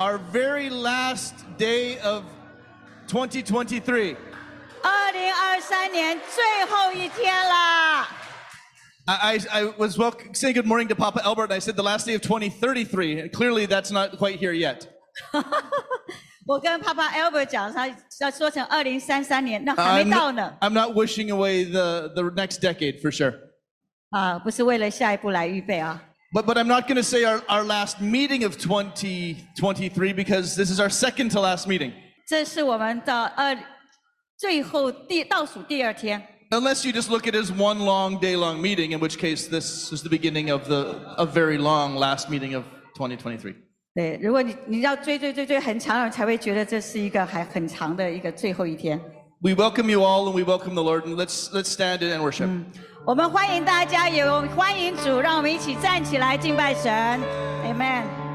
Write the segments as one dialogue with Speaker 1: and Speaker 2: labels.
Speaker 1: our very last day of 2023.
Speaker 2: 二零二三年最后一天啦！
Speaker 1: I, I, I was well, saying good morning to Papa Albert, and I said the last day of 2033. Clearly, that's not quite here yet.
Speaker 2: 我跟 Papa Albert 讲，他要说成二零三三年，那还
Speaker 1: I'm
Speaker 2: 没到
Speaker 1: not,
Speaker 2: 呢。
Speaker 1: I'm not wishing away the, the next decade for sure.
Speaker 2: 啊，不是为了下一步来预备啊。
Speaker 1: But, but I'm not going to say our, our last meeting of 2023 because this is our second to last meeting.
Speaker 2: 这是我们的二最后第倒数第二天。
Speaker 1: Unless you just look at it as one long day long meeting, in which case this is the beginning of the a very long last meeting of 2023.
Speaker 2: 对，如果你你要追追追追很长了，才会觉得这是一个还很长的一个最后一天。
Speaker 1: We welcome you all and we welcome the Lord and let's let's stand and worship.
Speaker 2: 我们欢迎大家，也欢迎主，让我们一起站起来敬拜神，Amen。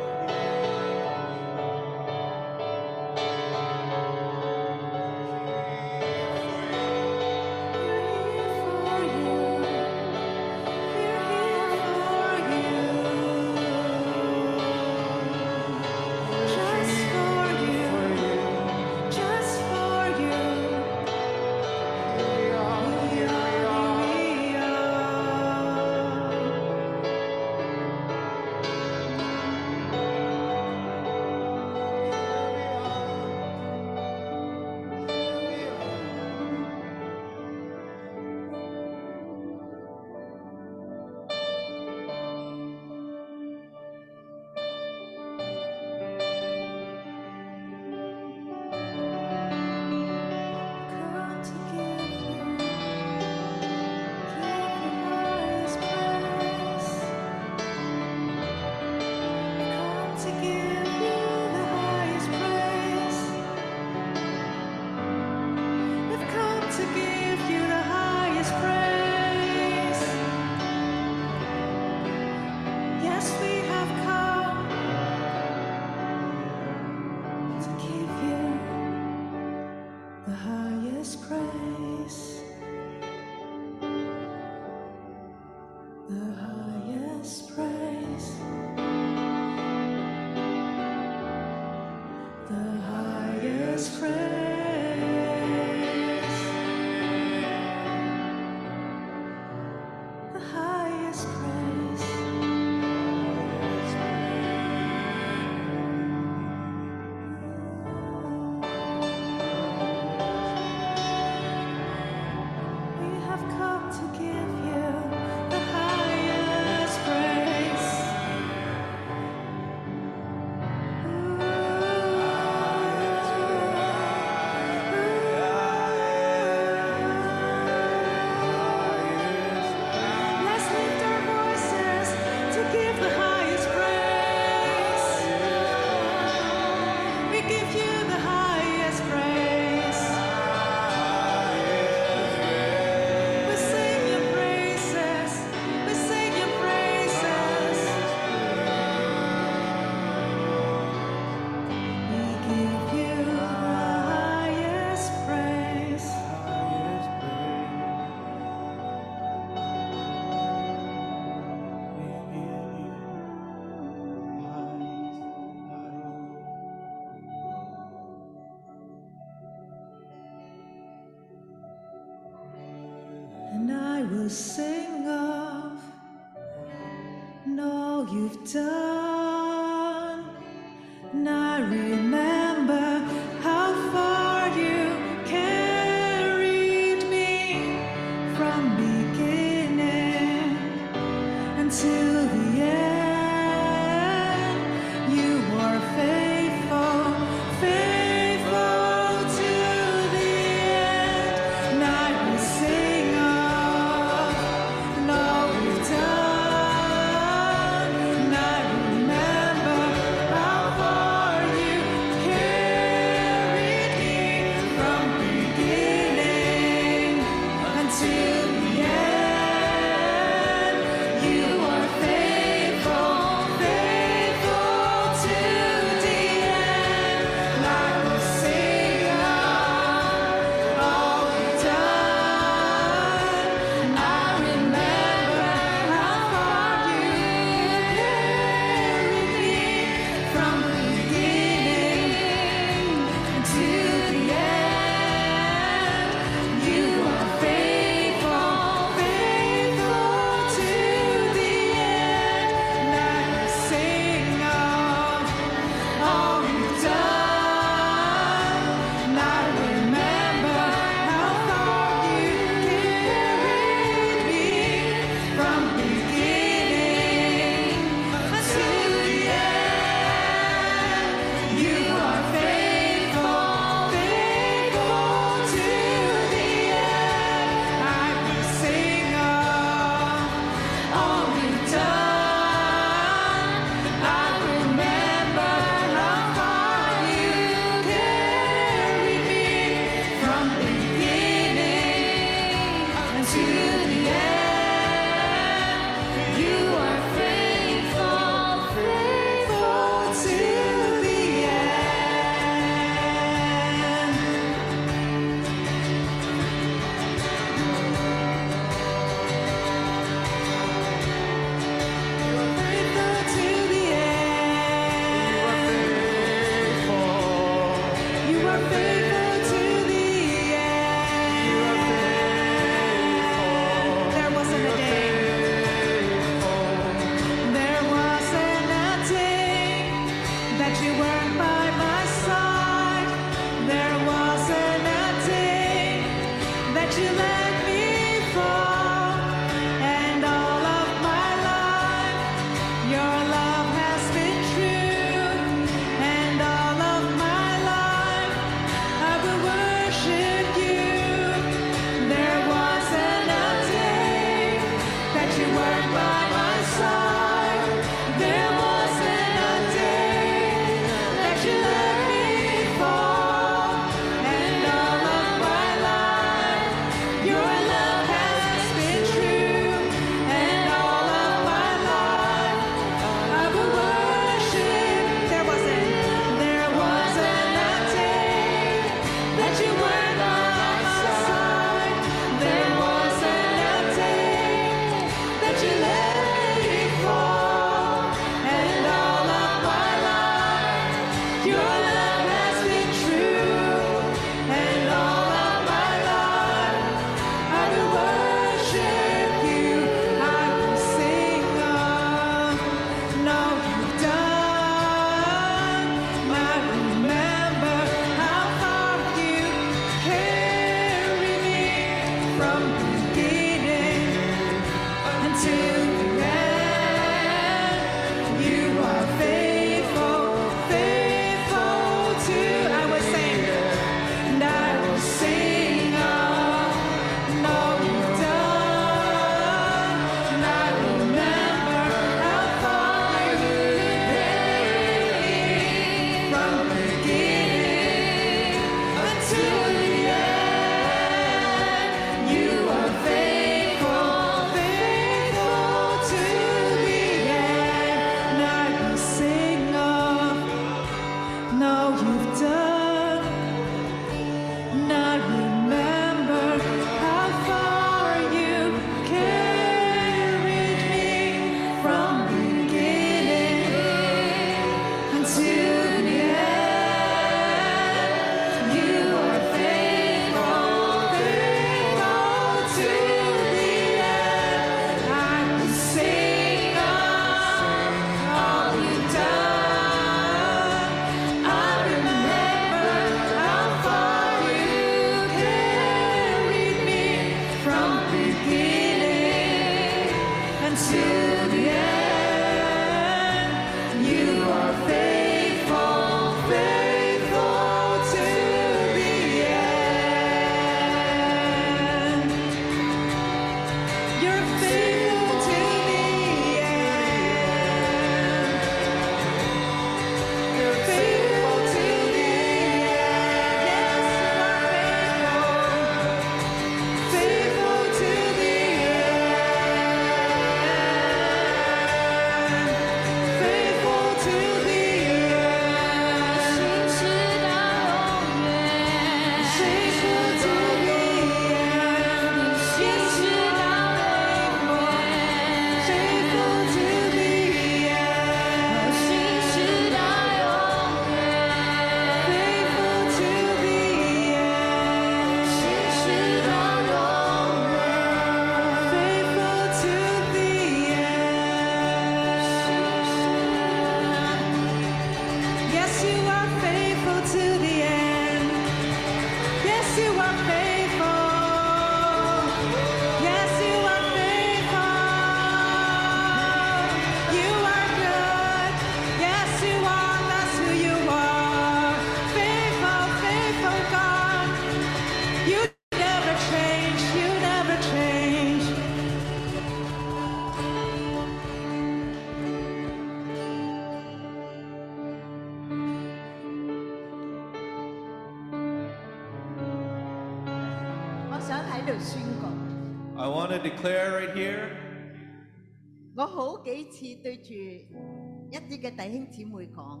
Speaker 3: 次對住一啲嘅弟兄姊妹講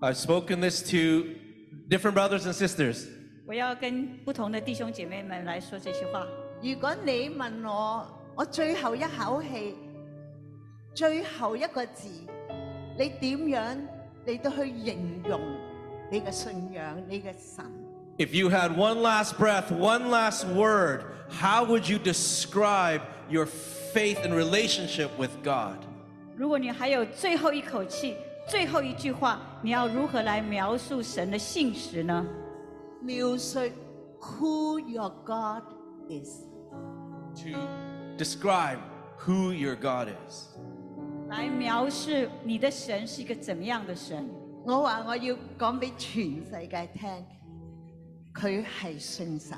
Speaker 4: ，I've spoken this to different brothers and sisters.
Speaker 5: 我要跟不同的弟兄姐妹们来说这些话。
Speaker 3: 如果你問我，我最後一口氣，最後一個字，你點樣嚟到去形容你嘅信仰、你嘅神？
Speaker 4: If you had one last breath, one last word, how would you describe your faith and relationship with God?
Speaker 5: 如果你还有最后一口气、最后一句话，你要如何来描述神的信实呢？
Speaker 3: 描述 who your God is。
Speaker 4: To describe who your God is.
Speaker 5: 来描述你的神是一个怎么样的神？
Speaker 3: 我话我要讲俾全世界听， 佢系信神。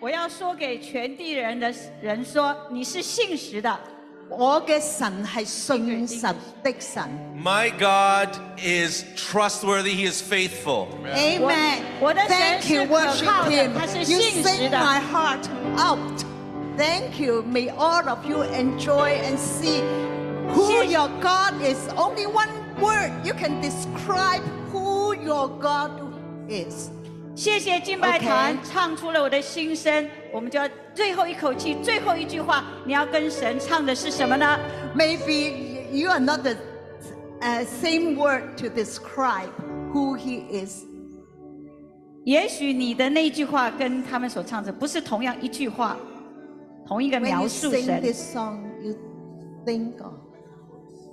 Speaker 5: 我要说给全地人的人说，你是信实的。
Speaker 3: 我嘅神系信实的神。
Speaker 4: My God is trustworthy, He is faithful.
Speaker 3: Amen.
Speaker 5: 我的神
Speaker 3: Thank
Speaker 5: 是
Speaker 3: you,
Speaker 5: 可
Speaker 3: worship
Speaker 5: 靠的，
Speaker 3: Him.
Speaker 5: 他是
Speaker 3: You
Speaker 5: 信
Speaker 3: sing
Speaker 5: 实的。
Speaker 3: my heart out. Thank you. May all of you enjoy and see who
Speaker 5: 谢谢
Speaker 3: your God is. Only one word you can describe who your God is.
Speaker 5: 谢谢敬拜团
Speaker 3: OK
Speaker 5: 唱出了我的心声。我们就要最后一口气，最后一句话，你要跟神唱的是什么呢？
Speaker 3: Maybe you are not the uh, same word to describe who He is.
Speaker 5: 也许你的那句话跟他们所唱的不是同样一句话，同一个
Speaker 3: When
Speaker 5: 描
Speaker 3: you
Speaker 5: 述
Speaker 3: sing
Speaker 5: 神。
Speaker 3: this song, you think of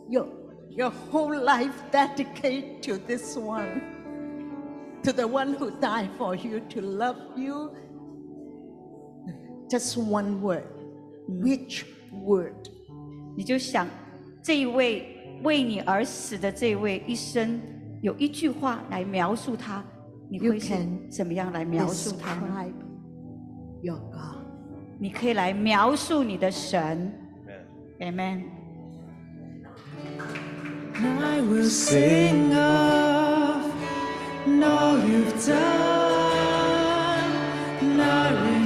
Speaker 3: your your whole life dedicate to this one, To the one who died for you, to love you. Just one word. Which word?
Speaker 5: 你就想这一位为你而死的这一位一生，有一句话来描述他，你会是怎么样来描述他呢
Speaker 3: ？Your God.
Speaker 5: 你可以来描述你的神。Amen。
Speaker 6: I will sing of all you've done. And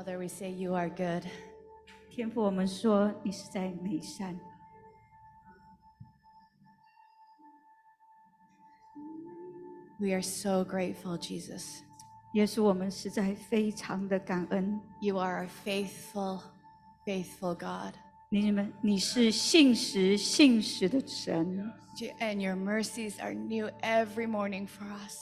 Speaker 7: Father, we say you are good.
Speaker 5: 天父，我们说你是在美善，
Speaker 7: We are so grateful, Jesus.
Speaker 5: 耶稣，我们实在非常的感恩。
Speaker 7: You are a faithful, faithful God.
Speaker 5: 你们，你是信实信实的神，
Speaker 7: And your mercies are new every morning for us.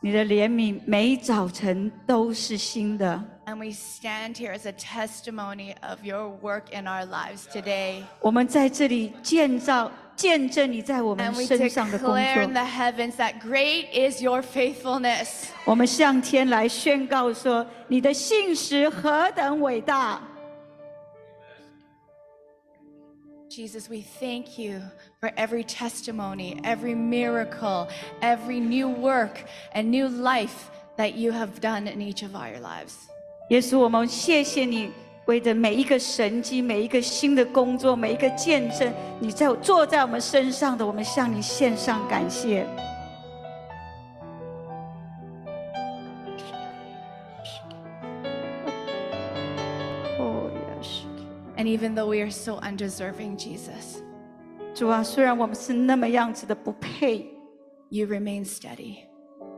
Speaker 5: 你的怜悯每早晨都是新的。
Speaker 7: And we stand here as a testimony of your work in our lives today.
Speaker 5: 我们在这里建造、见证你在我们身上的工作。
Speaker 7: And we declare in
Speaker 5: 作。
Speaker 7: the heavens that great is your faithfulness.
Speaker 5: 我们向天来宣告说：你的信实何等伟大！
Speaker 7: Jesus, we thank you for every testimony, every miracle, every new work and new life that you have done in each of our lives.
Speaker 5: 耶稣，我们谢谢你，为着每一个神迹、每一个新的工作、每一个见证，你在坐在我们身上的，我们向你献上感谢。
Speaker 7: And even though we are so undeserving, Jesus,
Speaker 5: 主啊，虽然我们是那么样子的不配，
Speaker 7: you remain steady.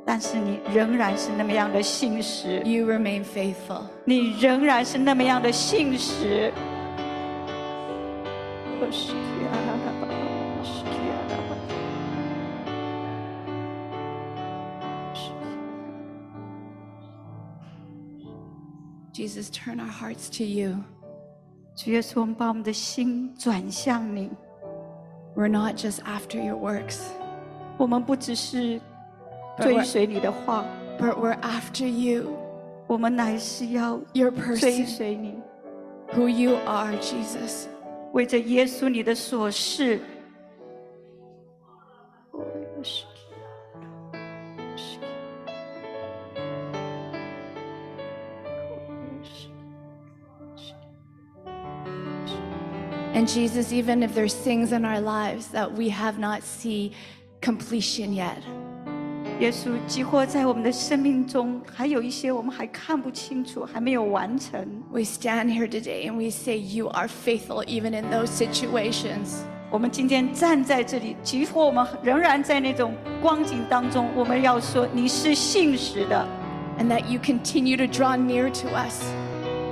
Speaker 5: 但是你仍然是那么样的信实，
Speaker 7: You remain faithful.
Speaker 5: 你仍然是那么样的信实。
Speaker 7: 主 Jesus, turn our hearts to you.
Speaker 5: 主耶稣，我们把我们的心转向你。
Speaker 7: We're not just after your works,
Speaker 5: 我们不只是追随你的话，
Speaker 7: but we're after you,
Speaker 5: 我们乃是要
Speaker 7: your
Speaker 5: 追
Speaker 7: person,
Speaker 5: 随你，
Speaker 7: who you are, Jesus.
Speaker 5: 为着耶稣你的所事。
Speaker 7: And Jesus, even if there's things in our lives that we have not see completion yet,
Speaker 5: 耶稣，几或在我们的生命中，还有一些我们还看不清楚，还没有完成。
Speaker 7: we stand here today and we say you are faithful even in those situations.
Speaker 5: 我们今天站在这里，即或我们仍然在那种光景当中，我们要说你是信实的，
Speaker 7: And that you continue to draw near to us.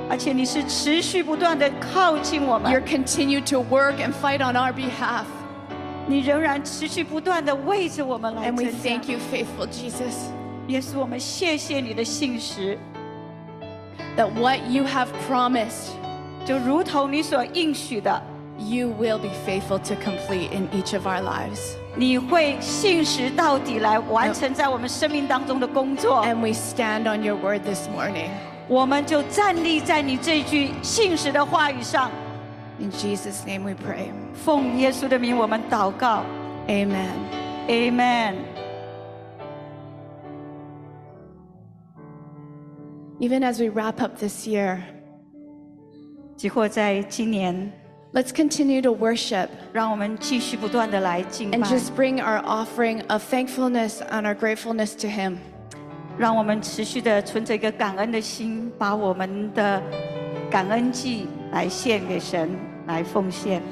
Speaker 5: 而且你是持续不断的靠近我
Speaker 7: You're
Speaker 5: 们，
Speaker 7: continue to work and fight on our behalf.
Speaker 5: 你仍然持续不断的为着我们来
Speaker 7: And we
Speaker 5: 征战
Speaker 7: thank。you, faithful Jesus,
Speaker 5: 耶稣，我们谢谢你的信实，
Speaker 7: that what you have promised,
Speaker 5: 就如同你所应许的，
Speaker 7: you will be faithful to complete in each of our lives.
Speaker 5: 你会信实到底来完成在我们生命当中的工作。
Speaker 7: And we stand on your word this morning.
Speaker 5: 我们就站立在你这句信实的话语上，
Speaker 7: In Jesus' name we pray.
Speaker 5: 奉耶稣的名，我们祷告
Speaker 7: Amen.
Speaker 5: ，Amen。
Speaker 7: Even as we wrap up this year,
Speaker 5: 即或在今年，
Speaker 7: let's continue to worship
Speaker 5: 让我们继续不断的来敬
Speaker 7: and
Speaker 5: 拜，
Speaker 7: just bring our offering of thankfulness and our gratefulness to Him.
Speaker 5: 让我们持续的存着一个感恩的心，把我们的感恩祭来献给神，来奉献。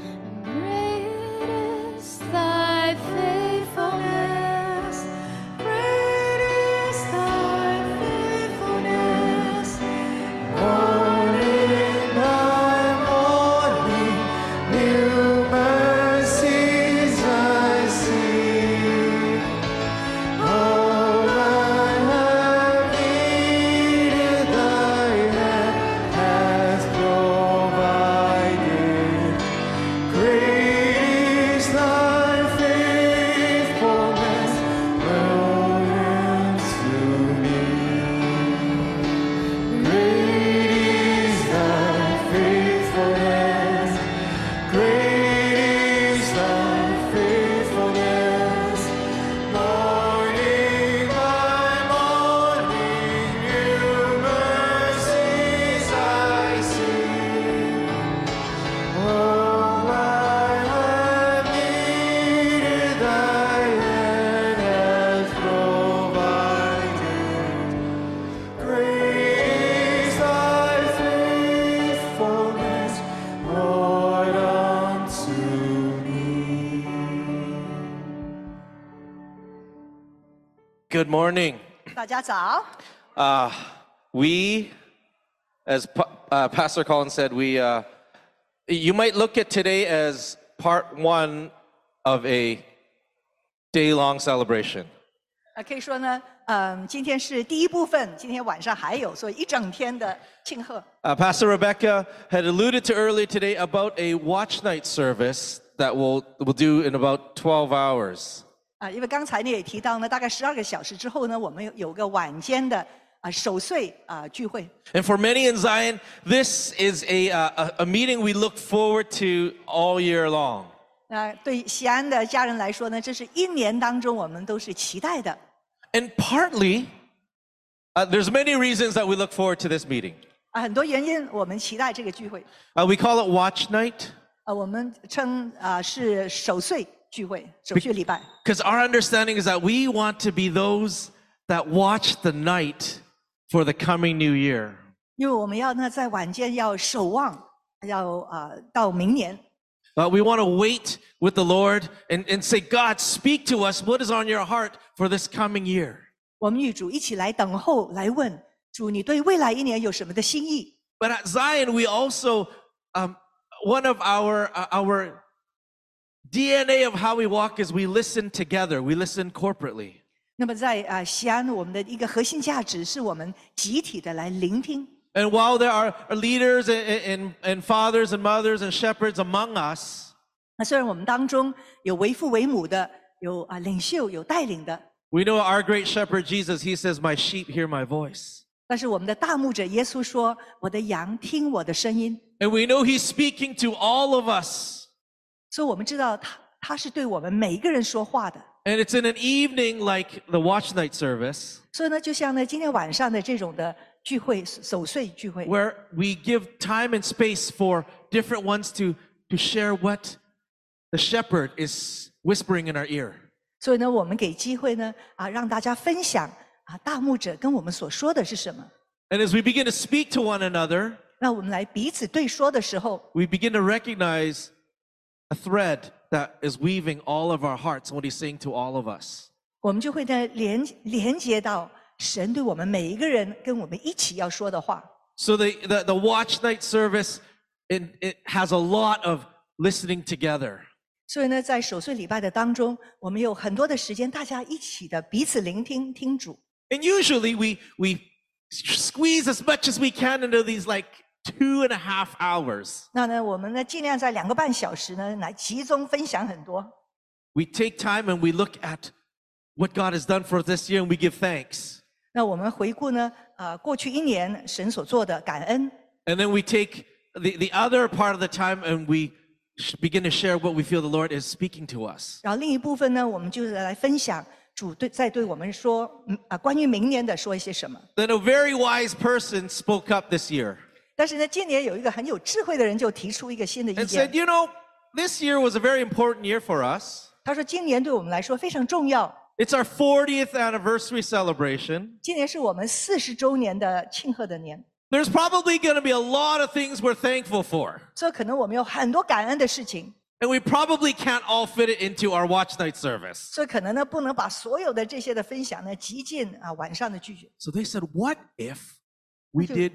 Speaker 4: Good morning.
Speaker 8: 大家早。
Speaker 4: Uh, we, as Pa- uh, Pastor Colin said, we, uh, you might look at today as part one of a day long celebration.
Speaker 8: 啊，可以说呢，嗯，今天是第一部分，今天晚上还有，所以一整天的庆贺。
Speaker 4: Uh, Pastor Rebecca had alluded to earlier today about a watch night service that we'll, we'll do in about 12 hours.
Speaker 8: 啊，因为刚才呢也提到呢，大概十二个小时之后呢，我们有有个晚间的啊守岁啊聚会。
Speaker 4: And for many in Zion, this is a, uh, a, a meeting we look forward to all year long.
Speaker 8: 那对西安的家人来说呢，这是一年当中我们都是期待的。
Speaker 4: And partly, uh, there's many reasons that we look forward to this meeting.
Speaker 8: 啊，很多原因我们期待这个聚会。
Speaker 4: Uh, we call it Watch Night
Speaker 8: 啊，我们称啊是守岁 聚会，守岁礼拜。
Speaker 4: because our understanding is that we want to be those that watch the night for the coming new year.
Speaker 8: 因为我们要呢在晚间要守望，要啊到明年。
Speaker 4: Uh, we want to wait with the Lord and, and say, God, speak to us. What is on your heart for this coming year?
Speaker 8: 我们与主一起来等候，来问主，你对未来一年有什么的心意？
Speaker 4: But at Zion, we also, um, one of our, uh, our DNA of how we walk is we listen together, we listen corporately.
Speaker 8: 那么在啊锡安，我们的一个核心价值是我们集体的来聆听。
Speaker 4: And while there are leaders and, and, and fathers and mothers and shepherds among us，
Speaker 8: 那虽然我们当中有为父为母的，有啊领袖，有带领的。
Speaker 4: We know our great shepherd Jesus, he says, My sheep hear my voice. And we know he's speaking to all of us.
Speaker 8: 所以我们知道他他是对我们每一个人说话的。
Speaker 4: And it's in an evening like the watch night service
Speaker 8: 所以呢，就像呢今天晚上的这种的聚会守岁聚会，
Speaker 4: where we give time and space for different ones to, to share what the shepherd is whispering in our ear.
Speaker 8: 所以呢，我们给机会呢啊，让大家分享啊大牧者跟我们所说的是什么。
Speaker 4: And as we begin to speak to one another,
Speaker 8: 那我们来彼此对说的时候，
Speaker 4: we begin to recognize a thread that is weaving all of our hearts and what he's saying to all of us.
Speaker 8: 我们就会呢连连接到神对我们每一个人跟我们一起要说的话。
Speaker 4: So the, the, the watch night service, it, it has a lot of listening together.
Speaker 8: 所以呢，在守岁礼拜的当中，我们有很多的时间，大家一起的彼此聆听听主。
Speaker 4: And usually we, we squeeze as much as we can into these like two and a half hours.
Speaker 8: 那呢，我们呢尽量在两个半小时呢来集中分享很多。
Speaker 4: We take time and we look at what God has done for us this year and we give thanks.
Speaker 8: 那我们回顾呢，啊、过去一年神所做的感恩，
Speaker 4: And then we take the, the other part of the time and we sh- begin to share what we feel the Lord is speaking to us.
Speaker 8: 然后另一部分呢，我们就是来分享主对在对我们说，嗯啊，关于明年的说一些什么。
Speaker 4: Then a very wise person spoke up this year
Speaker 8: 但是呢，今年有一个很有智慧的人就提出一个新的意
Speaker 4: and
Speaker 8: 见
Speaker 4: said, you know, this year was a very important year for us.
Speaker 8: 他说，今年对我们来说非常重要
Speaker 4: ，It's our 40th anniversary celebration.
Speaker 8: 今年是我们四十周年的庆贺的年
Speaker 4: ，There's probably going to be a lot of things we're thankful for.
Speaker 8: 所以可能我们有很多感恩的事情
Speaker 4: ，And we probably can't all fit it into our watch night service.
Speaker 8: 所以可能呢不能把所有的这些的分享呢集进啊晚上的聚集。
Speaker 4: So they said, what if we did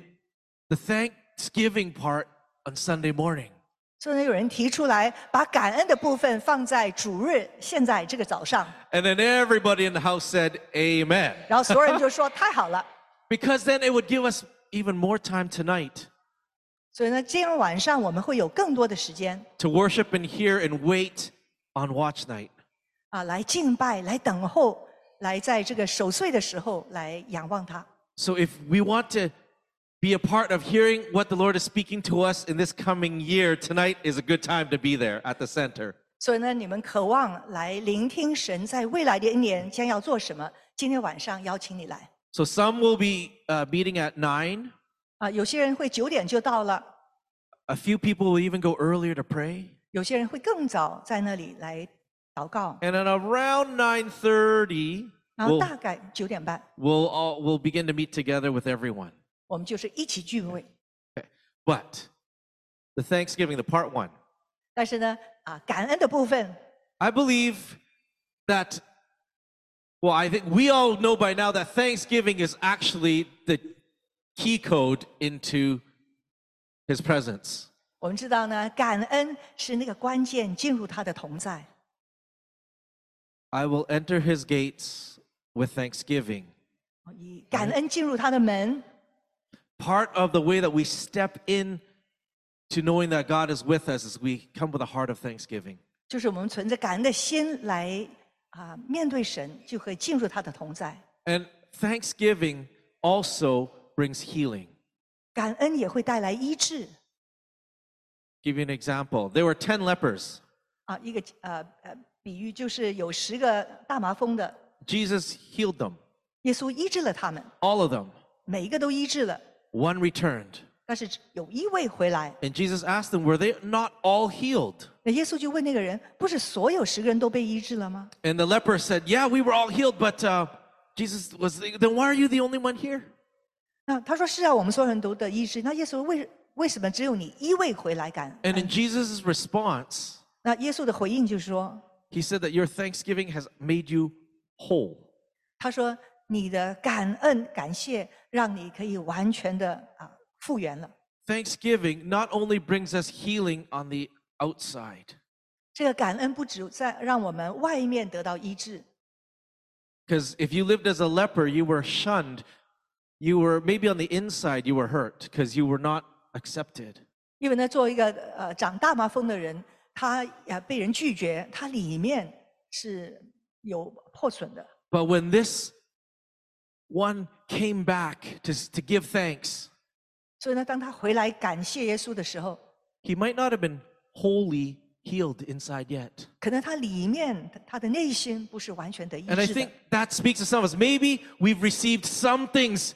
Speaker 4: the Thanksgiving part on Sunday morning?
Speaker 8: 所以呢，有人提出来把感恩的部分放在主日，现在这个早上，
Speaker 4: And then everybody in the house said, Amen.
Speaker 8: 然后所有人就说太好了。
Speaker 4: Because then it would give us even more time tonight
Speaker 8: 所以呢，今天晚上我们会有更多的时间
Speaker 4: to worship and hear and wait on watch night.
Speaker 8: 啊，来敬拜，来等候，来在这个守岁的时候来仰望他。
Speaker 4: So if we want to be a part of hearing what the Lord is speaking to us in this coming year, tonight is a good time to be there at the center.
Speaker 8: 所以呢，你们渴望来聆听神在未来的一年将要做什么？今天晚上邀请你来
Speaker 4: So some will be uh, meeting at 9.
Speaker 8: 啊！有些人会九点就到了，
Speaker 4: A few people will even go earlier to pray.
Speaker 8: 有些人会更早在那里来祷告，
Speaker 4: And at around 9:30,
Speaker 8: 然后
Speaker 4: we'll,
Speaker 8: 大概九点半，
Speaker 4: we'll, all, we'll begin to meet together with everyone.
Speaker 8: 我们就是一起聚会。
Speaker 4: But the Thanksgiving, the part one,
Speaker 8: 但是呢，啊，感恩的部分，
Speaker 4: I believe that Well, I think we all know by now that Thanksgiving is actually the key code into his presence.
Speaker 8: 我们知道呢，感恩是那个关键，进入他的同在。
Speaker 4: I will enter his gates with thanksgiving.
Speaker 8: 以感恩进入他的门，
Speaker 4: Part of the way that we step in to knowing that God is with us is we come with a heart of thanksgiving.
Speaker 8: 就是我们存着感恩的心来啊面对神，就可以进入他的同在。
Speaker 4: And thanksgiving also brings healing.
Speaker 8: 感恩也会带来医治
Speaker 4: Give you an example. There were 10 lepers.
Speaker 8: 啊，一个呃呃比喻就是有十个大麻风的，
Speaker 4: Jesus healed them,
Speaker 8: 耶稣医治了他们，
Speaker 4: all of them.
Speaker 8: 每一个都医治了，
Speaker 4: One returned.
Speaker 8: 但是只有一位回来。
Speaker 4: And Jesus asked them, Were they not all healed?
Speaker 8: 那耶稣就问那个人：“不是所有十个人都被医治了吗
Speaker 4: And the leper said, Yeah, we were all healed, but uh, Jesus was, then why are you the only one here?？”
Speaker 8: 那他说：“是啊，我们所有人都得医治。”那耶稣为为什么只有你一位回来感
Speaker 4: And
Speaker 8: 恩
Speaker 4: in？Jesus' response,
Speaker 8: 那耶稣的回应就是说
Speaker 4: he said that your thanksgiving has made you whole.：“
Speaker 8: 他说你的感恩感谢， 让你可以完全的啊复原了。
Speaker 4: Thanksgiving not only brings us healing on the outside,
Speaker 8: 这个感恩不只在让我们外面得到医治，
Speaker 4: because if you lived as a leper, you were shunned. You were maybe on the inside, you were hurt because you were not accepted.
Speaker 8: 因为呢，作为一个呃长大麻风的人，他呃被人拒绝，他里面是有破损的。
Speaker 4: But when this one came back to, to give thanks,
Speaker 8: 所以呢，当他回来感谢耶稣的时候，
Speaker 4: he might not have been wholly healed inside yet.
Speaker 8: 可能他里面他他的内心不是完全的医
Speaker 4: And I
Speaker 8: 治的
Speaker 4: think。that speaks to some of us. Maybe we've received some things,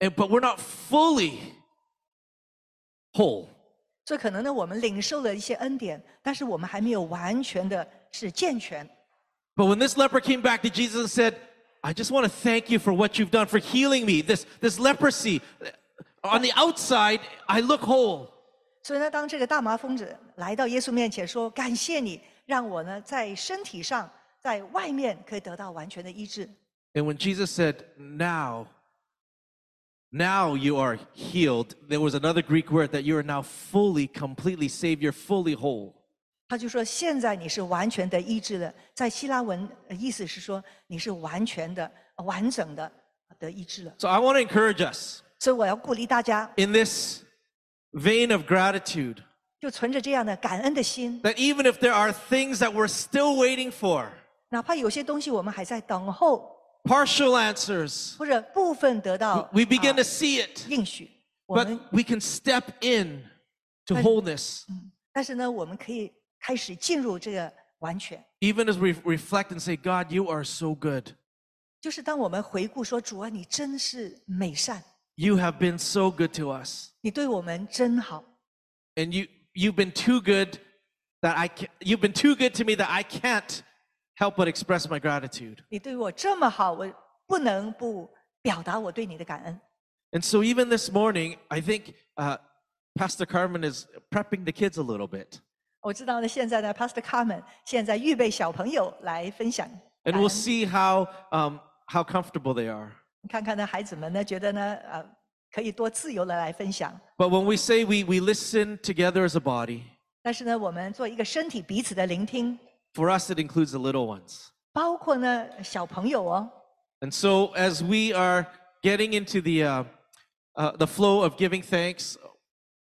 Speaker 4: and- but we're not fully whole.
Speaker 8: 所以可能呢，我们领受了一些恩典，但是我们还没有完全的是健全。
Speaker 4: But when this leper came back to Jesus and said, I just want to thank you for what you've done, for healing me. This, this leprosy, on the outside, I look whole.
Speaker 8: 所以呢，当这个大麻风者来到耶稣面前说：“感谢你，让我呢在身体上，在外面可以得到完全的医治。
Speaker 4: And when Jesus said, Now, now you are healed, there was another Greek word that you are now fully, completely saved. You're fully whole. ”
Speaker 8: 他就说：“现在你是完全的医治了。”在希腊文呃意思是说你是完全的、完整的得医治了。
Speaker 4: So I want to encourage us
Speaker 8: 所以我要鼓励大家
Speaker 4: ，in this vein of gratitude
Speaker 8: 就存着这样的感恩的心
Speaker 4: ，that even if there are things that we're still waiting for,
Speaker 8: 哪怕有些东西我们还在等候
Speaker 4: ，partial answers,
Speaker 8: 或者部分得到
Speaker 4: we begin
Speaker 8: 啊
Speaker 4: to see it,
Speaker 8: 应许
Speaker 4: ，but we can step in to wholeness.
Speaker 8: 但是呢，我们可以开始进入这个完全。
Speaker 4: Even as we reflect and say, God, you are so good.
Speaker 8: 就是当我们回顾说：“主啊，你真是美善，
Speaker 4: You have been so good to us.
Speaker 8: 你对我们真好。
Speaker 4: And you, you've been too good that I can, you've been too good to me that I can't help but express my gratitude.
Speaker 8: 你对我这么好，我不能不表达我对你的感恩。
Speaker 4: And so even this morning, I think uh, Pastor Carmen is prepping the kids a little bit.
Speaker 8: 我知道呢，现在呢，Pastor Carmen 现在预备小朋友来分享
Speaker 4: And
Speaker 8: 感
Speaker 4: we'll
Speaker 8: 恩
Speaker 4: see how, um, how comfortable they are.
Speaker 8: 看看呢，孩子们呢觉得呢，呃，可以多自由的来分享。
Speaker 4: But when we say we, we listen together as a body,
Speaker 8: 但是呢，我们做一个身体彼此的聆听，
Speaker 4: for us, it includes the little ones.
Speaker 8: 包括呢小朋友哦。
Speaker 4: And so as we are getting into the, uh, uh, the flow of giving thanks,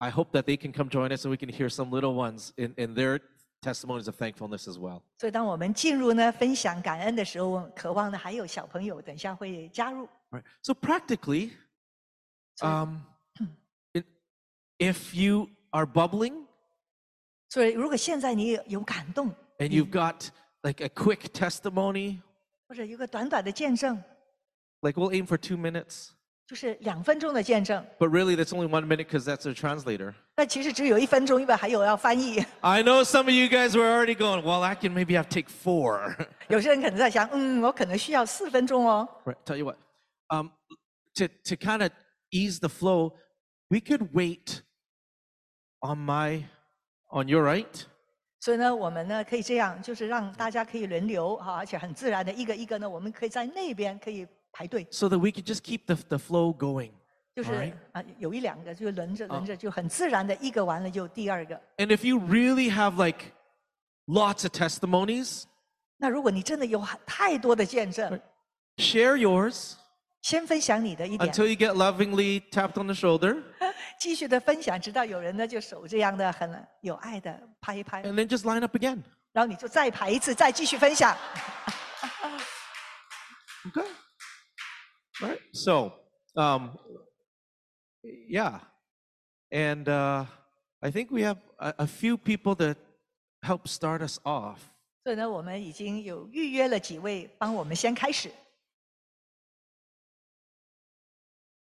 Speaker 4: I hope that they can come join us and we can hear some little ones in, in their testimonies of thankfulness as well.
Speaker 8: 所以当我们进入呢分享感恩的时候，渴望呢还有小朋友等一下会加入。
Speaker 4: Right. So practically,
Speaker 8: So-
Speaker 4: um, it, if you are bubbling
Speaker 8: 所以如果现在你有有感动，
Speaker 4: and you've got like a quick testimony,
Speaker 8: 或者有个短短的见证，
Speaker 4: like we'll aim for two minutes,
Speaker 8: 就是两分钟的见证，
Speaker 4: but really that's only one minute because that's a translator.
Speaker 8: 但其实只有一分钟，因为还有要翻译。
Speaker 4: I know some of you guys were already going, well, I can maybe have to take four.
Speaker 8: 有些人可能在想，嗯，我可能需要四分钟哦。
Speaker 4: right. Tell you what, um, to, to kind of ease the flow, we could wait on my, on your right.
Speaker 8: 所以呢，我们呢可以这样，就是让大家可以轮流哈，而且很自然的一个一个呢，我们可以在那边可以 排队，
Speaker 4: so that we could just keep the, the flow going.
Speaker 8: 就是
Speaker 4: Alright.
Speaker 8: 啊有一两个就轮着轮着，就很自然的一个完了就第二个。
Speaker 4: And if you really have like lots of testimonies,
Speaker 8: 那如果你真的有很太多的见证，
Speaker 4: share yours
Speaker 8: 先分享你的一点，
Speaker 4: until you get lovingly tapped on the shoulder,
Speaker 8: 继续的分享，直到有人呢就手这样的很有爱的拍一拍，
Speaker 4: and then just line up again.
Speaker 8: 然后你就再排一次，再继续分享。
Speaker 4: Okay. All right. So, um, yeah, and uh, I think we have a, a few people that help start us off.
Speaker 8: 所以呢，我们已经有预约了几位帮我们先开始。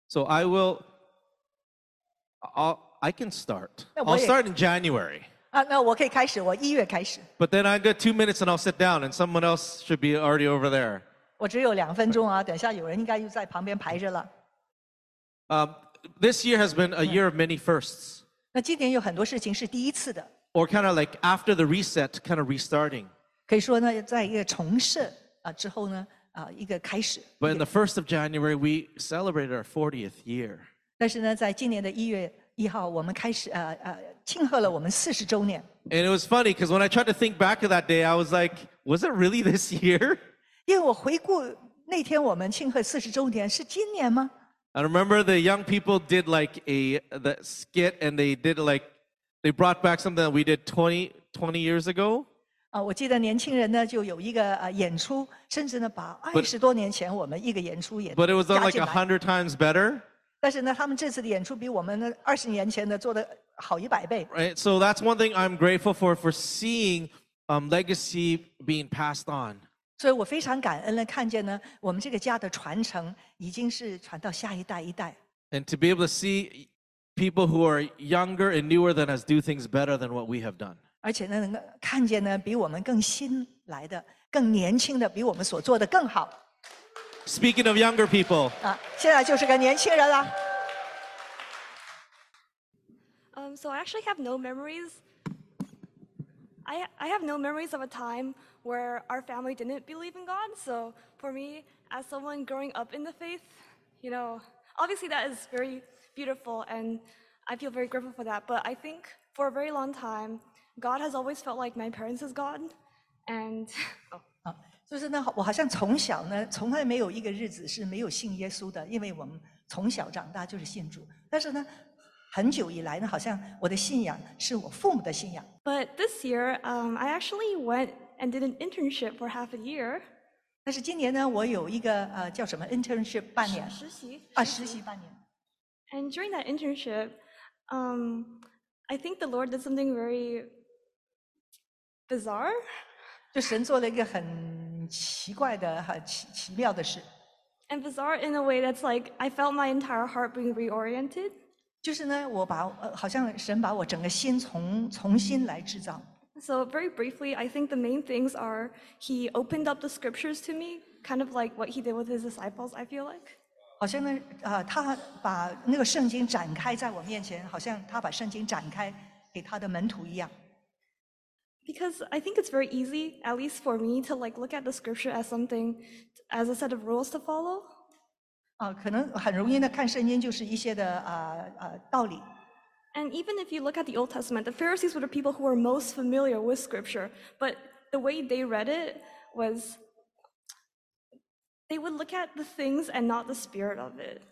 Speaker 4: So I will. I'll, I can start.
Speaker 8: Yeah,
Speaker 4: I'll
Speaker 8: wait.
Speaker 4: start in January,
Speaker 8: 啊，那我可以开始，我一月开始，
Speaker 4: but then I got two minutes and I'll sit down, and someone else should be already over there.
Speaker 8: 我只有两分钟啊，等下有人应该又在旁边排着了。
Speaker 4: Um, this year has been a year of many firsts,
Speaker 8: 那今年有很多事情是第一次的，
Speaker 4: or kind of like after the reset, kind of restarting.
Speaker 8: 可以说呢，在一个重设啊之后呢，啊一个开始。
Speaker 4: But in the first of January, we celebrated our 40th year.
Speaker 8: 但是呢，在今年的一月一号，我们开始呃呃庆贺了我们四十周年。
Speaker 4: And it was funny because when I tried to think back to that day, I was like, was it really this year?
Speaker 8: 因为我回顾那天我们庆贺四十周年是今年吗？
Speaker 4: I remember the young people did like a the skit and they did like they brought back something that we did 20, 20 years ago.
Speaker 8: 啊，我记得年轻人呢就有一个呃演出，甚至呢把二十多年前我们一个演出也
Speaker 4: But it was done
Speaker 8: 加
Speaker 4: like
Speaker 8: 进
Speaker 4: a
Speaker 8: 来。
Speaker 4: hundred times better,
Speaker 8: 但是呢，他们这次的演出比我们呢二十年前的做的好一百倍。
Speaker 4: right? So that's one thing I'm grateful for for seeing um, legacy being passed on.
Speaker 8: 所以我非常感恩呢，看见呢我们这个家的传承已经是传到下一代一代。
Speaker 4: And to be able to see people who are younger and newer than us do things better than what we have done.
Speaker 8: 而且呢，能够看见呢，比我们更新来的、更年轻的，比我们所做的更好
Speaker 4: Speaking of younger people,
Speaker 8: 啊！现在就是个年轻人了。
Speaker 9: Um, so I actually have no memories. I, I have no memories of a time where our family didn't believe in God. So for me, as someone growing up in the faith, you know, obviously that is very beautiful and I feel very grateful for that. But I think for a very long time, God has always felt like my parents is God. And
Speaker 8: 啊，就是呢，我好像从小呢，从来没有一个日子是没有信耶稣的，因为我们从小长大就是信主。但是呢，很久以来呢，好像我的信仰是我父母的信仰。
Speaker 9: but this year, um, I actually went and did an internship for half a year.
Speaker 8: 但是今年呢，我有一个呃叫什么 internship 半年
Speaker 9: 实习。
Speaker 8: 啊，实习半年。
Speaker 9: And during that internship, um, I think the Lord did something very bizarre.
Speaker 8: 就神做了一个很奇怪的、很奇奇妙的事，
Speaker 9: And bizarre in a way that's like I felt my entire heart being reoriented.
Speaker 8: 就是呢，我把呃，好像神把我整个心重重新来制造。
Speaker 9: So, very briefly, I think the main things are He opened up the scriptures to me, kind of like what He did with His disciples, I feel like.
Speaker 8: 好像呢，啊，他把那个圣经展开在我面前，好像他把圣经展开给他的门徒一样。
Speaker 9: Because I think it's very easy, at least for me, to like look at the scripture as something, as a set of rules to follow.
Speaker 8: 啊，可能很容易呢看圣经就是一些的啊啊道理。
Speaker 9: And even if you look at the Old Testament, the Pharisees were the people who were most familiar with Scripture, but the way they read it was they would look at the things and not the spirit of it.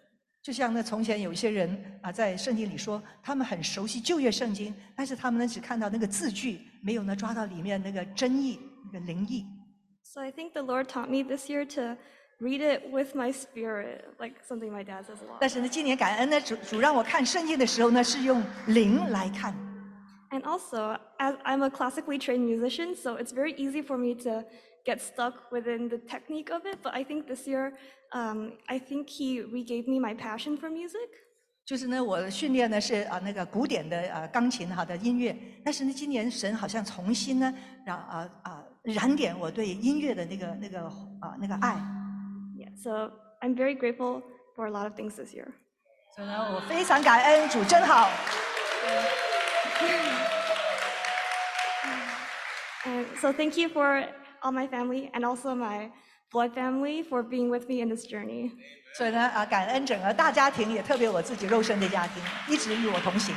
Speaker 8: 就像呢，从前有一些人啊，在圣经里说，他们很熟悉旧约圣经，但是他们呢只看到那个字句，没有呢抓到里面那个真意、那个灵意。
Speaker 9: So I think the Lord taught me this year to read it with my spirit, like something my dad says a lot.
Speaker 8: 但是呢，今年感恩呢，主主让我看圣经的时候呢，是用灵来看。
Speaker 9: And also, as I'm a classically trained musician, so it's very easy for me to get stuck within the technique of it. But I think this year, um, I think He regave me my passion for music.
Speaker 8: 就是呢，我的训练呢是啊那个古典的啊钢琴哈的音乐，但是呢，今年神好像重新呢让啊啊燃点我对音乐的那个那个啊那个爱，
Speaker 9: Yeah, so I'm very grateful for a lot of things this year.
Speaker 8: 所以呢，我非常感恩主真好。
Speaker 9: And so thank you for all my family and also my blood family for being with me in this journey.
Speaker 8: 所以呢，啊，感恩整个大家庭，也特别我自己肉身的家庭，一直与我同行。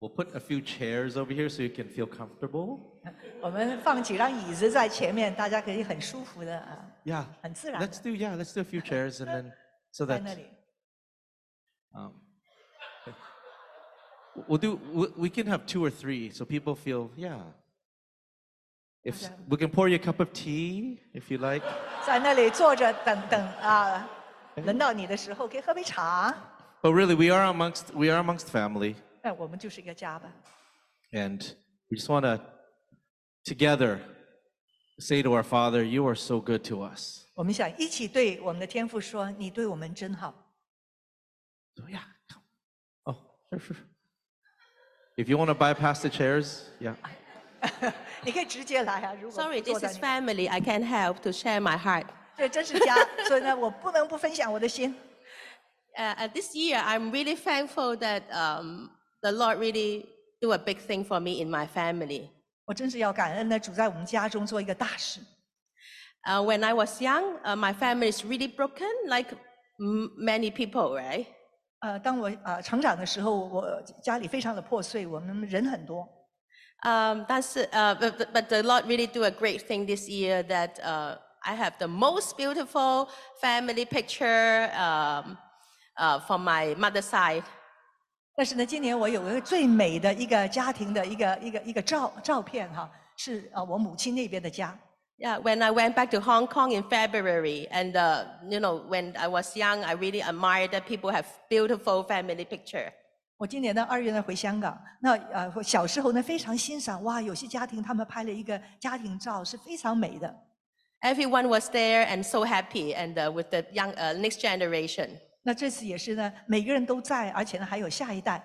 Speaker 4: We'll put a few chairs over here so you can feel comfortable.
Speaker 8: 我们放几张椅子在前面，大家可以很舒服的啊，
Speaker 4: Yeah.
Speaker 8: 很自然的
Speaker 4: Let's do yeah, let's do a few chairs and then so
Speaker 8: 在
Speaker 4: that
Speaker 8: 那里。
Speaker 4: um, we'll do we, we can have two or three so people feel yeah. If s-
Speaker 8: Okay.
Speaker 4: we can pour you a cup of tea if you like.
Speaker 8: 在那里坐着等等啊，轮到你的时候可以喝杯茶。
Speaker 4: But really we are amongst we are amongst family
Speaker 8: 那我们就是一个家吧。
Speaker 4: and we just want to together say to our father you are so good to us.
Speaker 8: 我们想一起对我们的天父说：“你对我们真好。
Speaker 4: So yeah, come. Oh, sure, sure. If you want to bypass the chairs, yeah.
Speaker 8: ”你可以直接来啊，如果
Speaker 10: Sorry,
Speaker 8: 坐
Speaker 10: this
Speaker 8: 在
Speaker 10: is
Speaker 8: 你
Speaker 10: family. I can't help to share my heart.
Speaker 8: 这真是家，所以呢，我不能不分享我的心。
Speaker 10: Uh, uh, this year, I'm really thankful that um, the Lord really do a big thing for me in my family.
Speaker 8: 我真是要感恩呢，主在我们家中做一个大事。
Speaker 10: Uh, when I was young, uh, my family is really broken, like m- many people, right?
Speaker 8: 呃，当我呃成长的时候，我家里非常的破碎，我们人很多。
Speaker 10: Um, that's, uh, but, but- but the Lord really do a great thing this year that uh, I have the most beautiful family picture um, uh, from my mother's side.
Speaker 8: 但是呢，今年我有一个最美的一个家庭的一个一个一个照照片哈，是呃我母亲那边的家。
Speaker 10: Yeah, when I went back to Hong Kong in February, and uh, you know, when I was young, I really admired that people have beautiful family picture.
Speaker 8: 我今年的二月呢回香港，那呃我小时候呢非常欣赏哇，有些家庭他们拍了一个家庭照是非常美的。
Speaker 10: Everyone was there and so happy, and uh, with the young uh, next generation.
Speaker 8: 那这次也是呢，每个人都在，而且呢还有下一代。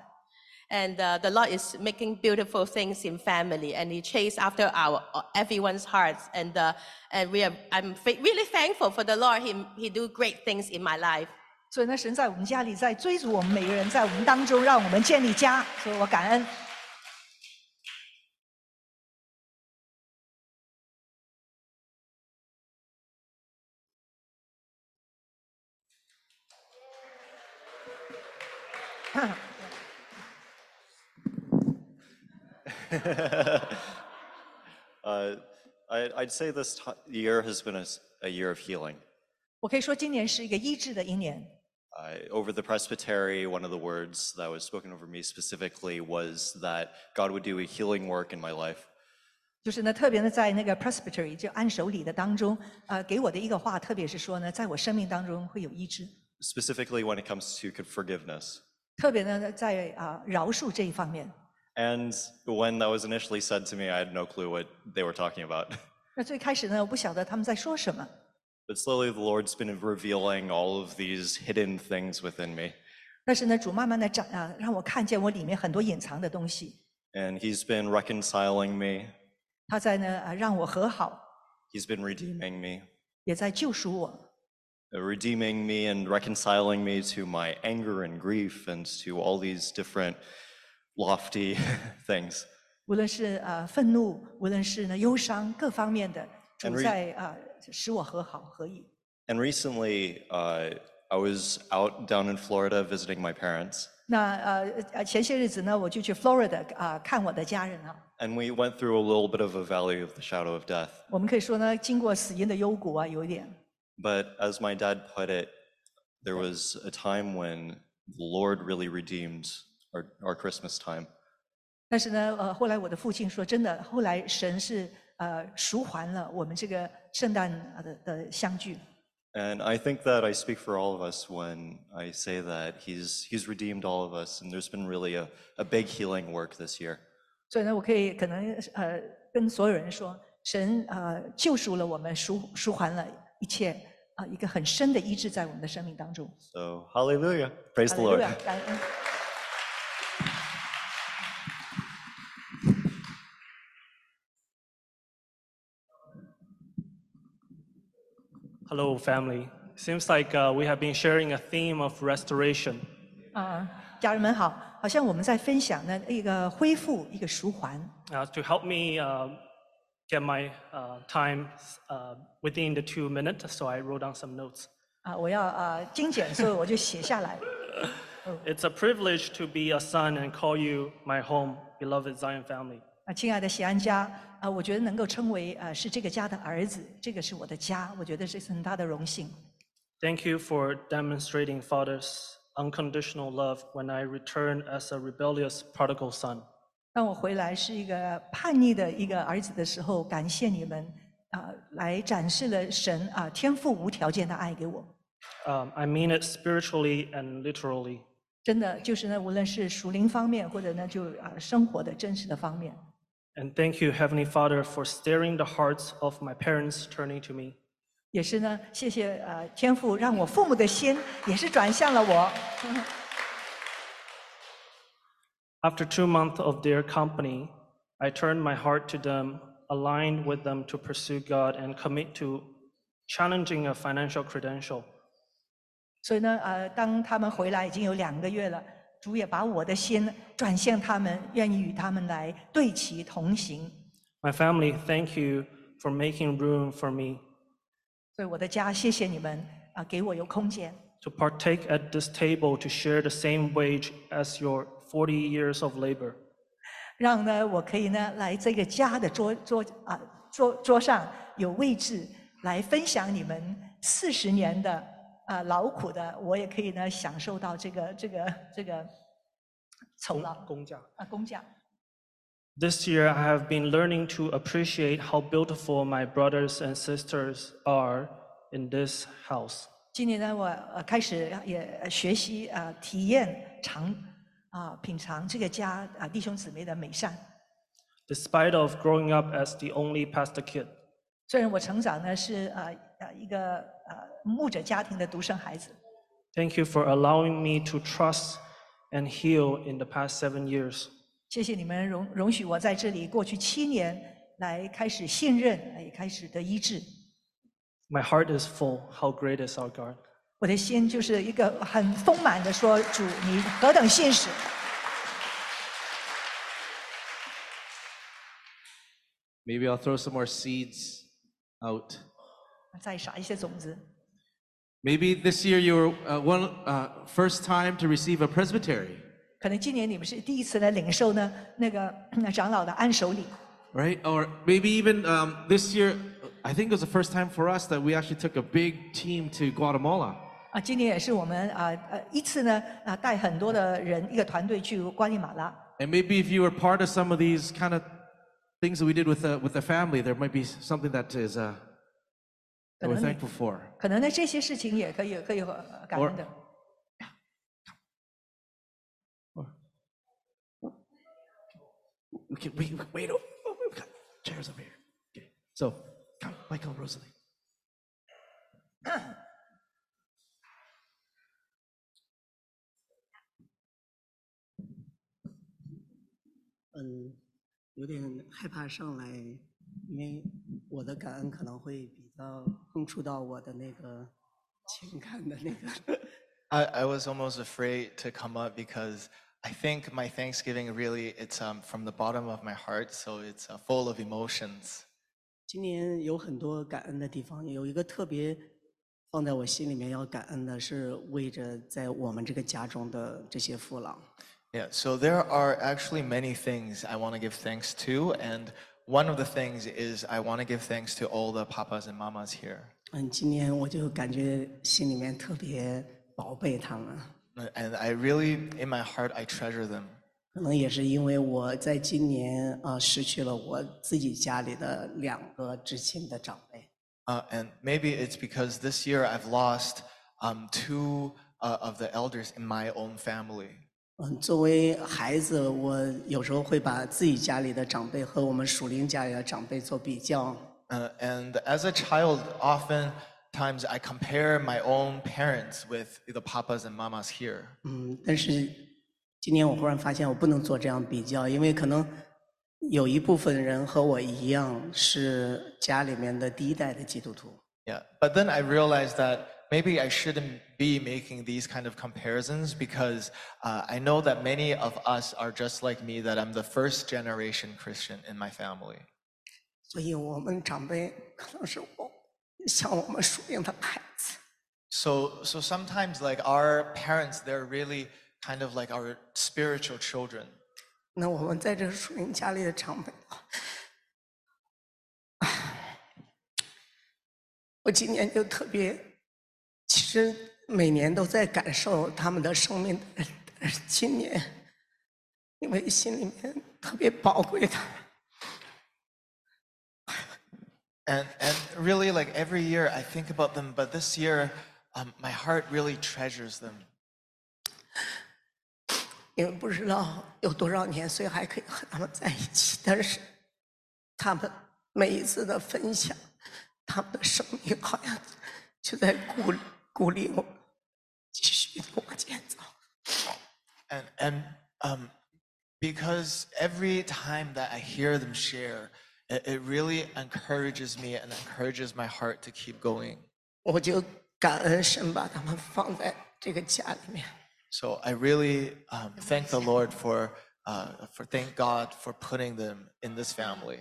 Speaker 10: And uh, the Lord is making beautiful things in family, and He chased after our uh, everyone's hearts. And uh, and we are, I'm fa- really thankful for the Lord. He He do great things in my life.
Speaker 8: 所以呢，神在我们家里在追逐我们每个人，在我们当中让我们建立家，所以我感恩。
Speaker 11: Uh, I, I'd say this ti year has been a, s- a year of healing.
Speaker 8: 我可以说今年是一个医治的一年。
Speaker 11: I, over the presbytery, one of the words that was spoken over me specifically was that God would do a healing work in my life.
Speaker 8: 就是呢，特别呢，在那个 presbytery 就按手礼的当中，呃，给我的一个话，特别是说呢，在我生命当中会有医治，
Speaker 11: specifically when it comes to forgiveness.
Speaker 8: 特别呢，在啊、饶恕这一方面。
Speaker 11: And when that was initially said to me, I had no clue what they were talking about.
Speaker 8: 那最开始呢，我不晓得他们在说什么，
Speaker 11: But slowly, the Lord's been revealing all of these hidden things within me.
Speaker 8: 但是呢，主慢慢的展啊，让我看见我里面很多隐藏的东西。
Speaker 11: And He's been reconciling me,
Speaker 8: 他在呢啊，让我和好，
Speaker 11: He's been redeeming me.
Speaker 8: 也在救赎我。
Speaker 11: uh, redeeming me and reconciling me to my anger and grief and to all these different lofty things.
Speaker 8: 无论是啊愤怒，无论是呢忧伤，各方面的，主
Speaker 11: And re-
Speaker 8: 在啊使我和好合一。
Speaker 11: And recently, uh, I was out down in Florida visiting my parents,
Speaker 8: 那呃呃前些日子呢，我就去 Florida 啊看我的家人啊。
Speaker 11: and we went through a little bit of a valley of the shadow of death.
Speaker 8: 我们可以说呢，经过死荫的幽谷啊，有一点。
Speaker 11: But as my dad put it, there was a time when the Lord really redeemed our, our Christmas time.
Speaker 8: 但是呢，呃，后来我的父亲说，真的，后来神是呃赎还了我们这个圣诞呃的的相聚。
Speaker 11: And I think that I speak for all of us when I say that he's, he's redeemed all of us, and there's been really a, a big healing work this year.
Speaker 8: 所以呢，我可以可能呃跟所有人说，神呃救赎了我们，赎赎还了一切啊、一个很深的医治在我们的生命当中。
Speaker 11: So, hallelujah. Praise
Speaker 8: 哈
Speaker 11: the
Speaker 8: 利路
Speaker 11: Lord.
Speaker 8: 亚感恩。
Speaker 12: Hello, family. Seems like uh, we have been sharing a theme of restoration.
Speaker 8: 啊， 家人们好，好像我们在分享呢一个恢复一个赎还。
Speaker 12: Uh, to help me uh, get my uh, time uh, within the two minutes, so I wrote down some notes.
Speaker 8: 啊，我要啊精简，所以我就写下来。
Speaker 12: It's a privilege to be a son and call you my home, beloved Zion family.
Speaker 8: 啊，亲爱的喜安家， 啊，我觉得能够称为呃是这个家的儿子，这个是我的家，我觉得这是很大的荣幸。
Speaker 12: Thank you for demonstrating Father's unconditional love when I returned as a rebellious prodigal son.
Speaker 8: 当我回来是一个叛逆的一个儿子的时候，感谢你们啊，来展示了神啊天赋无条件的爱给我。
Speaker 12: Um, I mean it spiritually and literally.
Speaker 8: 真的就是呢，无论是属灵方面，或者呢就啊生活的真实的方面。
Speaker 12: And thank you, Heavenly Father, for stirring the hearts of my parents turning to me.
Speaker 8: 也是呢，谢谢呃天父，让我父母的心也是转向了我。
Speaker 12: After two months of their company, I turned my heart to them, aligned with them to pursue God and commit to challenging a financial credential.
Speaker 8: 所以呢，呃，当他们回来已经有两个月了， 主也把我的心转向他们，愿意与他们来对齐同行。
Speaker 12: My family, thank you for making room for me
Speaker 8: 所以我的家，谢谢你们啊、给我有空间
Speaker 12: ，to partake at this table to share the same wage as your 40 years of labor.
Speaker 8: 让呢我可以呢来这个家的桌桌啊桌桌上有位置来分享你们四十年的啊劳苦的，我也可以呢享受到这个这个这个酬劳
Speaker 12: 工价。
Speaker 8: 啊工价。
Speaker 12: This year, I have been learning to appreciate how beautiful my brothers and sisters are in this house.
Speaker 8: 今年呢，我呃开始也学习啊、体验尝啊、品尝这个家啊、弟兄姊妹的美善。
Speaker 12: Despite of growing up as the only pastor kid,
Speaker 8: 虽然我成长呢是啊啊一个 呃牧者家庭的独生孩子，
Speaker 12: thank you for allowing me to trust and heal in the past seven years.
Speaker 8: 谢谢你们容容许我在这里过去七年来开始信任，也开始得医治。
Speaker 12: My heart is full. How great is our God?
Speaker 8: 我的心就是一个很丰满的说：“主，你何等信实！
Speaker 1: Maybe I'll throw some more seeds out.
Speaker 8: 再撒一些种子。
Speaker 1: Maybe this year you were uh, one uh, first time to receive a presbytery.
Speaker 8: 可能今年你们是第一次来领受呢那个长老的按手礼。
Speaker 1: Right, or maybe even um, this year, I think it was the first time for us that we actually took a big team to Guatemala. and maybe if you were part of some of these kind of things that we did with the with the family, there might be something that is uh,
Speaker 8: 可能你
Speaker 1: thankful for.
Speaker 8: 可能呢这些事情也可以可以呃感恩的。
Speaker 1: We can, we, wait, oh, oh, we've got chairs over here. Okay. So, come, Michael, Rosalie.
Speaker 13: 嗯，有点害怕上来，因为我的感恩可能会比 较碰触到我的那个情感的那个。
Speaker 14: I, I was almost afraid to come up because I think my Thanksgiving really it's um, from the bottom of my heart, so it's uh, full of emotions.
Speaker 13: 今年有很多感恩的地方，有一个特别放在我心里面要感恩的是为着在我们这个家中的这些父老。
Speaker 14: Yeah, so there are actually many things I want to give thanks to, and one of the things is I want to give thanks to all the papas and mamas here.
Speaker 13: 嗯，今年我就感觉心里面特别宝贝他们，
Speaker 14: Uh, And I really, in my heart, I treasure them.
Speaker 13: 可能也是因为我在今年啊、呃失去了我自己家里的两个至亲的长辈。
Speaker 14: Uh, and maybe it's because this year I've lost um, two uh, of the elders in my own family.
Speaker 13: 嗯，作为孩子，我有时候会把自己家里的长辈和我们属灵家里的长辈做比较。
Speaker 14: Uh, and as a child, oftentimes I compare my own parents with the papas and mamas here.
Speaker 13: 嗯，但是今年我忽然发现我不能做这样比较，因为可能有一部分人和我一样是家里面的第一代的基督徒。
Speaker 14: Yeah, but then I realized that maybe I shouldn't be making these kind of comparisons because uh, I know that many of us are just like me, that I'm the first generation Christian in my family.
Speaker 13: 所以我们长辈可能是我像我们属灵的孩子。
Speaker 14: So, so sometimes like our parents, they're really kind of like our spiritual children.
Speaker 13: 那我们在这个属灵家里的长辈啊，我今年就特别， 其实每年都在感受他们的生命，但是今年因为心里面特别宝贵他们。
Speaker 14: And, and really like every year I think about them, but this year um, my heart really treasures them.
Speaker 13: 因为不知道有多少年，所以还可以和他们在一起。但是他们每一次的分享，他们的生命好像就在鼓鼓励我继续地往前走。
Speaker 14: And, and um, because every time that I hear them share, it, it really encourages me and encourages my heart to keep going.
Speaker 13: 我就感恩神把他们放在这个家里面。
Speaker 14: So I really um, thank the Lord for, uh, for thank God for putting them in this family.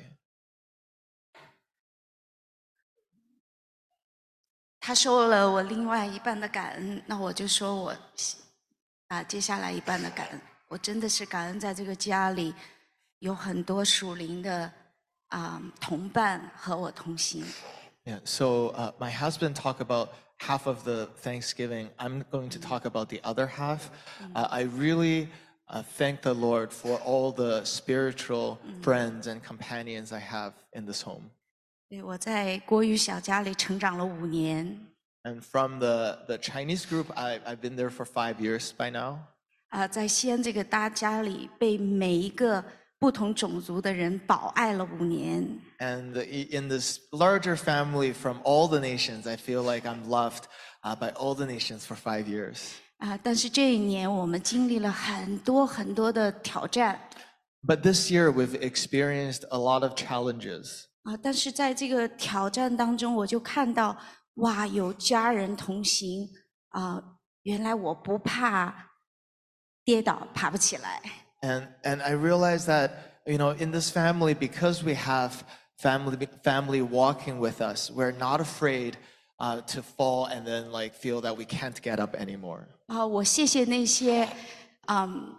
Speaker 15: 他收了我另外一半的感恩，那我就说我啊，接下来一半的感恩。我真的是感恩，在这个家里有很多属灵的啊、同伴和我同行。
Speaker 14: Yeah, so uh, my husband talked about half of the Thanksgiving. I'm going to talk about the other half. Uh, I really uh, thank the Lord for all the spiritual friends and companions I have in this home.
Speaker 15: 对，我在国语小家里成长了五年
Speaker 14: ，And from the, the Chinese group, I, I've been there for five years by now.
Speaker 15: 啊、在西安这个大家里，被每一个不同种族的人保爱了五年。
Speaker 14: And in this larger family from all the nations, I feel like I'm loved uh, by all the nations for five years.
Speaker 15: 啊、但是这一年我们经历了很多很多的挑战
Speaker 14: But this year, we've experienced a lot of challenges.
Speaker 15: 啊、但是在这个挑战当中，我就看到哇，有家人同行啊、原来我不怕跌倒，爬不起来。
Speaker 14: And and I realized that you know in this family because we have family family walking with us, we're not afraid uh, to fall and then like feel that we can't get up anymore.
Speaker 15: 啊、我谢谢那些嗯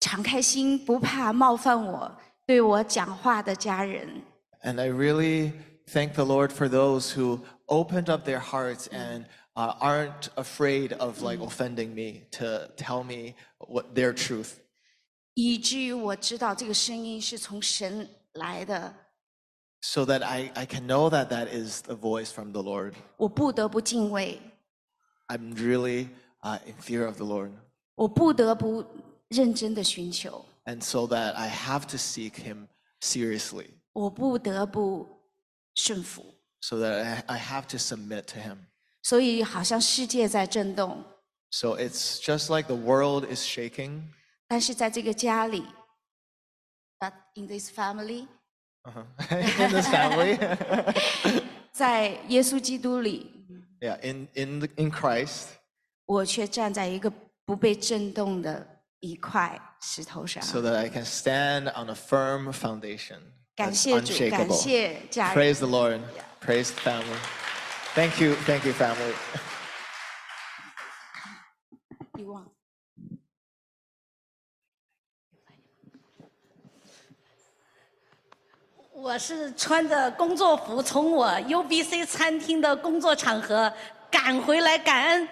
Speaker 15: 敞开心、不怕冒犯我、对我讲话的家人。
Speaker 14: And I really thank the Lord for those who opened up their hearts and uh, aren't afraid of like offending me to tell me what their truth.
Speaker 15: 以至于我知道这个声音是从神来的，
Speaker 14: So that I, I can know that that is the voice from the Lord.
Speaker 15: 我不得不敬畏，
Speaker 14: I'm really uh, in fear of the Lord.
Speaker 15: 我不得不认真的寻求，
Speaker 14: And so that I have to seek Him seriously.
Speaker 15: 我不得不顺服。
Speaker 14: So that I, I have to submit to Him.
Speaker 15: 所以好像世界在震动
Speaker 14: ，So it's just like the world is shaking.
Speaker 15: 但是在这个家里，but in this
Speaker 14: family，Uh-huh. in this family.
Speaker 15: 在耶稣基督里
Speaker 14: ，yeah, in, in, the, in Christ.
Speaker 15: 我却站在一个不被震动的一块石头上。
Speaker 14: So that I can stand on a firm foundation.
Speaker 15: 感
Speaker 14: that's
Speaker 15: 谢主，感
Speaker 14: unshakable.
Speaker 15: 谢家人。
Speaker 14: Praise the Lord. Praise the family. Thank you. Thank you, family.
Speaker 15: 遗忘。
Speaker 16: 我是穿着工作服从我 UBC 餐厅的工作场合赶回来感恩。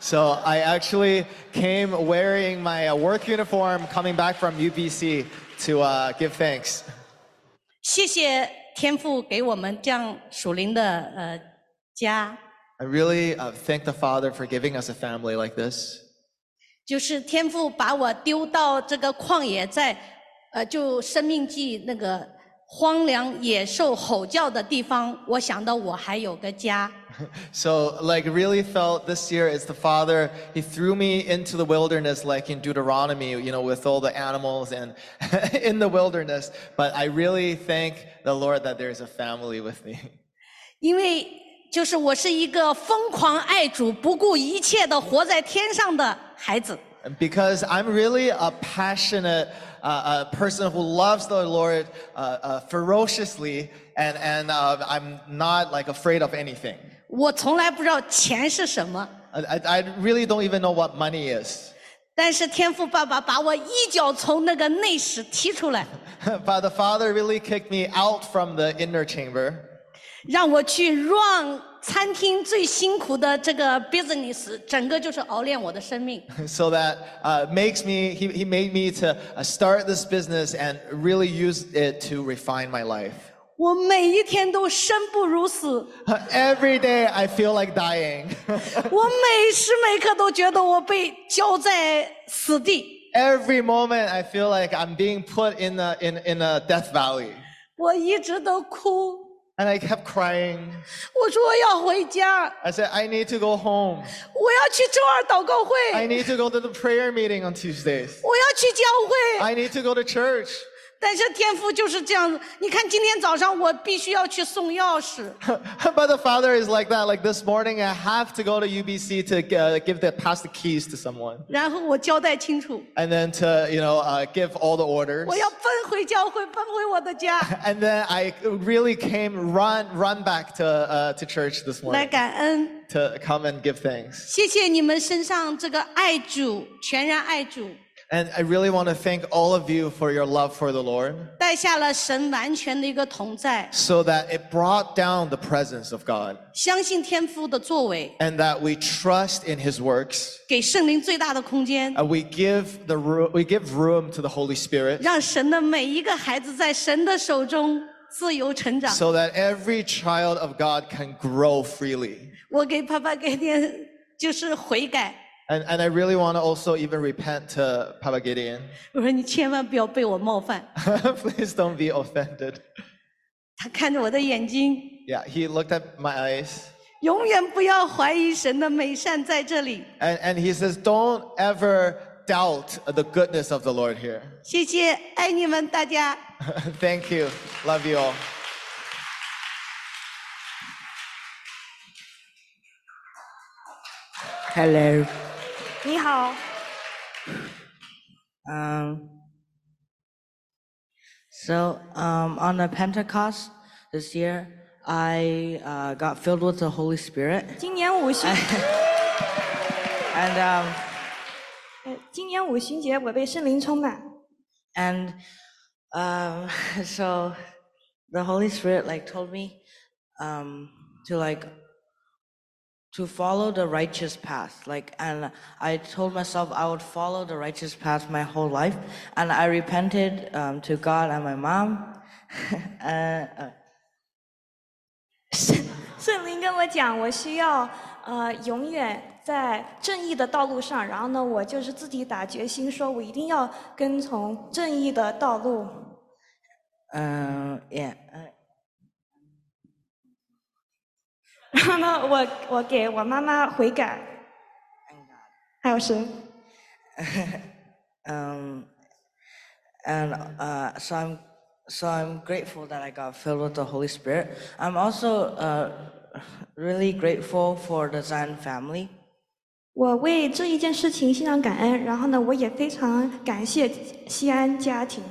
Speaker 14: So I actually came wearing my uh, work uniform coming back from UBC to uh, give thanks.
Speaker 16: 谢谢天父给我们这样属灵的呃家
Speaker 14: ，I really uh, thank the Father for giving us a family like this.
Speaker 16: 就是天父把我丢到这个旷野在，呃就生命记那个荒凉野兽吼叫的地方，我想到我还有个家。
Speaker 14: So, like, really felt this year as the Father, He threw me into the wilderness, like in Deuteronomy, you know, with all the animals and in the wilderness. But I really thank the Lord that there's a family with me.
Speaker 16: 因为 就是我是一个疯狂爱主、不顾一切的活在天上的孩子。
Speaker 14: And Because I'm really a passionate uh, uh, person who loves the Lord uh, uh, ferociously, and, and uh, I'm not like afraid of anything.
Speaker 16: 我从来不知道钱是什么，
Speaker 14: I, I I really don't even know what money is.
Speaker 16: 但是天父爸爸把我一脚从那个内室踢出来，
Speaker 14: but the Father really kicked me out from the inner chamber
Speaker 16: 让我去 run 餐厅最辛苦的这个 business，整个就是熬炼我的生命。
Speaker 14: so that uh, makes me, he, he made me to uh, start this business and really use it to refine my life.
Speaker 16: 我每一天都生不如死，
Speaker 14: Every day I feel like dying.
Speaker 16: 我每时每刻都觉得我被交在死地。
Speaker 14: Every moment I feel like I'm being put in a, in, in a death valley.
Speaker 16: 我一直都哭，
Speaker 14: And I kept crying.
Speaker 16: 我说我要回家，
Speaker 14: I said, I need to go home.
Speaker 16: 我要去周二祷告会，
Speaker 14: I need to go to the prayer meeting on Tuesdays.
Speaker 16: 我要去教会。
Speaker 14: I need to go to church.
Speaker 16: 但是天父就是这样子，你看今天早上我必须要去送钥匙，
Speaker 14: but the Father is like that. Like this morning, I have to go to UBC to uh, give the pass the keys to someone,
Speaker 16: 然后我交代清楚，
Speaker 14: and then to you know uh, give all the orders.
Speaker 16: 我要奔回教会，奔回我的家，
Speaker 14: And then I really came run run back to uh, to church this
Speaker 16: 来
Speaker 14: morning
Speaker 16: 感恩。
Speaker 14: to come and give thanks.
Speaker 16: 谢谢你们身上这个爱主、全然爱主，
Speaker 14: And I really want to thank all of you for your love for the Lord,
Speaker 16: 带下了神完全的一个同在，
Speaker 14: so that it brought down the presence of God,
Speaker 16: 相信天父的作为，
Speaker 14: and that we trust in His works.
Speaker 16: 给圣灵最大的空间，
Speaker 14: And we give the ro- we give room to the Holy Spirit
Speaker 16: 让神的每一个孩子在神的手中自由成长。
Speaker 14: so that every child of God can grow freely.
Speaker 16: 我给爸爸给点就是悔改，
Speaker 14: And, and I really want to also even repent to Papa Gideon.
Speaker 16: 我说你千万不要被我冒犯。
Speaker 14: Please don't be offended.
Speaker 16: 他看着我的眼睛，
Speaker 14: Yeah, he looked at my eyes
Speaker 16: 永远不要怀疑神的美善在这里。
Speaker 14: and, and he says, Don't ever doubt the goodness of the Lord here.
Speaker 16: 谢谢，爱你们大家。
Speaker 14: Thank you. Love you all.
Speaker 17: Hello.
Speaker 9: 你好，
Speaker 17: Um, so um, on the Pentecost this year, I uh, got filled with the Holy Spirit,
Speaker 9: 今年五旬，
Speaker 17: and um,
Speaker 9: 呃今年五旬节我被圣灵充满，
Speaker 17: and um, so the Holy Spirit like told me um, to like to follow the righteous path like and i told myself i would follow the righteous path my whole life and i repented um, to god and my mom and, uh,
Speaker 9: 圣灵跟我讲，我需要呃永远在正义的道路上，然后呢，我就是自己打决心说，我一定要跟从正义的道路。
Speaker 17: um, yeah
Speaker 9: 然后呢，我我给我妈妈悔改，还有神。
Speaker 17: um, and uh, so I'm so I'm grateful that I got filled with the Holy Spirit. I'm also uh, really grateful for the Zion family.
Speaker 9: 我为这一件事情心上感恩，然后呢，我也非常感谢西安家庭。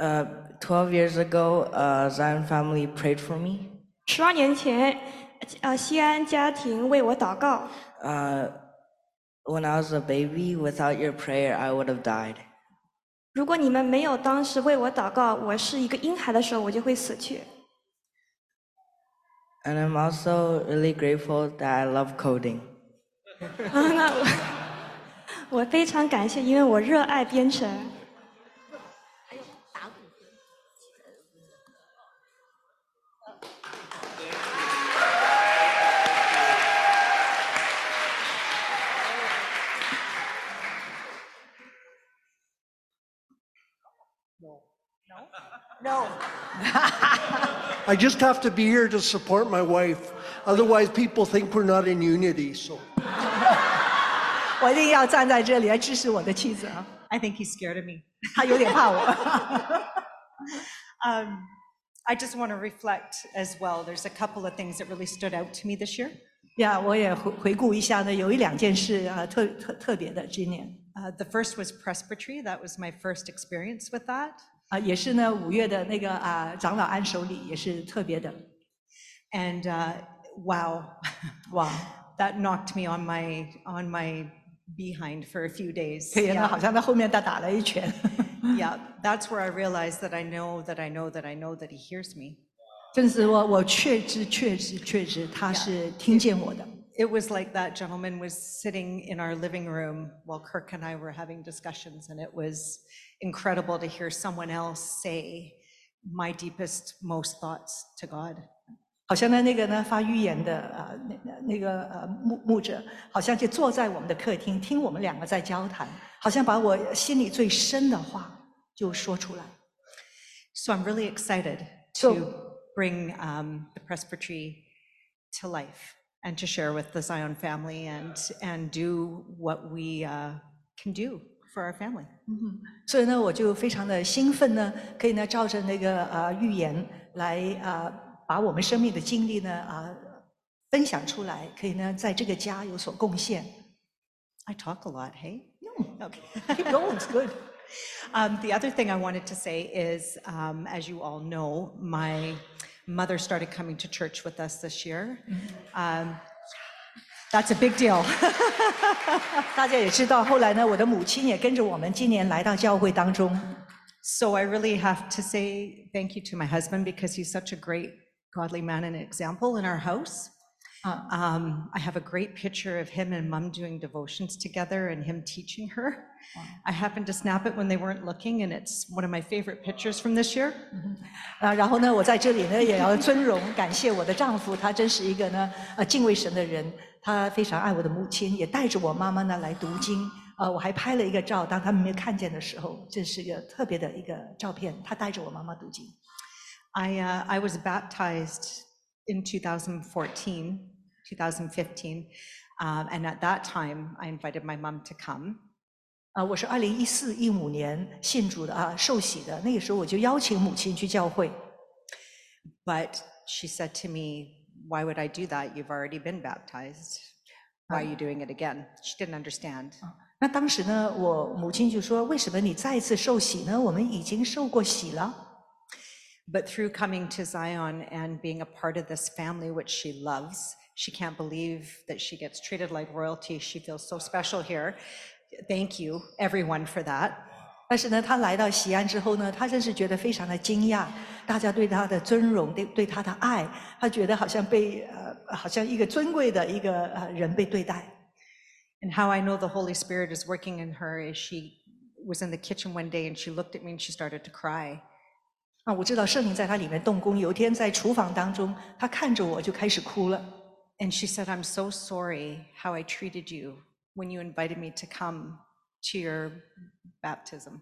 Speaker 17: Uh, Twelve years ago, uh, Zion family prayed for me.
Speaker 9: 十二年前，呃，西安家庭为我祷告。
Speaker 17: Uh, when I was a baby, without your prayer, I would have died.
Speaker 9: 如果你们没有当时为我祷告，我是一个婴孩的时候，我就会死去。
Speaker 17: And I'm also really grateful that I love coding.
Speaker 9: 那我我非常感谢，因为我热爱编程。
Speaker 18: No.
Speaker 19: I just have to be here to support my wife. Otherwise, people think we're not in unity. So
Speaker 8: 我一定要站在这里来支持我的妻子啊。
Speaker 20: I think he's scared of me.
Speaker 8: 他有点怕我。
Speaker 20: Um, I just want to reflect as well. There's a couple of things that really stood out to me this year.
Speaker 8: 呀，我也回回顾一下呢，有一两件事啊，特特特别的，今年
Speaker 20: Uh, the first was presbytery. That was my first experience with that.
Speaker 8: 啊，也是呢，五月的那个啊长老安守礼也是特别的。
Speaker 20: And uh, wow,
Speaker 8: wow,
Speaker 20: that knocked me on my on my behind for a few days.
Speaker 8: 可以呢，好像在后面他打了一拳。
Speaker 20: yeah, that's where I realized that I know that I know that I know that He hears me.
Speaker 8: 正是我我确知确知确知他是听见我的。
Speaker 20: It was like that gentleman was sitting in our living room while Kirk and I were having discussions, and it was incredible to hear someone else say my deepest, most thoughts to God.
Speaker 8: 好像呢，那个呢发预言的啊，那那那个呃牧牧者，好像就坐在我们的客厅，听我们两个在交谈，好像把我心里最深的话就说出来。
Speaker 20: So I'm really excited to bring um, the presbytery to life and to share with the Zion family and and do what we uh, can do for our family.
Speaker 8: 嗯，所以呢，我就非常的兴奋呢，可以呢照着那个呃预言来啊、把我们生命的经历呢啊、分享出来，可以呢在这个家有所贡献。
Speaker 20: I talk a lot, hey? Okay.
Speaker 8: Keep going, it's good.
Speaker 20: Um, the other thing I wanted to say is, um, as you all know, my mother started coming to church with us this year. Um, that's a big deal.
Speaker 8: 大家也知道，后来呢，我的母亲也跟着我们今年来到教会当中。
Speaker 20: So I really have to say thank you to my husband because he's such a great godly man and example in our house. Um, I have a great picture of him and mom doing devotions together and him teaching her. I happened to snap it when they weren't looking, and it's one of my favorite pictures from this year.
Speaker 8: 啊，然后呢，我在这里呢也要尊荣感谢我的丈夫，他真是一个呢呃敬畏神的人， 他非常爱我的母亲，也带着我妈妈呢来读经。呃，我还拍了一个照，当他们没有看见的时候，这是一个特别的一个照片，他带着我妈妈读经。
Speaker 20: I, uh, I was baptized in 2014, 2015, um, and at that time, I invited my mom to come.
Speaker 8: 啊，我是二零一四一五年信主的啊，受洗的。那个时候我就邀请母亲去教会
Speaker 20: ，But she said to me, Why would I do that? You've already been baptized. Why are you doing it again? She didn't understand.
Speaker 8: 那当时呢，我母亲就说：“为什么你再一次受洗呢？我们已经受过洗了。”
Speaker 20: But through coming to Zion and being a part of this family, which she loves, she can't believe that she gets treated like royalty. She feels so special here. Thank you, everyone, for that.
Speaker 8: 但是呢，他来到锡安之后呢，他真是觉得非常的惊讶，大家对他的尊荣，对对他的爱，他觉得好像被呃，好像一个尊贵的一个呃人被对待。
Speaker 20: And how I know the Holy Spirit is working in her is she was in the kitchen one day and she looked at me and she started to cry.
Speaker 8: 啊，我知道圣灵在她里面动工。有一天在厨房当中，她看着我就开始哭了。
Speaker 20: And she said, "I'm so sorry how I treated you when you invited me to come." to your baptism.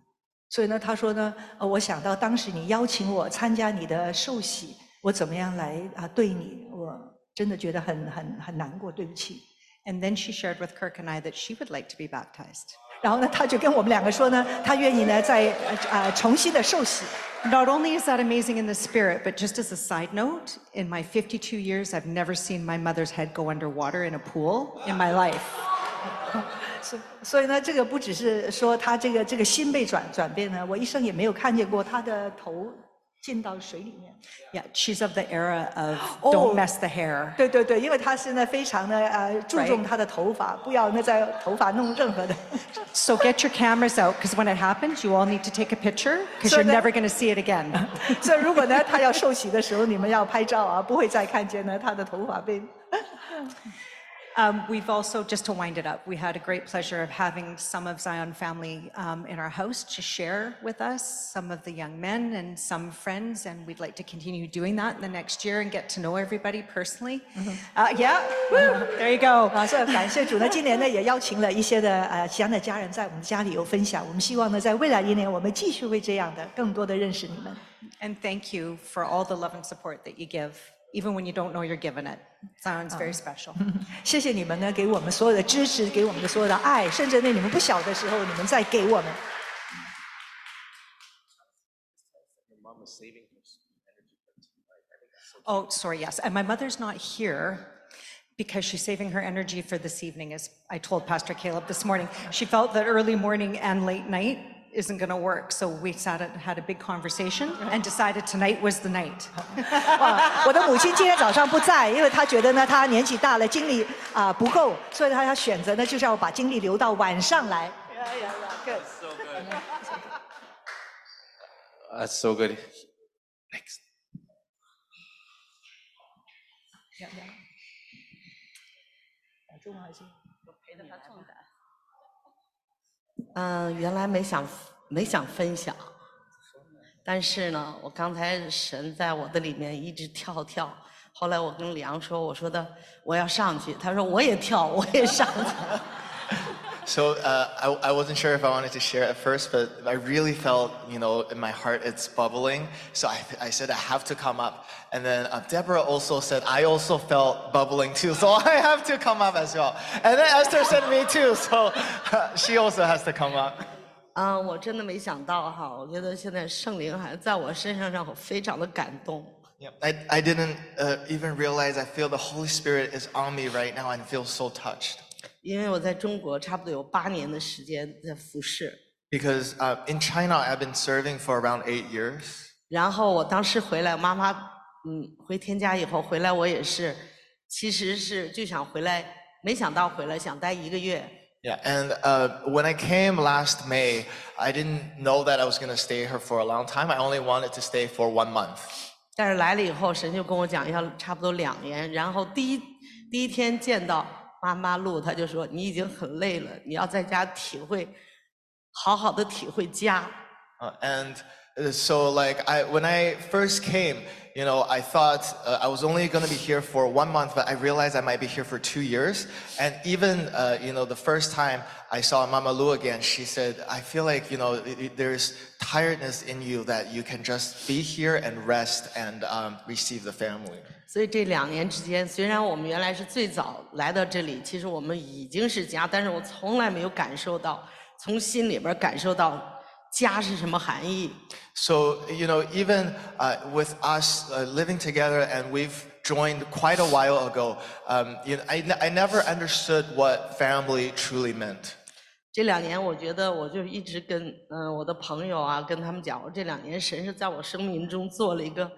Speaker 8: 所以呢，他说呢，呃，我想到当时你邀请我参加你的受洗，我怎么样来啊对你，我真的觉得很很很难过，对不起。
Speaker 20: And then she shared with Kirk and I that she would like to be baptized.
Speaker 8: 然后呢，他就跟我们两个说呢，他愿意呢再呃呃重新的受洗。
Speaker 20: Not only is that amazing in the spirit, but just as a side note, in my 52 years, I've never seen my mother's head go underwater in a pool in my life.
Speaker 8: 所所以呢，这个不只是说他这个这个心被转转变呢，我一生也没有看见过他的头进到水里面。
Speaker 20: Yeah, she's of the era of
Speaker 8: Oh.
Speaker 20: don't mess the hair.
Speaker 8: 对对对，因为他现在非常的呃注重.他的头发，不要那在头发弄任何的。
Speaker 20: So get your cameras out because when it happens, you all need to take a picture because you're never going to see it again.
Speaker 8: 所以如果呢他要受洗的时候，你们要拍照啊，不会再看见呢他的头发被。
Speaker 20: Um, we've also, just to wind it up, we had a great pleasure of having some of Zion family um, in our house to share with us, some of the young men and some friends, and we'd like to continue doing that in the next year and get to know everybody personally. Uh, yeah, woo, there you go.
Speaker 8: 啊，所以感谢主呢，今年呢也邀请了一些的呃西安的家人在我们家里有分享。我们希望呢，在未来一年我们继续会这样的，更多的认识你们。
Speaker 20: And thank you for all the love and support that you give, even when you don't know you're giving it. Zion's very special.
Speaker 8: 谢谢你们呢，给我们所有的支持，给我们的所有的爱，甚至呢你们不小的时候，你们在给我们。
Speaker 14: Your mom was saving her energy for
Speaker 20: Oh, sorry, yes. And my mother's not here because she's saving her energy for this evening, as I told Pastor Caleb this morning. She felt that early morning and late night isn't going to work. So we sat and had a big conversation and decided tonight was the night.
Speaker 8: 哇，我的母亲今天早上不在，因为她觉得呢，她年纪大了，精力啊、不够，所以她她选择呢，就是要把精力留到晚上来。Yeah, yeah, yeah, good.
Speaker 4: That's so good. Next.
Speaker 16: 嗯、原来没想没想分享，但是呢，我刚才神在我的里面一直跳跳。后来我跟李阳说，我说的我要上去，他说我也跳，我也上去。
Speaker 14: So uh, I, I wasn't sure if I wanted to share at first, but I really felt, you know, in my heart it's bubbling. So I, I said I have to come up. And then uh, Deborah also said I also felt bubbling too, so I have to come up as well. And then Esther said me too, so she also has to come up.
Speaker 16: 嗯、我真的没想到哈，我觉得现在圣灵还在我身上，让我非常的感动。
Speaker 14: Yeah, I, I didn't uh, even realize I feel the Holy Spirit is on me right now and feel so touched.
Speaker 16: 因为我在中国差不多有八年的时间在服侍
Speaker 14: ，Because uh, in China, I've been serving for around eight years.
Speaker 16: 然后我当时回来，妈妈嗯回天家以后回来，我也是，其实是就想回来，没想到回来想待一个月
Speaker 14: ，Yeah, and uh, when I came last May, I didn't know that I was going to stay here for a long time. I only wanted to stay for one month.
Speaker 16: 但是来了以后，神就跟我讲要差不多两年，然后第一第一天见到妈妈路，他就说你已经很累了，你要在家体会，好好的体会家。
Speaker 14: Uh, and uh, so, like, I, when I first came, you know, I thought uh, I was only going to be here for one month, but I realized I might be here for two years. And even, uh, you know, the first time I saw Mama Lu again, she said, I feel like, you know, it- it- there's tiredness in you that you can just be here and rest and um, receive the family.
Speaker 16: 所以这两年之间，虽然我们原来是最早来到这里，其实我们已经是家，但是我从来没有感受到，从心里边感受到家是什么含义。
Speaker 14: So, you know, even uh, with us uh, living together and we've joined quite a while ago, um, you know, I, I never understood what family truly meant.
Speaker 16: 这两年，我觉得我就一直跟嗯、呃我的朋友啊，跟他们讲，我这两年神是在我生命中做了一个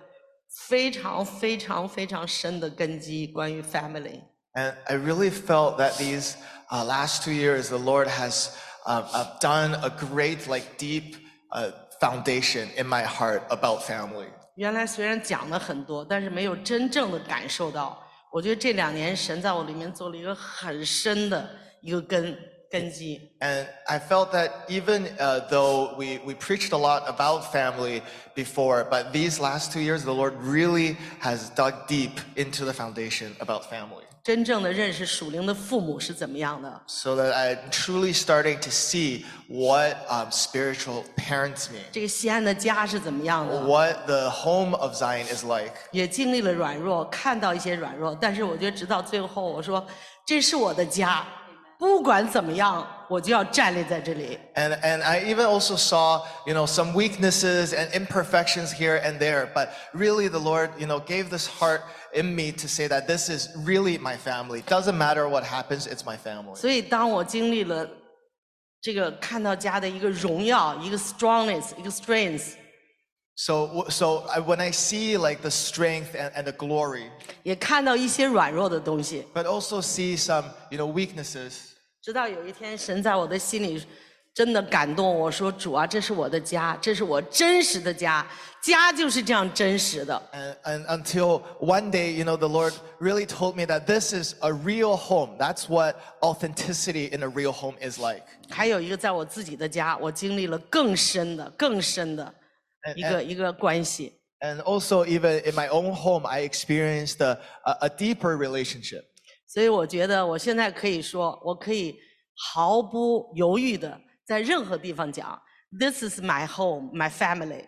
Speaker 16: 非常非常非常深的根基，关于 family。
Speaker 14: And I really felt that these uh, last two years, the Lord has uh, uh, done a great, like, deep uh, foundation in my heart about family.
Speaker 16: 原来虽然讲了很多，但是没有真正的感受到。我觉得这两年神在我里面做了一个很深的一个根 根基。
Speaker 14: And I felt that even uh, though we, we preached a lot about family before, but these last two years, the Lord really has dug deep into the foundation about family.
Speaker 16: 真正的认识属灵的父母是怎么样的？
Speaker 14: So that I'm truly starting to see what um, spiritual parents mean,
Speaker 16: 这个西安的家是怎么样的？
Speaker 14: what the home of Zion is like.
Speaker 16: 也经历了软弱，看到一些软弱，但是我觉得直到最后，我说这是我的家， 不管怎么样，我就要站立在这里。
Speaker 14: And, and I even also saw, you know, some weaknesses and imperfections here and there, but really the Lord, you know, gave this heart in me to say that this is really my family. Doesn't matter what happens, it's my family.
Speaker 16: 所以当我经历了这个看到家的一个荣耀、一个 strongness、一个 strength，
Speaker 14: So, so I, when I see like the strength and, and the glory,
Speaker 16: 也看到一些软弱的东西，
Speaker 14: but also see some, you know, weaknesses.
Speaker 16: 直到有一天神在我的心里真的感动我说：“主啊，这是我的家，这是我真实的家，家就是这样真实的。”
Speaker 14: And, and until one day, you know, the Lord really told me that this is a real home. That's what authenticity in a real home is like.
Speaker 16: 还有一个在我自己的家，我经历了更深的、更深的 一个一个关系。
Speaker 14: And also, even in my own home, I experienced a, a, a deeper relationship.
Speaker 16: 所以我觉得我现在可以说，我可以毫不犹豫的在任何地方讲，This is my home, my family。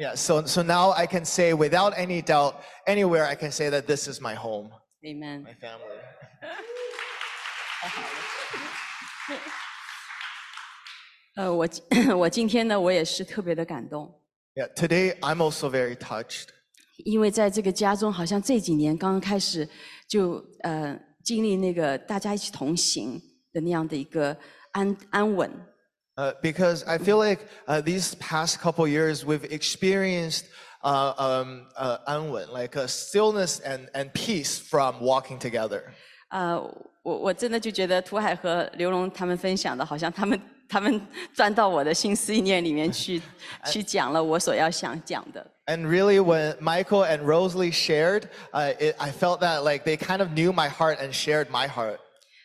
Speaker 14: Yeah, so, so now I can say without any doubt, anywhere I can say that this is my home,
Speaker 16: Amen。
Speaker 14: my family.
Speaker 21: 呃，我我今天呢，我也是特别的感动。
Speaker 14: Yeah, today I'm also very touched.
Speaker 21: 因为在这个家中，好像这几年刚刚开始就呃经历那个大家一起同行的那样的一个安安稳。
Speaker 14: Uh, because I feel like uh, these past couple years we've experienced uh, um, uh, anwen, like a stillness and, and peace from walking together.
Speaker 21: 呃，我我真的就觉得涂海和刘荣他们分享的，好像他们 他们钻到我的心思意念里面去，去讲了我所要想讲的。
Speaker 14: And really, when Michael and Rosalie shared, uh, it, I felt that like they kind of knew my heart and shared my heart.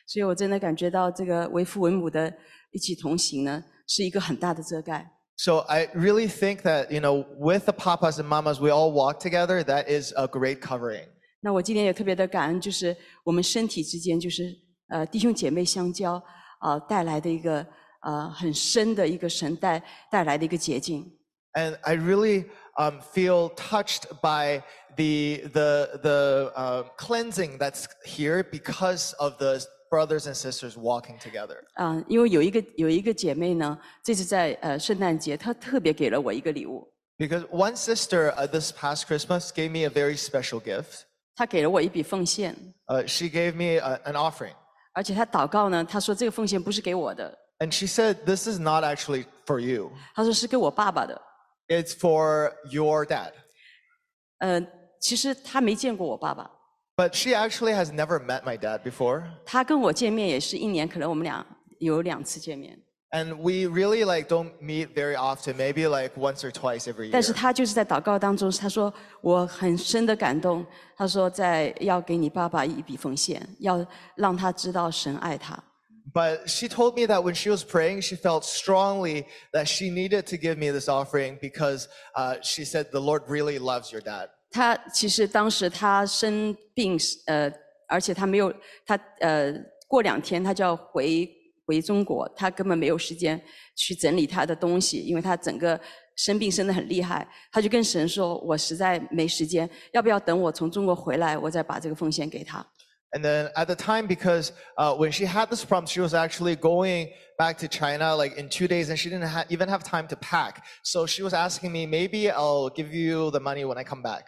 Speaker 21: 所以我真的感觉到这个为父为母的一起同行呢，是一个很大的遮盖。
Speaker 14: So I really think that you know, with the papas and mamas, we all walk together. That is a great covering.
Speaker 21: 那我今天也特别的感恩，就是我们身体之间，就是呃弟兄姐妹相交啊、带来的一个呃很深的一个神带带来的一个捷径。
Speaker 14: And I really um, feel touched by the the the uh, cleansing that's here because of the brothers and sisters walking together.
Speaker 21: 啊、因为有一个有一个姐妹呢，这次在呃圣诞节，她特别给了我一个礼物
Speaker 14: ，Because one sister uh, this past Christmas gave me a very special gift.
Speaker 21: 她给了我一笔奉献
Speaker 14: ，Uh, she gave me a, an offering,
Speaker 21: 而且她祷告呢，她说这个奉献不是给我的，
Speaker 14: and she said, "This is not actually for you.
Speaker 21: 她说是给我爸爸的。
Speaker 14: It's for your dad."
Speaker 21: 呃，其实她没见过我爸爸，
Speaker 14: But she actually has never met my dad before.
Speaker 21: 她跟我见面也是一年，可能我们俩有两次见面。
Speaker 14: And we really like don't meet very often, maybe like once or twice every
Speaker 21: 但是
Speaker 14: year.
Speaker 21: 他就是在祷告当中，他说我很深的感动，他说在要给你爸爸一笔奉献，要让他知道神爱他。
Speaker 14: But she told me that when she was praying, she felt strongly that she needed to give me this offering because uh, she said the Lord really loves your dad.
Speaker 21: 他其实当时他生病，呃，而且他没有他呃过两天他就要回回中国，他根本没有时间去整理他的东西，因为他整个生病生得很厉害，他就跟神说：“我实在没时间，要不要等我从中国回来，我再把这个奉献给他？”
Speaker 14: And then at the time, because uh, when she had this problem, she was actually going back to China like in two days, and she didn't ha- even have time to pack. So she was asking me, maybe I'll give you the money when I come back.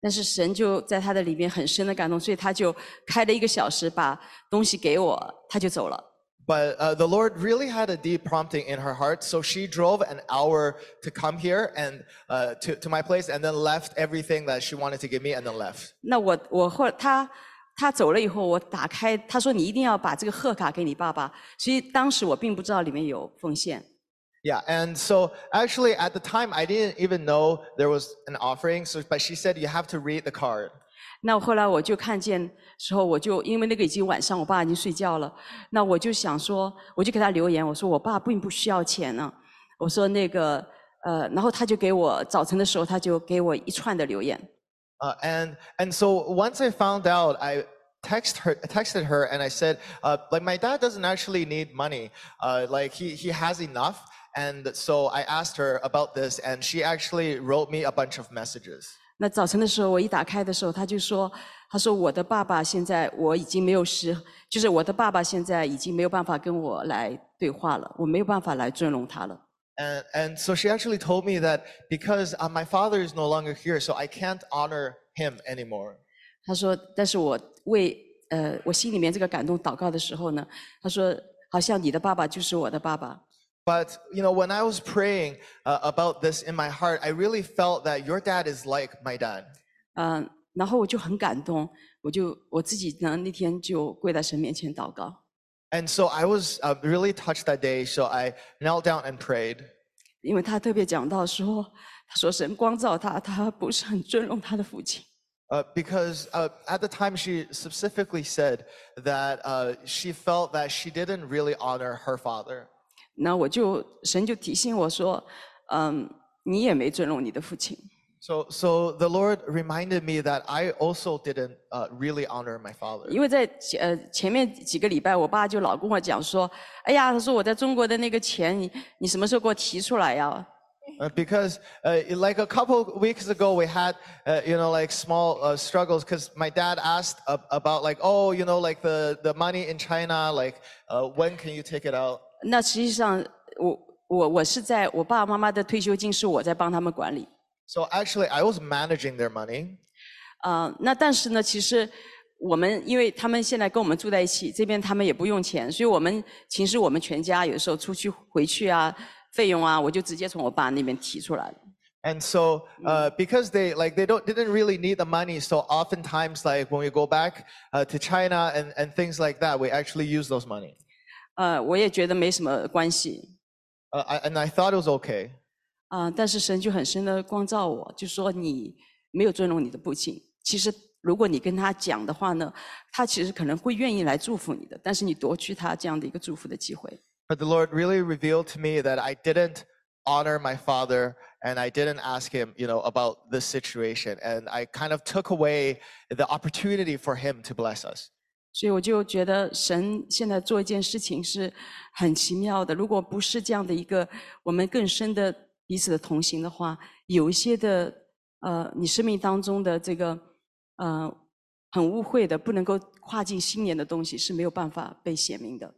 Speaker 21: 但是神就在他的里面很深的感动，所以他就开了一个小时把东西给我，他就走了。
Speaker 14: But uh, the Lord really had a deep prompting in her heart, so she drove an hour to come here and uh, to, to my place, and then left everything that she wanted to give me, and then left.
Speaker 21: 那我我后他 他走了以后，我打开，他说你一定要把这个贺卡给你爸爸。所以当时我并不知道里面有奉献
Speaker 14: ，Yeah, and so actually at the time I didn't even know there was an offering. So, but she said you have to read the card.
Speaker 21: 那后来我就看见时候，我就因为那个已经晚上，我爸已经睡觉了，那我就想说，我就给他留言，我说我爸并不需要钱呢，我说那个呃，然后他就给我早晨的时候，他就给我一串的留言。
Speaker 14: Uh, and and so once I found out, I text her, texted her, and I said, uh, like my dad doesn't actually need money. Uh, like he he has enough. And so I asked her about this, and she actually wrote me a bunch of messages.
Speaker 21: 那早晨的时候，我一打开的时候，他就说：“他说我的爸爸现在我已经没有时，就是我的爸爸现在已经没有办法跟我来对话了，我没有办法来尊荣他了。
Speaker 14: And, and so she actually told me that because uh, my father is no longer here, so I can't honor him anymore.
Speaker 21: 他说，但是我为呃我心里面这个感动祷告的时候呢，他说好像你的爸爸就是我的爸爸。
Speaker 14: But you know, when I was praying uh, about this in my heart, I really felt that your dad is like my dad.
Speaker 21: 嗯、然后我就很感动，我就我自己呢那天就跪在神面前祷告，
Speaker 14: And so I was uh, really touched that day. So I knelt down and prayed.
Speaker 21: 因为他特别讲到说，他说神光照他，他不是很尊重他的父亲。
Speaker 14: Uh, because uh, at the time she specifically said that uh, she felt that she didn't really honor her father.
Speaker 21: 那我就神就提醒我说，嗯，你也没尊重你的父亲。
Speaker 14: So, so the Lord reminded me that I also didn't uh, really honor my father.
Speaker 21: 因为在前呃前面几个礼拜，我爸就老跟我讲说，哎呀，他说我在中国的那个钱，你你什么时候给我提出来呀？
Speaker 14: Uh, because uh, like a couple weeks ago we had uh, you know like small uh, struggles because my dad asked ab- about like oh you know like the, the money in china like uh, when can you take it out
Speaker 21: 那实际上，我我我是在我爸爸妈妈的退休金是我在帮他们管理。
Speaker 14: So actually, I was managing their money.
Speaker 21: 呃，那但是呢，其实我们因为他们现在跟我们住在一起，这边他们也不用钱，所以我们其实我们全家有的时候出去回去啊，费用啊，我就直接从我爸那边提出来了。
Speaker 14: And so, uh, because they like they don't didn't really need the money, so oftentimes like when we go back uh, to China and, and things like that, we actually use those money.
Speaker 21: 呃，我也觉得没什么关系。
Speaker 14: Uh, I, and I thought it was okay.
Speaker 21: 啊、但是神就很深的光照我，就说你没有尊重你的父亲。其实如果你跟他讲的话呢，他其实可能会愿意来祝福你的，但是你夺去他这样的一个祝福的机会。
Speaker 14: But the Lord really revealed to me that I didn't honor my father and I didn't ask him, you know, about this situation. And I kind of took away the opportunity for him to bless us.
Speaker 21: 所以我就觉得神现在做一件事情是很奇妙的。如果不是这样的一个我们更深的 彼此的同行的话，有一些的呃，你生命当中的这个呃很污秽的、不能够跨进新年的东西是没有办法被显明的。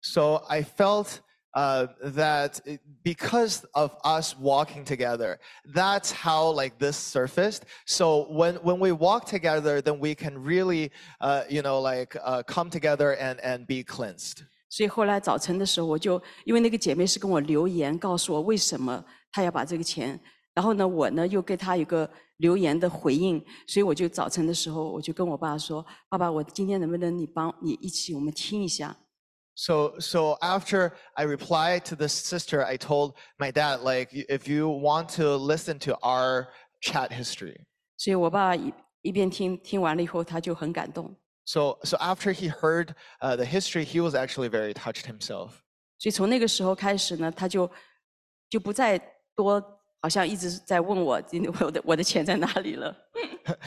Speaker 14: So I felt uh, that it- because of us walking together, that's how like this surfaced. So when when we walk together, then we can really, uh, you know, like uh, come together and and be cleansed.
Speaker 21: 所以后来早晨的时候，我就因为那个姐妹是跟我留言，告诉我为什么 她要把这个钱，然后呢，我呢又给他一个留言的回应，所以我就早晨的时候，我就跟我爸说：“爸爸，我今天能不能你帮你一起我们听一下？”
Speaker 14: So so after I replied to this sister, I told my dad like, if you want to listen to our chat history.
Speaker 21: 所以我爸一一边听听完了以后，他就很感动。
Speaker 14: So so after he heard uh, the history, he was actually very touched himself.
Speaker 21: 所以从那个时候开始呢，他就就不再多，好像一直在问我今天我的我的钱在哪里了。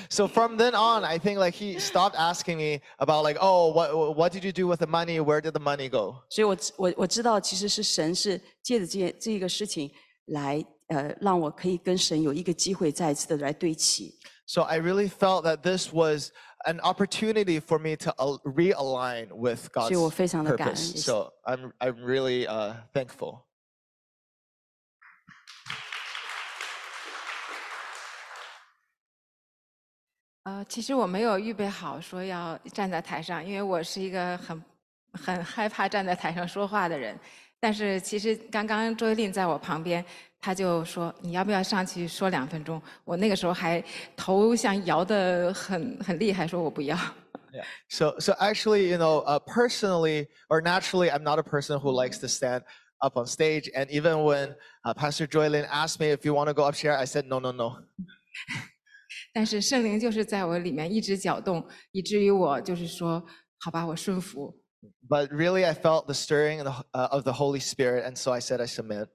Speaker 14: So from then on, I think like he stopped asking me about like, oh, what what did you do with the money? Where did the money go?
Speaker 21: 所以我知我我知道，其实是神是借着这件这个事情来呃，让我可以跟神有一个机会再一次的来对齐。
Speaker 14: So I really felt that this was an opportunity for me to al- realign with God's
Speaker 21: 所以我非常的感恩，
Speaker 14: purpose.
Speaker 21: 也是
Speaker 14: So I'm I'm really uh, thankful.
Speaker 22: 呃，其实我没有预备好说要站在台上，因为我是一个很很害怕站在台上说话的人。但是其实刚刚周一令在我旁边，他就说你要不要上去说两分钟？我那个时候还头像摇得很很厉害，说我不要。
Speaker 14: Yeah. So so actually, you know, uh, personally or naturally, I'm not a person who likes to stand up on stage. And even when uh, Pastor Joylin asked me if you want to go up here, I said no, no, no.
Speaker 22: 但是圣灵就是在我里面一直搅动，以至于我就是说，好吧，我顺服。
Speaker 14: But really, I felt the stirring of the, uh, of the Holy Spirit, and so I said I submit.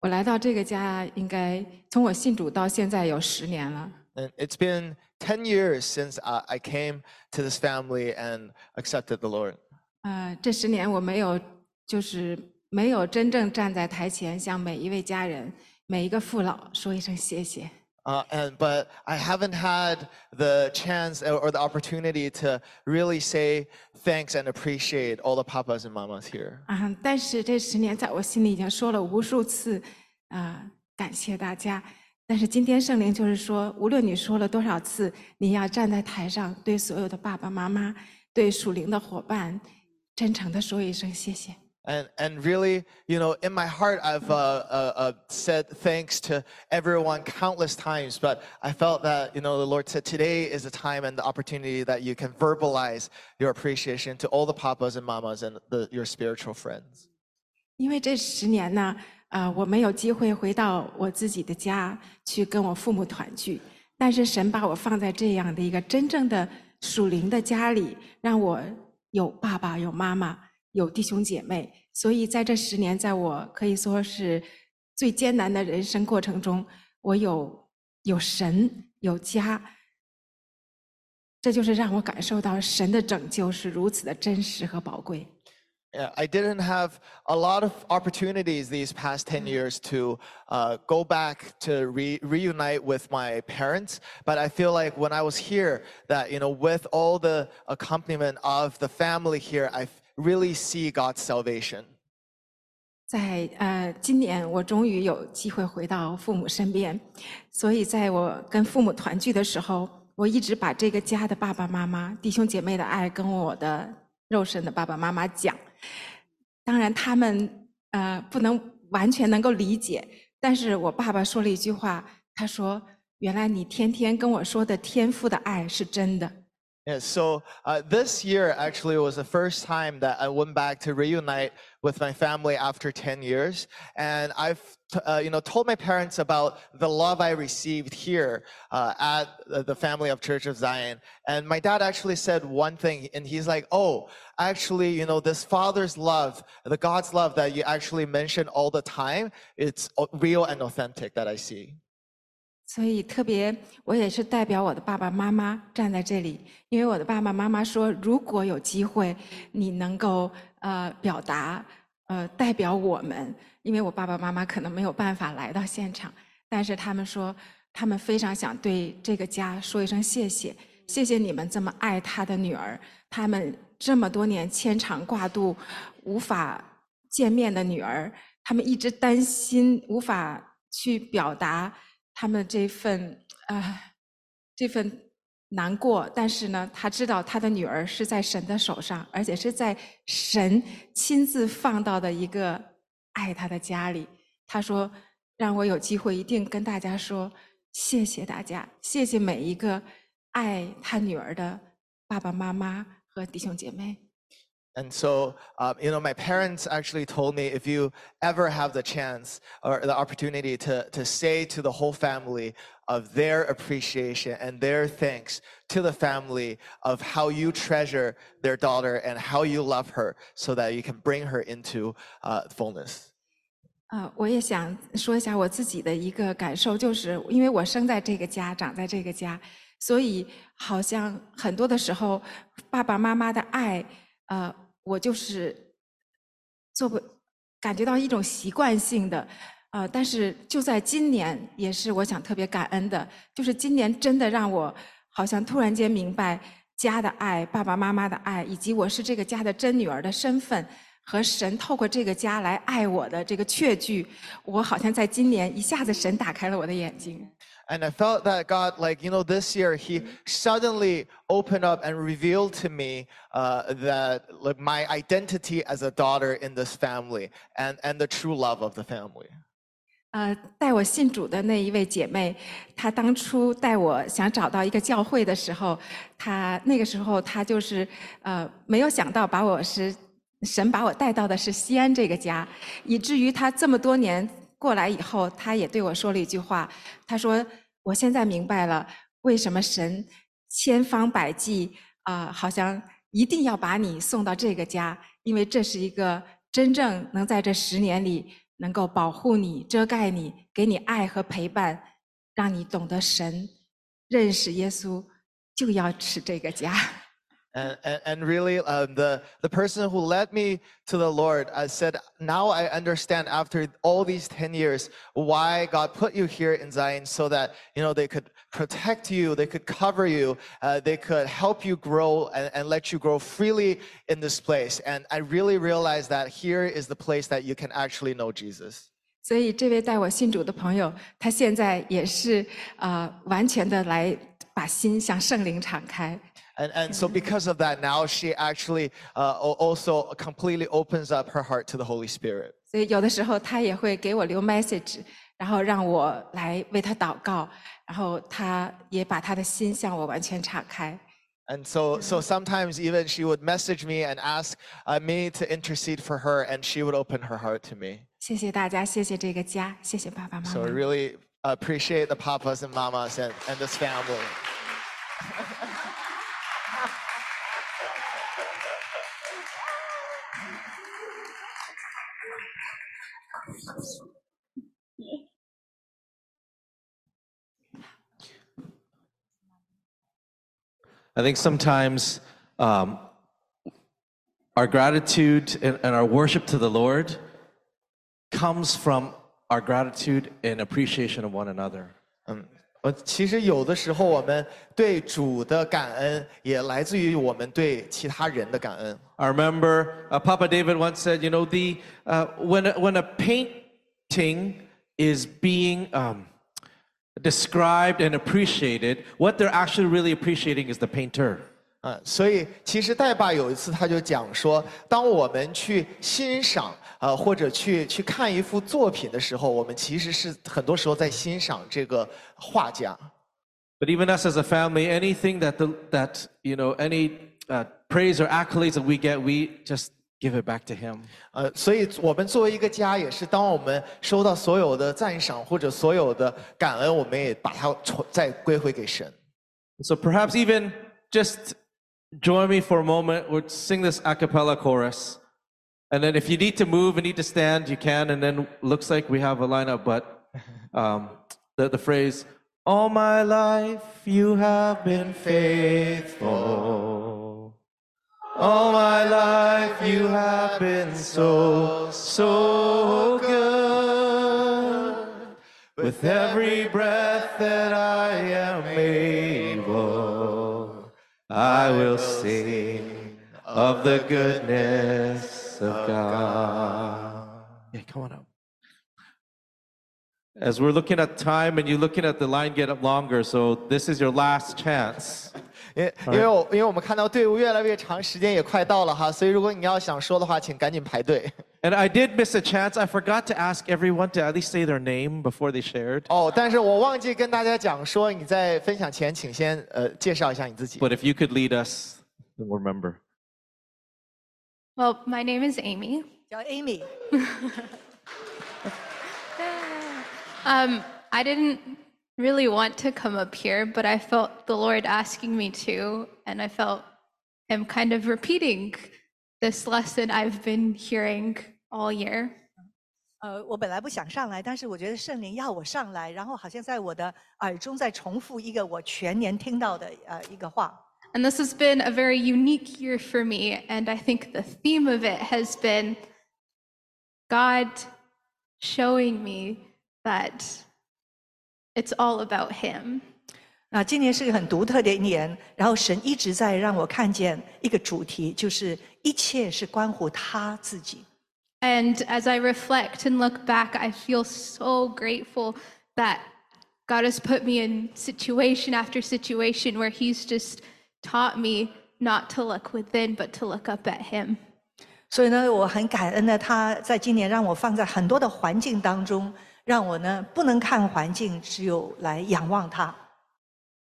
Speaker 22: 我来到这个家，应该从我信主到现在有十年了。
Speaker 14: And it's been ten years since uh, I came to this family and accepted the Lord.
Speaker 22: 呃，这十年我没有，就是没有真正站在台前，向每一位家人、每一个父老说一声谢谢。
Speaker 14: Uh, and but I haven't had the chance or, the opportunity to really say thanks and appreciate all the papas and mamas here.
Speaker 22: 啊，但是这十年在我心里已经说了无数次，啊、感谢大家。但是今天圣灵就是说，无论你说了多少次，你要站在台上，对所有的爸爸妈妈、对属灵的伙伴，真诚的说一声谢谢。
Speaker 14: And and really, you know, in my heart, I've uh, uh, uh, said thanks to everyone countless times. But I felt that you know the Lord said today is the time and the opportunity that you can verbalize your appreciation to all the papas and mamas and the, your spiritual friends.
Speaker 22: 因为这十年呢，呃，我没有机会回到我自己的家去跟我父母团聚，但是神把我放在这样的一个真正的属灵的家里，让我有爸爸、有妈妈、 有弟兄姐妹，所以在这十年，在我可以说是最艰难的人生过程中，我有有神，有家。这就是让我感受到神的拯救是如此的真实和宝贵。
Speaker 14: Yeah, I didn't have a lot of opportunities these past 10 years to uh, go back to re- reunite with my parents. But I feel like when I was here, that, you know, with all the accompaniment of the family here, I really see God's salvation.
Speaker 22: 在呃今年我终于有机会回到父母身边，所以在我跟父母团聚的时候，我一直把这个家的爸爸妈妈、弟兄姐妹的爱跟我的肉身的爸爸妈妈讲。当然，他们呃不能完全能够理解，但是我爸爸说了一句话，他说：“原来你天天跟我说的天父的爱是真的。”
Speaker 14: Yeah, so uh, this year actually was the first time that I went back to reunite with my family after 10 years. And I've, uh, you know, told my parents about the love I received here uh, at the- the family of Church of Zion. And my dad actually said one thing, and he's like, oh, actually, you know, this father's love, the God's love that you actually mention all the time, it's real and authentic that I see.
Speaker 22: 所以特别，我也是代表我的爸爸妈妈站在这里，因为我的爸爸妈妈说，如果有机会，你能够呃表达，呃代表我们，因为我爸爸妈妈可能没有办法来到现场，但是他们说，他们非常想对这个家说一声谢谢，谢谢你们这么爱他的女儿，他们这么多年牵肠挂肚，无法见面的女儿，他们一直担心无法去表达。他们这份啊、这份难过，但是呢，他知道他的女儿是在神的手上，而且是在神亲自放到的一个爱他的家里。他说：“让我有机会一定跟大家说，谢谢大家，谢谢每一个爱他女儿的爸爸妈妈和弟兄姐妹。”
Speaker 14: And so, um, you know, my parents actually told me if you ever have the chance or the opportunity to, to say to the whole family of their appreciation and their thanks to the family of how you treasure their daughter and how you love her so that you can bring her into uh, fullness.
Speaker 22: 啊，我也想说一下我自己的一个感受，就是因为我生在这个家，长在这个家，所以好像很多的时候，爸爸妈妈的爱，呃， 我就是做不感觉到一种习惯性的，呃，但是就在今年，也是我想特别感恩的，就是今年真的让我好像突然间明白家的爱、爸爸妈妈的爱，以及我是这个家的真女儿的身份。和神透过这个家来爱我的这个确据，我好像在今年一下子神打开了我的眼睛。
Speaker 14: And I felt that God, like, you know, this year, He mm-hmm. suddenly opened up and revealed to me uh, that like, my identity as a daughter in this family and, and the true love of the family.
Speaker 22: 呃，带我信主的那一位姐妹，她当初带我想找到一个教会的时候，她那个时候她就是呃没有想到把我是神把我带到的是锡安这个家，以至于她这么多年过来以后，他也对我说了一句话，他说：“我现在明白了，为什么神千方百计啊、好像一定要把你送到这个家，因为这是一个真正能在这十年里。”能够保护你、遮盖你、给你爱和陪伴，让你懂得神、认识耶稣，就要是这个家。
Speaker 14: And, and, and really, um, the, the person who led me to the Lord uh, said, Now I understand after all these 10 years why God put you here in Zion so that, you know, they could protect you, they could cover you, uh, they could help you grow and, and let you grow freely in this place. And I really realized that here is the place that you can actually know Jesus.
Speaker 22: 所以，这位带我信主的朋友，他现在也是呃完全的来把心向圣灵敞开。
Speaker 14: And, and so, because of that, now she actually uh, al- also completely opens up her heart to the Holy Spirit.
Speaker 22: 所以有的时候他也会给我留 message，然后让我来为他祷告，然后他也把他的心向我完全敞开。
Speaker 14: And so, so sometimes even she would message me and ask uh, me to intercede for her, and she would open her heart to me.
Speaker 22: 谢谢大家，谢谢这个家，谢谢爸爸妈
Speaker 14: So I
Speaker 22: 妈。
Speaker 14: really appreciate the papas and mamas and, and this family.
Speaker 4: I think sometimes um, our gratitude and, and our worship to the Lord comes from our gratitude and appreciation of one another.
Speaker 14: Um, 呃，其实有的时候我们对主的感恩，也来自于我们对其他人的感恩。
Speaker 4: I remember uh, Papa David once said, you know, the uh, when a, when a painting is being um, described and appreciated, what they're actually really appreciating is the painter.
Speaker 14: 啊，所以其实戴爸有一次他就讲说，当我们去欣赏呃或者去去看一幅作品的时候，我们其实是很多时候在欣赏这个画家。
Speaker 4: But even us as a family, anything that the, that you know, any uh, praise or accolades that we get, we just give it back to Him.
Speaker 14: 呃，所以我们作为一个家，也是当我们收到所有的赞赏或者所有的感恩，我们也把它传再归回给神。
Speaker 4: So perhaps even just join me for a moment. We'll sing this a cappella chorus. And then if you need to move and need to stand, you can. And then looks like we have a lineup, but um, the, the phrase, All my life you have been faithful.
Speaker 23: All my life you have been so, so good. With every breath that I am able, I will sing of the goodness of God.
Speaker 4: Yeah, come on up. As we're looking at time and you're looking at the line get up longer, so this is your last chance.
Speaker 14: 因因为我因为我们看到队伍越来越长，时间也快到了哈，所以如果你要想说的话，请赶紧排队。
Speaker 4: And I did miss a chance. I forgot to ask everyone to at least say their name before they shared.
Speaker 14: 哦，但是我忘记跟大家讲说，你在分享前，请先呃介绍一下你自己。
Speaker 4: But if you could lead us, then we'll remember.
Speaker 24: Well, my name is Amy.
Speaker 8: 叫 Amy。
Speaker 24: Um, I didn't really want to come up here, but I felt the Lord asking me to, and I felt Him kind of repeating this lesson I've been hearing all year.
Speaker 8: 呃，我本来不想上来，但是我觉得圣灵要我上来，然后好像在我的耳中在重复一个我全年听到的呃一个话。
Speaker 24: And this has been a very unique year for me, and I think the theme of it has been God showing me that it's all about Him.
Speaker 8: 那今年是个很独特的一年，然后神一直在让我看见一个主题，就是一切是关乎他自己。
Speaker 24: And as I reflect and look back, I feel so grateful that God has put me in situation after situation where He's just taught me not to look within, but to look up at Him.
Speaker 8: 所以呢，我很感恩呢，他在今年让我放在很多的环境当中， 让我呢不能看环境，只有来仰望他。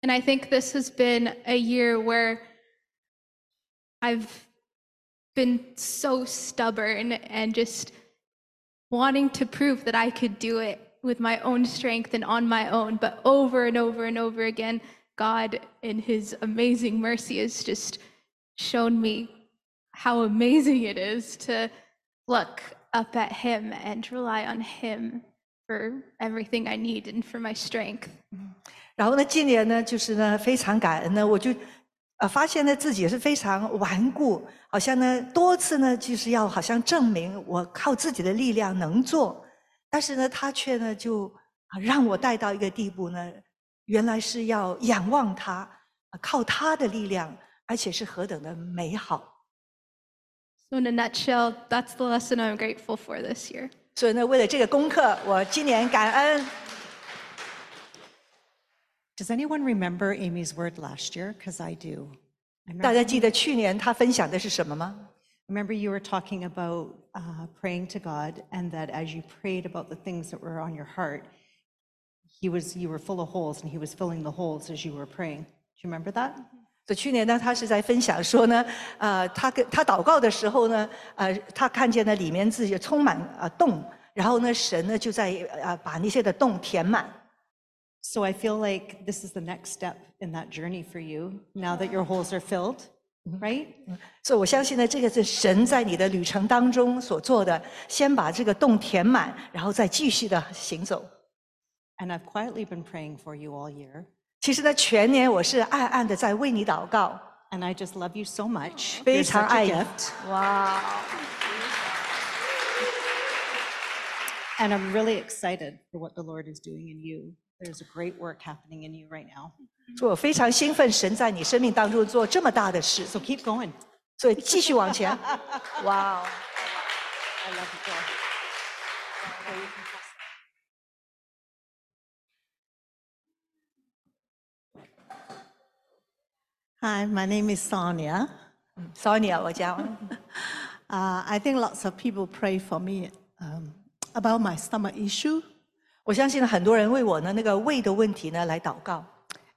Speaker 24: And I think this has been a year where I've been so stubborn and just wanting to prove that I could do it with my own strength and on my own. But over and over and over again, God, in His amazing mercy, has just shown me how amazing it is to look up at Him and rely on Him for everything I need and for my strength.
Speaker 8: 然后呢，今年呢，就是呢非常感恩呢，我就呃发现呢自己是非常顽固，好像呢多次呢就是要好像证明我靠自己的力量能做，但是呢他却呢就啊让我带到一个地步呢，原来是要仰望他，啊靠他的力量，而且是何等的美好。
Speaker 24: So, in a nutshell, that's the lesson I'm grateful for this year.
Speaker 8: 所以呢，为了这个功课，我今年感恩。
Speaker 20: Does anyone remember Amy's word last year? Because I do. I
Speaker 8: 大家
Speaker 20: remember-
Speaker 8: 记得去年他分享的是什么吗？
Speaker 20: Remember, you were talking about uh, praying to God, and that as you prayed about the things that were on your heart, He was you were full of holes, and He was filling the holes as you were praying. Do you remember that?
Speaker 8: 所以去年呢，他是在分享说呢，呃，他跟他祷告的时候呢，呃，他看见呢里面自己充满呃洞，然后呢，神呢就在呃把那些的洞填满。
Speaker 20: So I feel like this is the next step in that journey for you. Now that your holes are filled, right?
Speaker 8: 所以我相信呢，这个是神在你的旅程当中所做的，先把这个洞填满，然后再继续的行走。
Speaker 20: And I've quietly been praying for you all year.
Speaker 8: 其实呢，全年我是暗暗的在为你祷告，
Speaker 20: And I just love you so much.
Speaker 8: 非
Speaker 20: You're
Speaker 8: 常
Speaker 20: such
Speaker 8: 爱
Speaker 20: a
Speaker 8: 你
Speaker 20: gift.。
Speaker 8: 哇！
Speaker 20: And I'm really excited for what the Lord is doing in you. there's a great work happening in you right now.
Speaker 8: 所以我非常兴奋，神在你生命当中做这么大的事。
Speaker 20: So keep going.
Speaker 8: 所以继续往前。哇哦！
Speaker 20: I love you,
Speaker 25: Hi, my name is Sonia.
Speaker 8: Sonia，我叫。
Speaker 25: Uh, I think lots of people pray for me um, about my stomach issue.
Speaker 8: 我相信很多人为我呢那个胃的问题呢来祷告。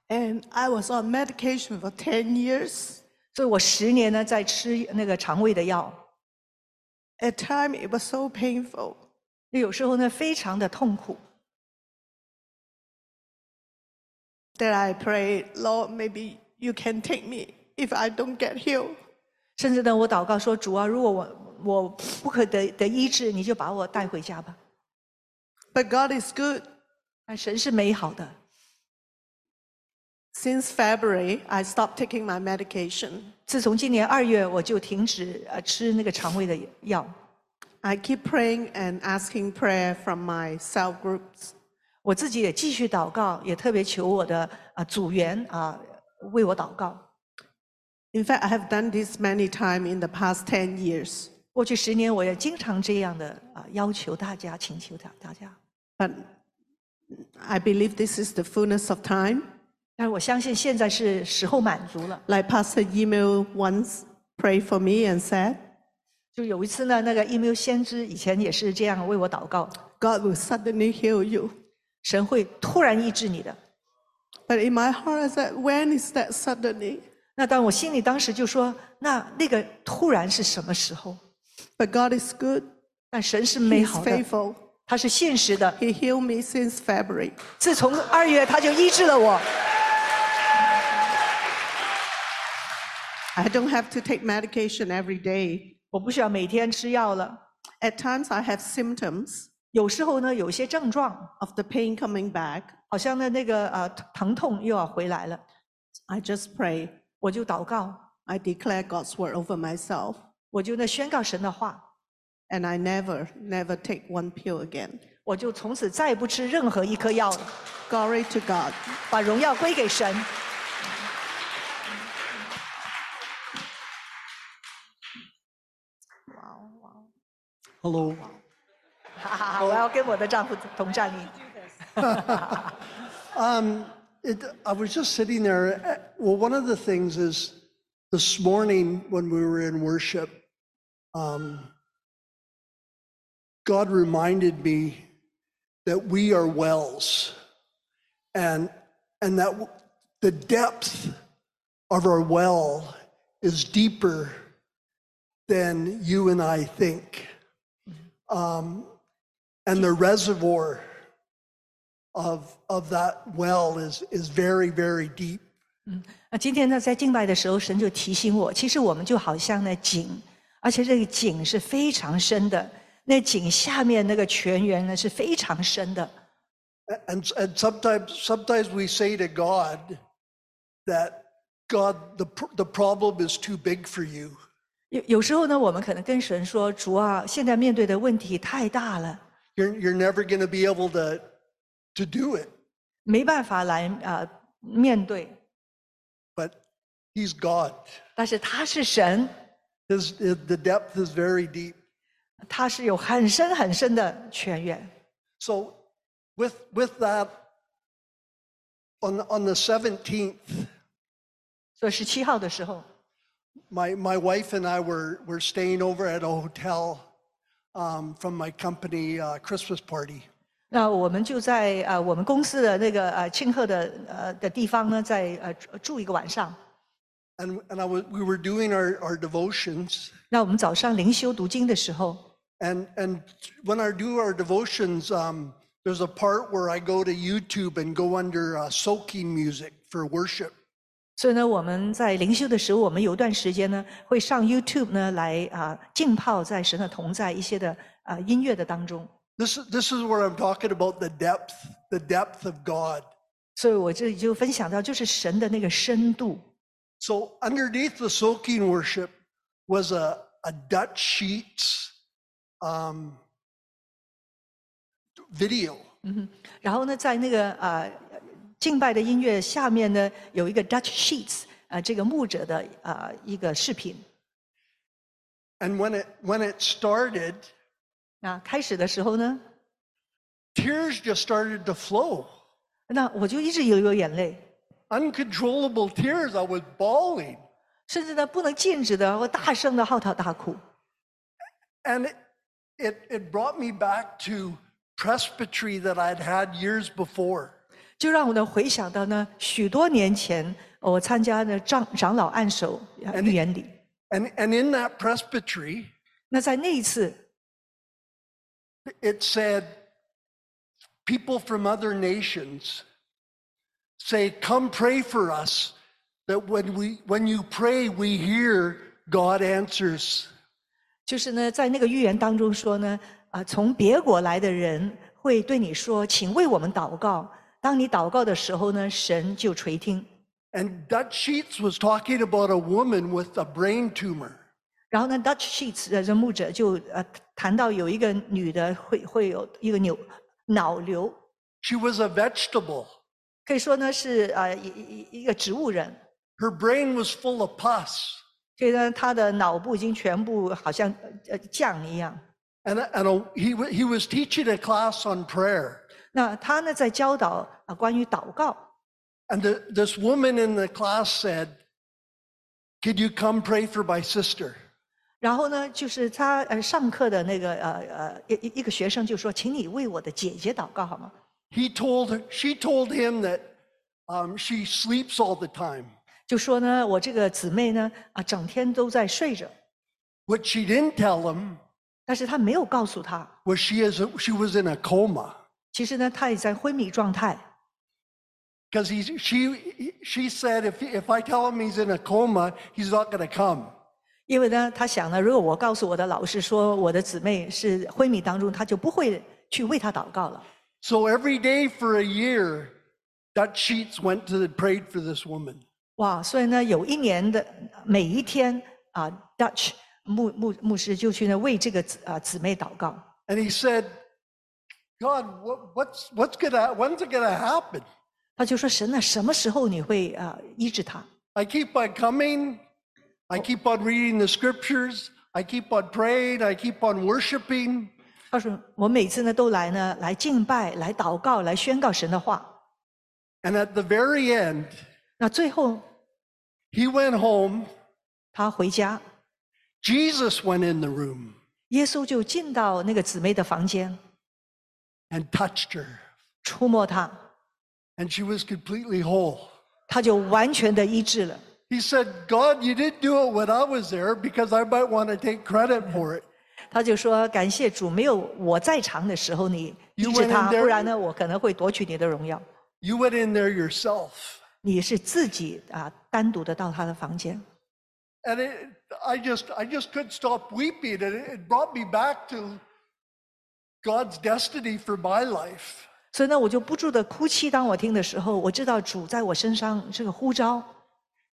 Speaker 25: And I was on medication for 10 years.
Speaker 8: 所以我十年呢在吃那个肠胃的药。
Speaker 25: At time it was so painful.
Speaker 8: 有时候呢非常的痛苦。
Speaker 25: That I pray, Lord, maybe you can take me if I don't get healed.
Speaker 8: 甚至呢，我祷告说：“主啊，如果我我不可得得医治，你就把我带回家吧。
Speaker 25: But God is good.
Speaker 8: 但神是美好的。
Speaker 25: Since February, I stopped taking my medication.
Speaker 8: 自从今年二月，我就停止呃吃那个肠胃的药。
Speaker 25: I keep praying and asking prayer from my cell groups.
Speaker 8: 我自己也继续祷告，也特别求我的啊组员啊 为我祷告。
Speaker 25: In fact, I have done this many times in the past 10 years.
Speaker 8: 过去十年，我也经常这样的啊要求大家，请求大大家。
Speaker 25: But I believe this is the fullness of time.
Speaker 8: 但是我相信现在是时候满足了。
Speaker 25: Like Pastor Email once prayed for me and said,
Speaker 8: 就有一次呢，那个 email 先知以前也是这样为我祷告，
Speaker 25: God will suddenly heal you.
Speaker 8: 神会突然医治你的。
Speaker 25: But in my heart, I said, when is that suddenly?
Speaker 8: 那当我心里当时就说，那那个突然是什么时候？
Speaker 25: But God is good.
Speaker 8: 但神是美
Speaker 25: He's
Speaker 8: 好的，
Speaker 25: faithful.
Speaker 8: 他是现实的。
Speaker 25: He healed me since February.
Speaker 8: 自从二月他就医治了我，
Speaker 25: I don't have to take medication every day.
Speaker 8: 我不需要每天吃药了。
Speaker 25: At times, I have symptoms
Speaker 8: 有时候呢，有些症状
Speaker 25: of the pain coming back.
Speaker 8: 好像呢那个呃疼痛又要回来了
Speaker 25: ，I just pray.
Speaker 8: 我就祷告
Speaker 25: ，I declare God's word over myself.
Speaker 8: 我就呢宣告神的话
Speaker 25: ，And I never, never take one pill again.
Speaker 8: 我就从此再也不吃任何一颗药了
Speaker 25: ，Glory to God.
Speaker 8: 把荣耀归给神。
Speaker 19: Hello.
Speaker 8: 哈哈哈，我要跟我的丈夫同战营。
Speaker 19: Um, it, I was just sitting there. uh, Well, one of the things is this morning when we were in worship, um, God reminded me that we are wells, and and that w- the depth of our well is deeper than you and I think, um, and the reservoir of of that well is is very very deep.
Speaker 8: 那今天呢，在敬拜的时候，神就提醒我，其实我们就好像那井，而且这个井是非常深的，那井下面那个泉源呢是非常深的。
Speaker 19: And, and sometimes, sometimes we say to God that God, the, pr- the problem is too big for you.
Speaker 8: 有有时候呢，我们可能跟神说：“主啊，现在面对的问题太大了，
Speaker 19: You're, you're never going to be able to, to do it.
Speaker 8: 没办法来啊、呃面对。
Speaker 19: But He's God.
Speaker 8: ”但是他是神，
Speaker 19: His, the depth is very deep.
Speaker 8: 他是有很深很深的泉源。
Speaker 19: So, with, with that, on, on the 17th,
Speaker 8: 所以十七号的时候，
Speaker 19: my, my wife and I were, were staying over at a hotel um, from my company uh, Christmas party.
Speaker 8: 那我们就在呃我们公司的那个呃庆贺的呃的地方呢，在呃住住一个晚上。
Speaker 19: And, and I was, we were doing our, our devotions.
Speaker 8: 那我们早上灵修读经的时候
Speaker 19: ，And, and when I do our devotions, um, there's a part where I go to YouTube and go under uh, soaking music for worship.
Speaker 8: 所以呢，我们在灵修的时候，我们有一段时间呢，会上 YouTube 呢来啊浸泡在神的同在一些的啊音乐的当中。
Speaker 19: This, is- this is where I'm talking about the depth, the depth of God.
Speaker 8: 所以我这里就分享到，就是神的那个深度。
Speaker 19: So underneath the soaking worship was a, a Dutch Sheets um, video.
Speaker 8: 嗯哼，然后呢，在那个呃敬拜的音乐下面呢，有一个 Dutch Sheets，呃，这个牧者的呃一个视频。
Speaker 19: And when it when it started,
Speaker 8: 那开始的时候呢，
Speaker 19: tears just started to flow.
Speaker 8: 那我就一直有流眼泪，
Speaker 19: Uncontrollable tears. I was bawling.
Speaker 8: 甚至呢不能禁止的，我大声的嚎啕大哭。
Speaker 19: And it, it, it brought me back to presbytery that I'd had years before.
Speaker 8: 就让我呢回想到呢，许多年前我参加的长长老按手呃预言礼。
Speaker 19: And, and in that presbytery,
Speaker 8: 那在那一次，
Speaker 19: it said, people from other nations say, come pray for us, that when, we, when you pray, we hear God answers.
Speaker 8: 就是呢，在那个预言当中说呢，啊，从别国来的人会对你说，请为我们祷告。当你祷告的时候呢，神就垂听。
Speaker 19: And Dutch Sheets was talking about a woman with a brain tumor.
Speaker 8: 然后呢，Dutch Sheets 的这牧者就呃 谈到有一个女的会会有一个扭脑瘤，
Speaker 19: She was a vegetable.
Speaker 8: 可以说呢是呃一一一个植物人，
Speaker 19: Her brain was full of pus.
Speaker 8: 所以呢她的脑部已经全部好像呃酱一样。
Speaker 19: And, and a, he, wa- he was teaching a class on prayer.
Speaker 8: 那他呢在教导啊关于祷告，
Speaker 19: And the, this woman in the class said, Could you come pray for my sister?
Speaker 8: 然后呢就是他呃上课的那个呃呃一一一个学生就说，请你为我的姐姐祷告好吗
Speaker 19: ？He told her, she told him that um, she sleeps all the time.
Speaker 8: 就说呢我这个姊妹呢啊整天都在睡着
Speaker 19: ，What she didn't tell him
Speaker 8: 但是他没有告诉他
Speaker 19: ，was she, is she was in a coma.
Speaker 8: 其实呢他也在昏迷状态。
Speaker 19: Because he, she, she said, if, if I tell him he's in a coma, he's not going to come.
Speaker 8: 因为呢，他想呢，如果我告诉我的老师说我的姊妹是昏迷当中，他就不会去为她祷告了。
Speaker 19: So every day for a year, Dutch Sheets went to the, prayed for this woman.
Speaker 8: 哇，所以呢，有一年的每一天啊，Dutch 牧牧牧师就去呢为这个姊啊姊妹祷告。
Speaker 19: And he said, God, what, what's, what's gonna, when's it gonna happen?
Speaker 8: 他就说：“神啊，什么时候你会啊医治他
Speaker 19: ？I keep on coming. I keep on reading the scriptures. I keep on praying. I keep on worshiping.
Speaker 8: 他说：“我每次呢都来呢来敬拜、来祷告、来宣告神的话。
Speaker 19: And at the very end,
Speaker 8: 那最后
Speaker 19: he went home.
Speaker 8: 他回家，
Speaker 19: Jesus went in the room
Speaker 8: 耶稣就进到那个姊妹的房间，
Speaker 19: and touched her.
Speaker 8: 触摸她，
Speaker 19: And she was completely whole.
Speaker 8: 她就完全的医治了。
Speaker 19: He said, God, you didn't do it when I was there because I might want to take credit for it.
Speaker 8: 他就说：“感谢主，没有我在场的时候你医
Speaker 19: You
Speaker 8: 治
Speaker 19: went in
Speaker 8: 他，
Speaker 19: there-
Speaker 8: 不然呢，我可能会夺取你的荣耀。
Speaker 19: You went in there yourself.
Speaker 8: 你是自己啊，单独的到他的房间。
Speaker 19: And it, I just I just couldn't stop weeping. And it, it brought me back to God's destiny for my life.
Speaker 8: 所以呢，我就不住的哭泣。当我听的时候，我知道主在我身上这个呼召，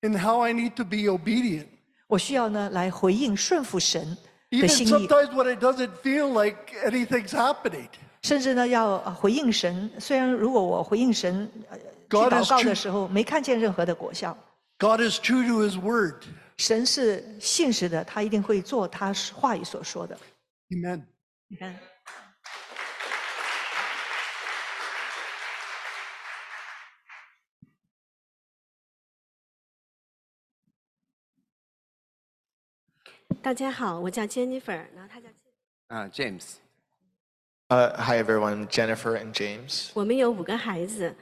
Speaker 19: And how I need to be obedient.
Speaker 8: 我需要呢来回应顺服神的
Speaker 19: Even
Speaker 8: 心意，
Speaker 19: sometimes when it doesn't feel like anything's happening.
Speaker 8: 甚至呢要呃回应神。虽然如果我回应神，呃去
Speaker 19: God
Speaker 8: 祷
Speaker 19: is
Speaker 8: 告
Speaker 19: true.
Speaker 8: 的时候没看见任何的果效，
Speaker 19: God is true to his word.
Speaker 8: 神是信实的，他一定会做他话语所说的。
Speaker 19: Amen.
Speaker 8: 你看。
Speaker 26: 大家好，我叫 Jennifer，然后他叫
Speaker 23: Uh, James.
Speaker 14: Uh, hi, everyone. Jennifer and James.
Speaker 26: 我们有五个孩子，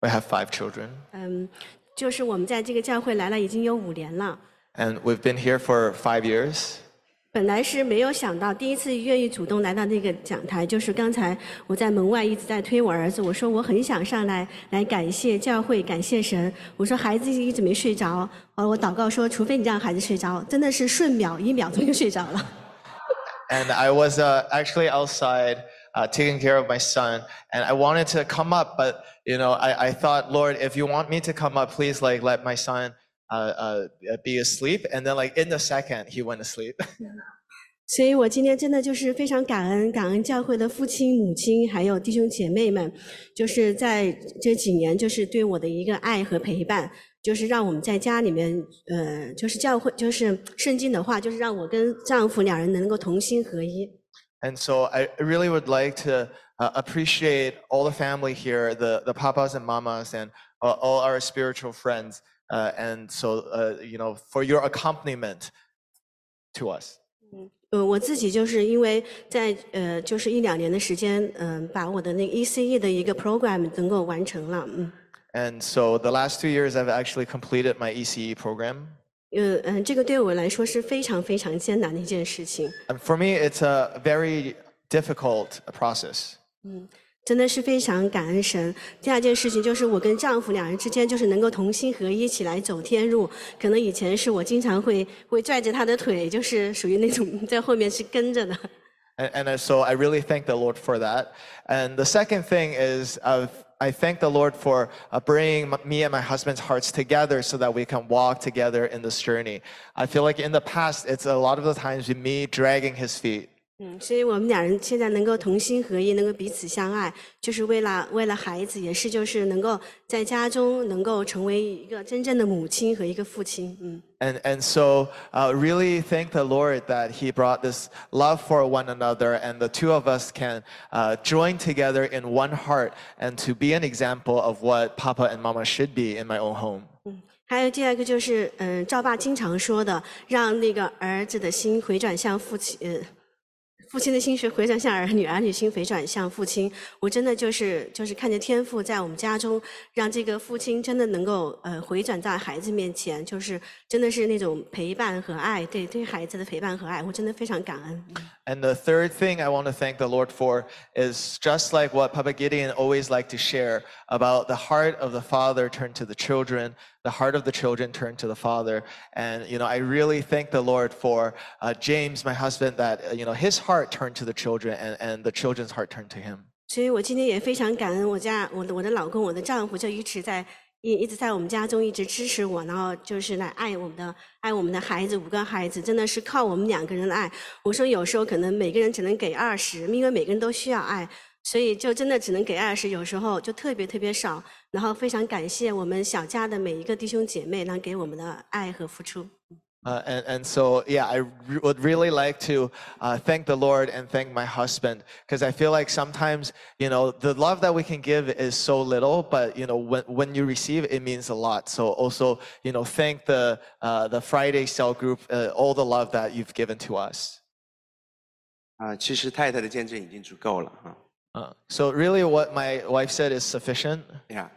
Speaker 14: We have five children,
Speaker 26: 嗯，就是我们在这个教会来了已经有五年了。
Speaker 14: and we've been here for five years.
Speaker 26: 本来是没有想到，第一次愿意主动来到那个讲台，就是刚才我在门外一直在推我儿子，我说我很想上来来感谢教会，感谢神。我说孩子一直没睡着，呃，我祷告说，除非你让孩子睡着，真的是瞬秒一秒钟就睡着了。
Speaker 14: And I was uh, actually outside taking care of my son, and I wanted to come up, but you know, I thought, Lord, if you want me to come up, please like let my son uh, uh, be asleep. And then like in the second, he went to sleep.
Speaker 26: 所以我今天真的就是非常感恩，感恩教会的父亲、母亲，还有弟兄姐妹们，就是在这几年，就是对我的一个爱和陪伴，就是让我们在家里面，呃，就是教会，就是圣经的话，就是让我跟丈夫两人能够同心合一。
Speaker 14: And so I really would like to uh, appreciate all the family here, the, the papas and mamas, and uh, all our spiritual friends. Uh, and so, uh, you know, for your accompaniment to us.
Speaker 26: 呃，我自己就是因为在呃，就是一两年的时间，嗯、把我的那个 ECE 的一个 program 能够完成了，嗯，
Speaker 14: And so the last two years, I've actually completed my ECE program.
Speaker 26: 呃嗯、这个对我来说是非常非常艰难的一件事情，
Speaker 14: And for me, it's a very difficult process.
Speaker 26: 嗯， 真的是非常感恩神。第二件事情就是我跟丈夫两人之间就是能够同心合一起来走天路。可能以前是我经常会会拽着他的腿，就是属于那种在后面是跟着的。
Speaker 14: And, and uh, so I really thank the Lord for that. And the second thing is uh, I thank the Lord for uh, bringing m- me and my husband's hearts together so that we can walk together in this journey. I feel like in the past, it's a lot of the times with me dragging his feet.
Speaker 26: 嗯，所以我们两人现在能够同心合一，能够彼此相爱，就是为了为了孩子，也是就是能够在家中能够成为一个真正的母亲和一个父亲。嗯。
Speaker 14: And, and so, uh, really thank the Lord that He brought this love for one another, and the two of us can uh, join together in one heart and to be an example of what Papa and Mama should be in my own home.
Speaker 26: 还有第二个就是，嗯、赵爸经常说的，让那个儿子的心回转向父亲，呃，父亲的心是回转向儿女，儿女心回转向父亲。我真的就是就是看见天父在我们家中，让这个父亲真的能够呃回转在孩子面前，就是真的是那种陪伴和爱，对对孩子的陪伴和爱，我真的非常感恩。
Speaker 14: And the third thing I want to thank the Lord for is just like what Papa Gideon always liked to share about the heart of the father turned to the children, the heart of the children turned to the father. And, you know, I really thank the Lord for uh, James, my husband, that, uh, you know, his heart turned to the children and, and the children's heart turned to him.
Speaker 26: 所以我今天也非常感恩我家我的我的老公我的丈夫就一直在一一直在我们家中一直支持我，然后就是来爱我们的爱我们的孩子五个孩子，真的是靠我们两个人的爱。我说有时候可能每个人只能给二十，因为每个人都需要爱， 所以就真的只能给二十，有时候就特别特别少。然后非常感谢我们小家的每一个弟兄姐妹，然后给我们的爱和付出。
Speaker 14: Uh, and, and so, yeah, I re- would really like to uh, thank the Lord and thank my husband because I feel like sometimes, you know, the love that we can give is so little, but, you know, when, when you receive, it means a lot. So also, you know, thank the, uh, the Friday cell group, uh, all the love that you've given to us.
Speaker 27: 啊，其实太太的见证已经足够了啊。
Speaker 14: Uh, so really what my wife said is sufficient.
Speaker 27: 呀，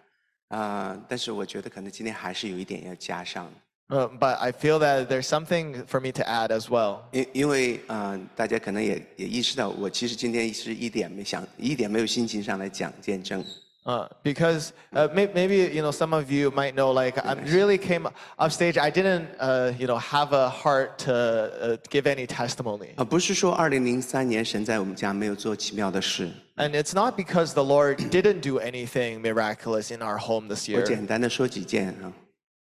Speaker 27: 啊，但是我觉得可能今天还是有一点要加上，
Speaker 14: Uh, but I feel that there's something for me to add as well.
Speaker 27: 因因为啊，大家可能也也意识到，我其实今天是一点没想，一点没有心情上来讲见证。
Speaker 14: Uh, because uh, may, maybe you know some of you might know like I really came off stage. I didn't uh, you know have a heart to uh, give any testimony,
Speaker 27: 啊，不是说二零零三年神在我们家没有做奇妙的事，
Speaker 14: and it's not because the Lord didn't do anything miraculous in our home this
Speaker 27: 我
Speaker 14: year.
Speaker 27: 简单的说几件啊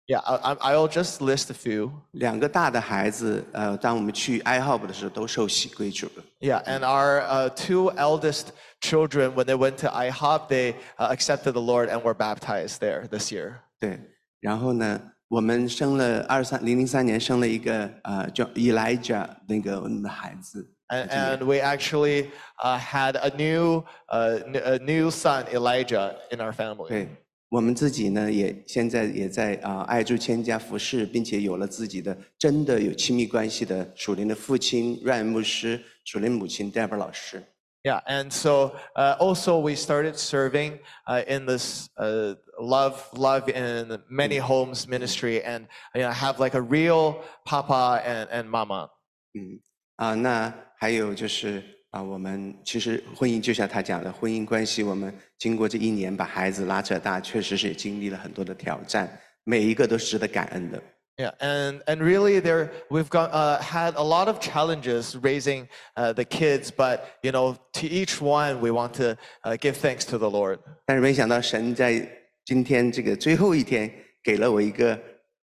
Speaker 14: ，Yeah, I, I- I'll just list a few.
Speaker 27: 两个大的孩子，呃，当我们去 IHOP 的时候都受洗归主了。
Speaker 14: Yeah, and our uh, two eldest children, when they went to IHOP, they uh, accepted the Lord and were baptized there this year.
Speaker 27: 对，然后呢，我们生了二三零零三年生了一个呃叫 Elijah 那个我们的孩子，
Speaker 14: And, and we actually uh, had a new, uh, n- a new son, Elijah, in our family.
Speaker 27: 对，我们自己呢也现在也在啊、爱主千家服侍，并且有了自己的真的有亲密关系的属灵的父亲 Ryan 牧师，属灵母亲 Deborah 老师。
Speaker 14: Yeah, and so uh, also we started serving uh, in this uh, love, love in many homes ministry, and you know have like a real papa and, and mama.
Speaker 27: 嗯啊，那 还有就是啊，我们其实婚姻就像他讲的，婚姻关系，我们经过这一年把孩子拉扯大，确实是也经历了很多的挑战，每一个都是值得感恩的。
Speaker 14: Yeah, and and really there we've got uh, had a lot of challenges raising uh, the kids, but you know to each one we want to uh, give thanks to the Lord.
Speaker 27: 但是没想到神在今天这个最后一天给了我一个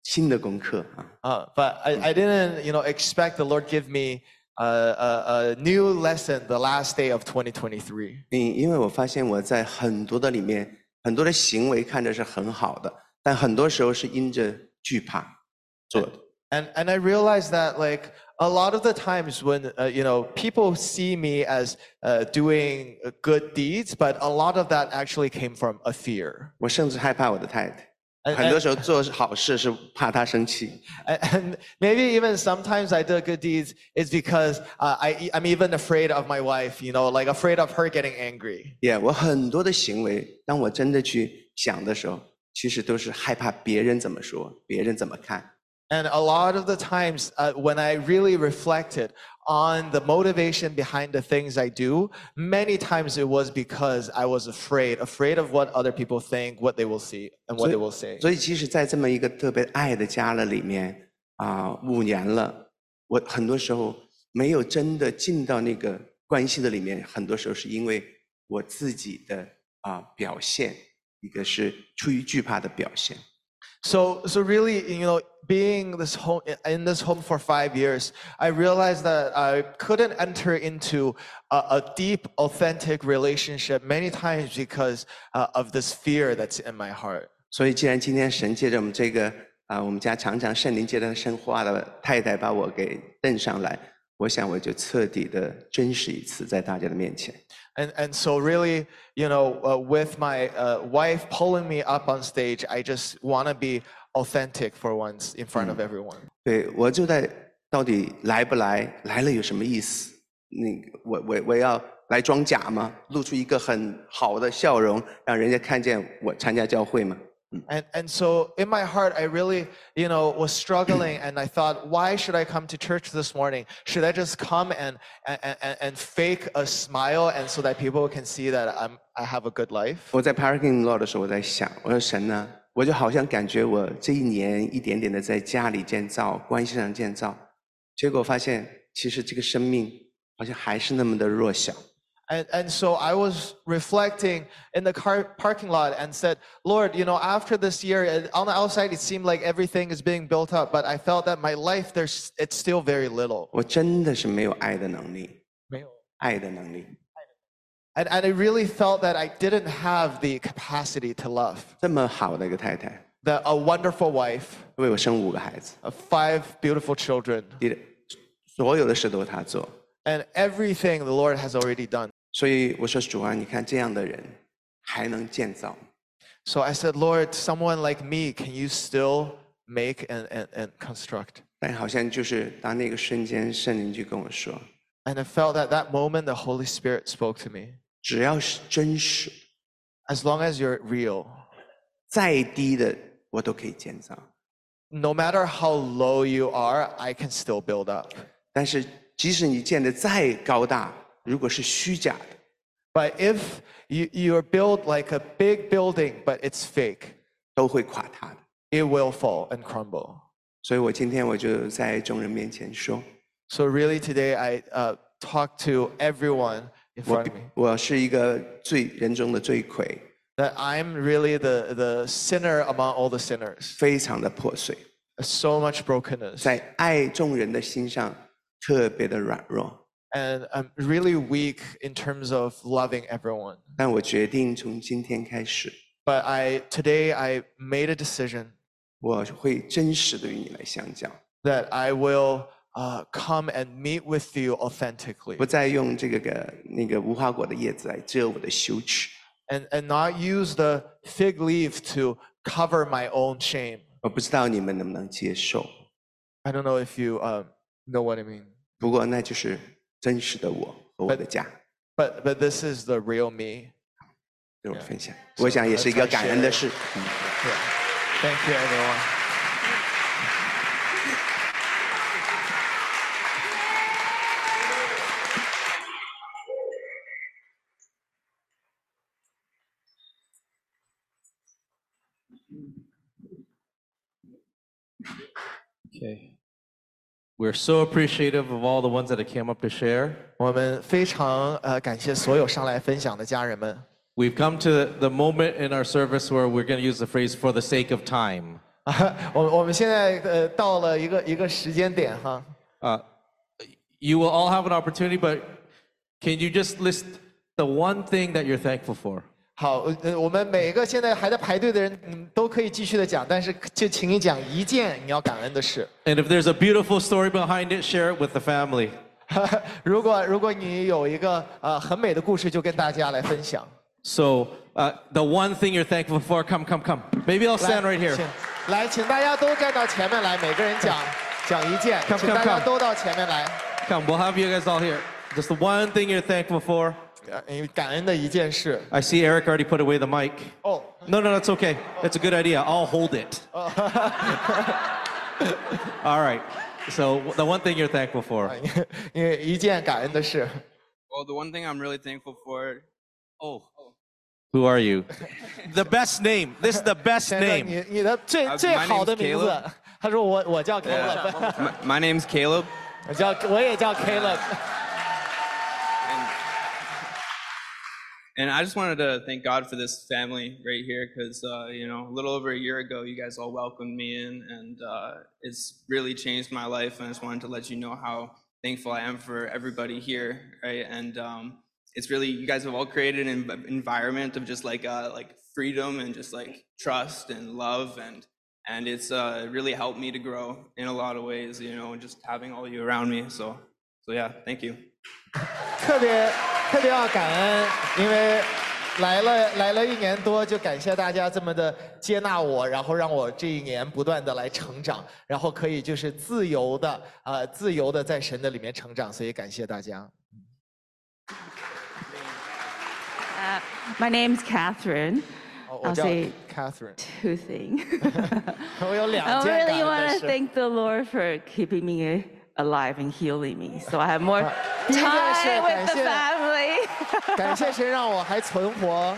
Speaker 27: 新的功课啊。
Speaker 14: Uh, but I, I didn't, you know, expect the Lord give me a, a, a new lesson the last day of 2023.
Speaker 27: 因因为我发现我在很多的里面，很多的行为看着是很好的，但很多时候是因着惧怕做的。
Speaker 14: And and I realized that like a lot of the times when uh, you know people see me as uh, doing uh, good deeds, but a lot of that actually came from a fear.
Speaker 27: 我甚至害怕我的太太，
Speaker 14: And-
Speaker 27: 很多时候做好事是怕她生气。
Speaker 14: And, and maybe even sometimes I do good deeds is because uh, I I'm even afraid of my wife, you know, like afraid of her getting angry.
Speaker 27: 也、我很多的行为，当我真的去想的时候，其实都是害怕别人怎么说，别人怎么看。
Speaker 14: And a lot of the times uh, when I really reflected on the motivation behind the things I do, many times it was because I was afraid, afraid of what other people think, what they will see, and what
Speaker 27: 所以
Speaker 14: they will say.
Speaker 27: 所以，即使在这么一个特别爱的家了里面啊、五年了，我很多时候没有真的进到那个关系的里面，很多时候是因为我自己的啊、表现，一个是出于惧怕的表现。
Speaker 14: So, so really, you know, being this home in this home for five years, I realized that I couldn't enter into a, a deep, authentic relationship many times because uh, of this fear that's in my heart.
Speaker 27: 所以，既然今天神借着我们这个啊、我们家常常圣灵借着生化的太太把我给瞪上来，我想我就彻底的真实一次在大家的面前。
Speaker 14: And, and so really, you know, uh, with my uh, wife pulling me up on stage, I just want to be authentic for once in front of everyone.
Speaker 27: 对我就在到底来不来，来了有什么意思？那个我我我要来装假吗？露出一个很好的笑容，让人家看见我参加教会吗？
Speaker 14: And, and so in my heart, I really, you know, was struggling and I thought, why should I come to church this morning? Should I just come and, and, and, and fake a smile and so that people can see that I'm, I have a good life?
Speaker 27: 我在 parking lot 的时候，我在想，我说神呢，我就好像感觉我这一年一点点的在家里建造，关系上建造，结果发现其实这个生命好像还是那么的弱小。
Speaker 14: And, and so I was reflecting in the car parking lot and said, Lord, you know, after this year, it- on the outside, it seemed like everything is being built up, but I felt that my life, there's, it's still very little.
Speaker 27: 我真的是没有爱的能力，
Speaker 14: 没有
Speaker 27: 爱的能力。
Speaker 14: And, and I really felt that I didn't have the capacity to love.
Speaker 27: 这么好的一个太太，
Speaker 14: That a wonderful wife,
Speaker 27: 为我生五个孩子，
Speaker 14: uh, five beautiful children,
Speaker 27: 你的所有的事都是她做。
Speaker 14: and everything the Lord has already done.
Speaker 27: 所以我说主啊，你看这样的人还能建造，
Speaker 14: So I said, Lord, someone like me, can you still make and, and, and construct?
Speaker 27: 但好像就是当那个瞬间，圣灵就跟我说，
Speaker 14: And I felt at that moment the Holy Spirit spoke to me.
Speaker 27: 只要是真实，
Speaker 14: As long as you're real,
Speaker 27: 再低的我都可以建造。
Speaker 14: no matter how low you are, I can still build up.
Speaker 27: 但是即使你建的再高大， 如果是虚假的，
Speaker 14: But if you, you're built like a big building, but it's fake,
Speaker 27: 都会垮塌的。
Speaker 14: it will fall and crumble.
Speaker 27: 所以我今天我就在众人面前说，
Speaker 14: So really today I uh, talk to everyone in
Speaker 27: 我
Speaker 14: front of me
Speaker 27: 我是一个罪人中的罪魁，
Speaker 14: that I'm really the, the sinner among all the sinners.
Speaker 27: 非常的破碎，
Speaker 14: So much brokenness.
Speaker 27: 在爱众人的心上特别的软弱。
Speaker 14: And I'm really weak in terms of loving everyone.
Speaker 27: 但我决定从今天开始，
Speaker 14: But I today I made a decision
Speaker 27: 我会真实的与你来相交，
Speaker 14: that I will uh, come and meet with you authentically
Speaker 27: 不再用这个个那个无花果的叶子来遮我的羞耻。
Speaker 14: and, and not use the fig leaf to cover my own shame.
Speaker 27: 我不知道你们能不能接受，
Speaker 14: I don't know if you um, know what I mean.
Speaker 27: 不过那就是 真实的我和我的家
Speaker 14: ，But, but this is the real me.
Speaker 27: 跟我分享。我想也是一个感恩的事。
Speaker 14: Thank you, everyone.
Speaker 23: We're so appreciative of all the ones that came up to share.
Speaker 14: 我们非常呃感谢所有上来分享的家人们。
Speaker 23: We've come to the moment in our service where we're going to use the phrase "for the sake of time."
Speaker 14: 我我们现在呃到了一个一个时间点哈，
Speaker 23: Uh,
Speaker 4: you will all have an opportunity, but can you just list the one thing that you're thankful for?
Speaker 14: 好，呃，我们每个现在还在排队的人，嗯，都可以继续的讲，但是就请你讲一件你要感恩的事。
Speaker 4: And if there's a beautiful story behind it, share it with the family.
Speaker 14: 如果如果你有一个呃很美的故事，就跟大家来分享。
Speaker 4: So, uh, the one thing you're thankful for, come, come, come. Maybe I'll stand right here.
Speaker 14: 请来，请大家都站到前面来，每个人讲讲一件，
Speaker 4: Come,
Speaker 14: 请
Speaker 4: come,
Speaker 14: 大家
Speaker 4: come.
Speaker 14: 都到前面来。
Speaker 4: Come, we'll have you guys all here. Just the one thing you're thankful for.
Speaker 14: 呃感恩的一件事。
Speaker 4: I see Eric already put away the mic.
Speaker 14: Oh.
Speaker 4: No, no, that's okay. That's a good idea. I'll hold it. All right. So, the one thing you're thankful for.
Speaker 14: 因为一件感恩的事。
Speaker 28: Well, the one thing I'm really thankful for.
Speaker 4: Oh. Who are you? the best name. This is the best
Speaker 14: 先生
Speaker 4: name.
Speaker 14: 你你的最
Speaker 28: Uh,
Speaker 14: 最
Speaker 28: my
Speaker 14: 好的
Speaker 28: name's
Speaker 14: 名字
Speaker 28: Caleb.，
Speaker 14: 他说我我叫
Speaker 28: Yeah.
Speaker 14: Caleb，
Speaker 28: my, my name's Caleb.
Speaker 14: 我叫我也叫 Caleb。
Speaker 28: And I just wanted to thank God for this family right here because, uh, you know, a little over a year ago, you guys all welcomed me in, and uh, it's really changed my life. And I just wanted to let you know how thankful I am for everybody here, right? And um, it's really, you guys have all created an environment of just like, uh, like freedom and just like trust and love. And, and it's uh, really helped me to grow in a lot of ways, you know, just having all you around me. So, so yeah, thank you.
Speaker 14: 特别特别要感恩，因为来了来了一年多，就感谢大家这么的接纳我，然后让我这一年不断的来成长，然后可以就是自由的呃自由的在神的里面成长，所以感谢大家。
Speaker 29: Uh, my name's Catherine.
Speaker 14: 哦我
Speaker 29: I'll say
Speaker 14: Catherine.
Speaker 29: Two things. I really want to。thank the Lord for keeping me alive and healing me, so I have more
Speaker 14: 第一件事
Speaker 29: time
Speaker 14: 感
Speaker 29: with the
Speaker 14: 谢
Speaker 29: family.
Speaker 14: 感谢神让我还存活，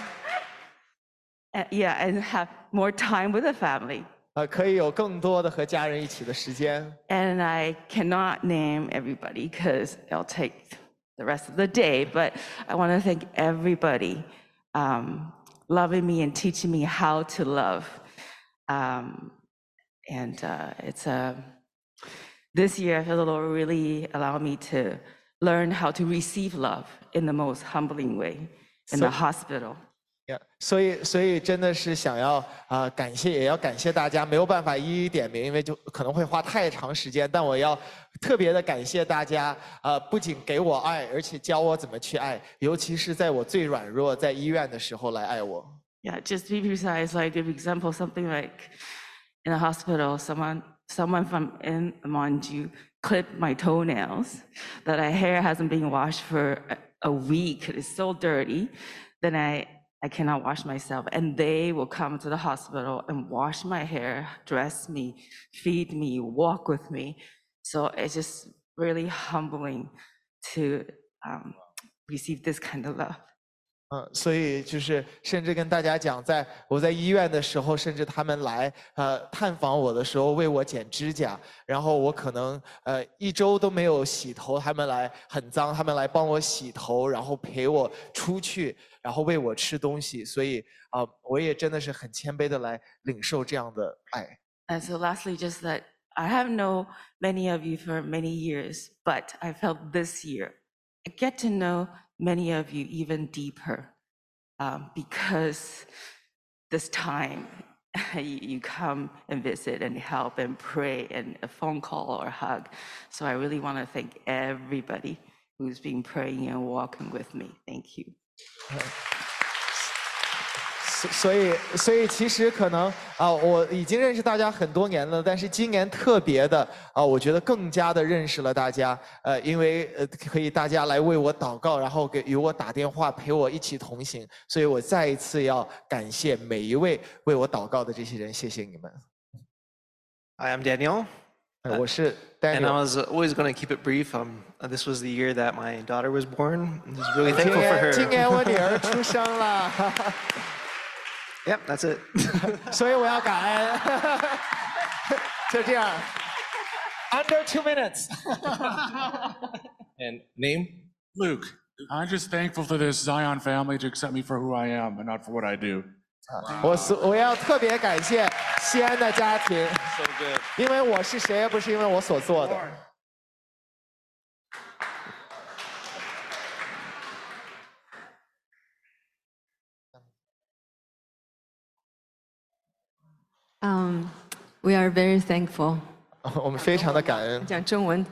Speaker 29: Uh, yeah, and have more time with the family.
Speaker 14: 呃，可以有更多的和家人一起的时间。
Speaker 29: And I cannot name everybody because it'll take the rest of the day, but I want to thank everybody um, loving me and teaching me how to love. Um, and uh, it's a, this year, I feel the Lord really allowed me to learn how to receive love in the most humbling way in
Speaker 14: So-
Speaker 29: the hospital.
Speaker 14: Yeah，所以所以真的是想要啊、呃感谢，也要感谢大家，没有办法一一点名，因为就可能会花太长时间。但我要特别的感谢大家，呃，不仅给我爱，而且教我怎么去爱，尤其是在我最软弱，在医院的时候来爱我。
Speaker 29: Yeah, just to be precise, like give example, something like in a hospital, someone someone from in Manju clipped my toenails, that my hair hasn't been washed for a, a week. It's so dirty. Then I I cannot wash myself, and they will come to the hospital and wash my hair, dress me, feed me, walk with me. So it's just really humbling to um, receive this kind of love.
Speaker 14: 嗯，所以就是甚至跟大家讲，在我在医院的时候，甚至他们来呃探访我的时候，为我剪指甲，然后我可能呃一周都没有洗头，他们来很脏，他们来帮我洗头，然后陪我出去，然后喂我吃东西，所以啊、我也真的是很谦卑的来领受这样的爱。
Speaker 29: And so lastly, just that I have known many of you for many years, but I felt this year, I get to know many of you even deeper um, because this time you, you come and visit and help and pray and a phone call or hug. So I really want to thank everybody who's been praying and walking with me. Thank you.
Speaker 14: 所所以，所以其实可能啊、我已经认识大家很多年了，但是今年特别的啊、我觉得更加的认识了大家。呃，因为呃，可以大家来为我祷告，然后给与我打电话，陪我一起同行。所以我再一次要感谢每一位为我祷告的这些人，谢谢你们。
Speaker 30: Hi, I'm Daniel.
Speaker 14: 呃我是
Speaker 30: And I
Speaker 14: Daniel。
Speaker 30: was always going to keep it brief. Um, uh, this was the year that my daughter was born. I'm just really thankful for
Speaker 14: her. 今年我女儿出生了，
Speaker 30: Yep, that's it.
Speaker 14: 所以我要改，就这样。Under two minutes.
Speaker 4: and name?
Speaker 31: Luke. I'm just thankful for this Zion family to accept me for who I am and not for what I do.
Speaker 14: 我所我要特别感谢锡安的家庭，因为我是谁，也不是因为我所做的。
Speaker 22: Um, we are very thankful.
Speaker 14: 我们非常的感恩。
Speaker 22: 讲中文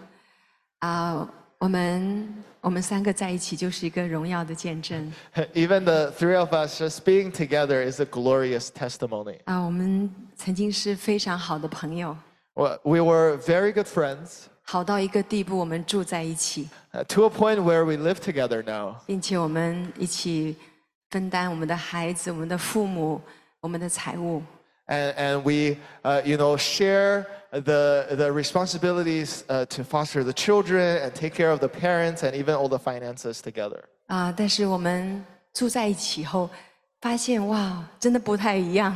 Speaker 22: 啊、我们我们三个在一起就是一个荣耀的见证
Speaker 14: Even the three of us just being together is a glorious testimony.
Speaker 22: 啊、我们曾经是非常好的朋友，
Speaker 14: Well, We were very good friends
Speaker 22: 好到一个地步，我们住在一起，
Speaker 14: uh, to a point where we live together now.
Speaker 22: 并且我们一起分担我们的孩子、我们的父母、我们的财务。
Speaker 14: And, and we, uh, you know, share the, the responsibilities uh, to foster the children and take care of the parents and even all the finances together.
Speaker 22: 啊、但是我们住在一起后，发现哇，真的不太一样。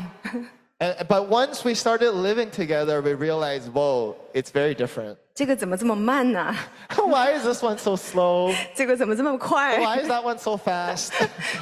Speaker 14: And, but once we started living together, we realized, whoa, it's very different.
Speaker 22: 这个怎么这么慢呢
Speaker 14: ？Why is this one so slow?
Speaker 22: 这个怎么这么快
Speaker 14: Why is that one so fast?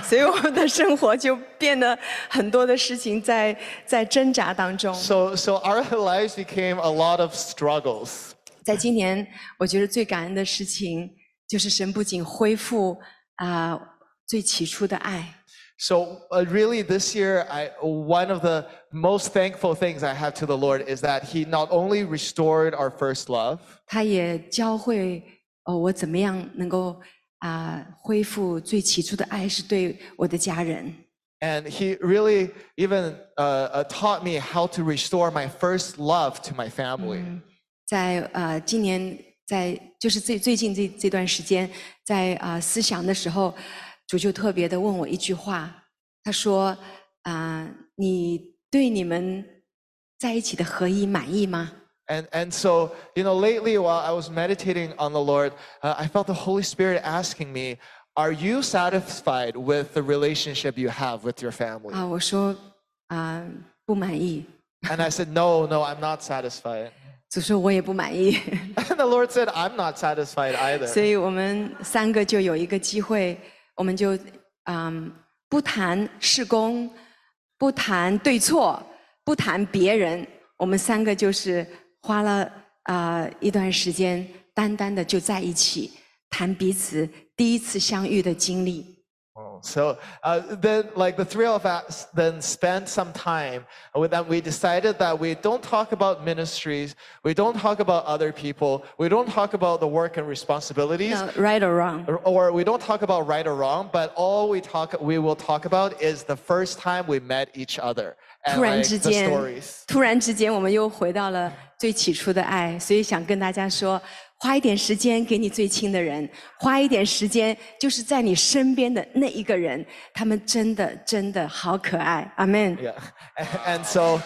Speaker 22: 所以我们的生活就变得很多的事情在在挣扎当中。
Speaker 14: So, so our lives became a lot of struggles.
Speaker 22: 在今年，我觉得最感恩的事情就是神不仅恢复啊、最起初的爱，
Speaker 14: So uh, really, this year, I, one of the most thankful things I have to the Lord is that He not only restored our first love,
Speaker 22: 他也教会哦我怎么样能够啊、恢复最起初的爱，是对我的家人。
Speaker 14: and He really even uh, uh, taught me how to restore my first love to my family.
Speaker 22: 在呃今年在就是最最近这这段时间，在啊、思想的时候， 主就特别的问我一句话，他说啊、你对你们在一起的合一满意吗
Speaker 14: ？And, and so, you know, lately while I was meditating on the Lord, uh, I felt the Holy Spirit asking me, Are you satisfied with the relationship you have with your family?
Speaker 22: 啊，我说啊、不满意
Speaker 14: ，And I said, No, no, I'm not satisfied.
Speaker 22: 主说我也不满意
Speaker 14: ，And the Lord said, I'm not satisfied either.
Speaker 22: 所以我们三个就有一个机会，我们就嗯不谈事工，不谈对错，不谈别人，我们三个就是花了啊、一段时间，单单的就在一起谈彼此第一次相遇的经历。
Speaker 14: Oh, So uh, then, like the three of us then spent some time with them. We decided that we don't talk about ministries, we don't talk about other people, we don't talk about the work and responsibilities.
Speaker 22: No, right or wrong.
Speaker 14: Or, or we don't talk about right or wrong, but all we talk we will talk about is the first time we met each other and
Speaker 22: 突然
Speaker 14: like,
Speaker 22: 之
Speaker 14: the
Speaker 22: 间
Speaker 14: stories.，
Speaker 22: 突然之间，我们又回到了最起初的爱，所以想跟大家说， 花一点时间给你最亲的人，花一点时间就是在你身边的那一个人，他们真的真的好可爱，阿门。
Speaker 14: Yeah, and so,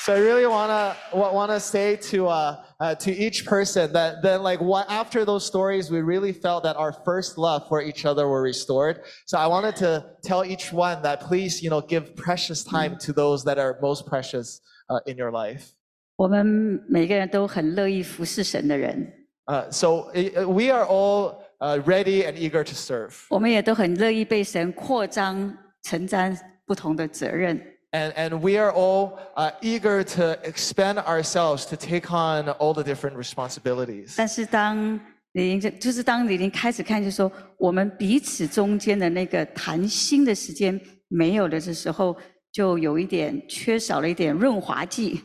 Speaker 14: so I really wanna wa- wanna say to uh, uh, to each person that then like what after those stories, we really felt that our first love for each other were restored. So I wanted to tell each one that please, you know, give precious time to those that are most precious uh, in your life.
Speaker 5: 我们每个人都很乐意服侍神的人
Speaker 14: ，Uh, so uh, we are all uh, ready and eager to serve.
Speaker 5: 我们也都很乐意被神扩张、承担不同的责任。
Speaker 14: And, and we are all uh, eager to expand ourselves to take on all the different responsibilities.
Speaker 5: 但是当你已经就是当你已经开始看，就是说我们彼此中间的那个谈心的时间没有了的时候，就有一点缺少了一点润滑剂。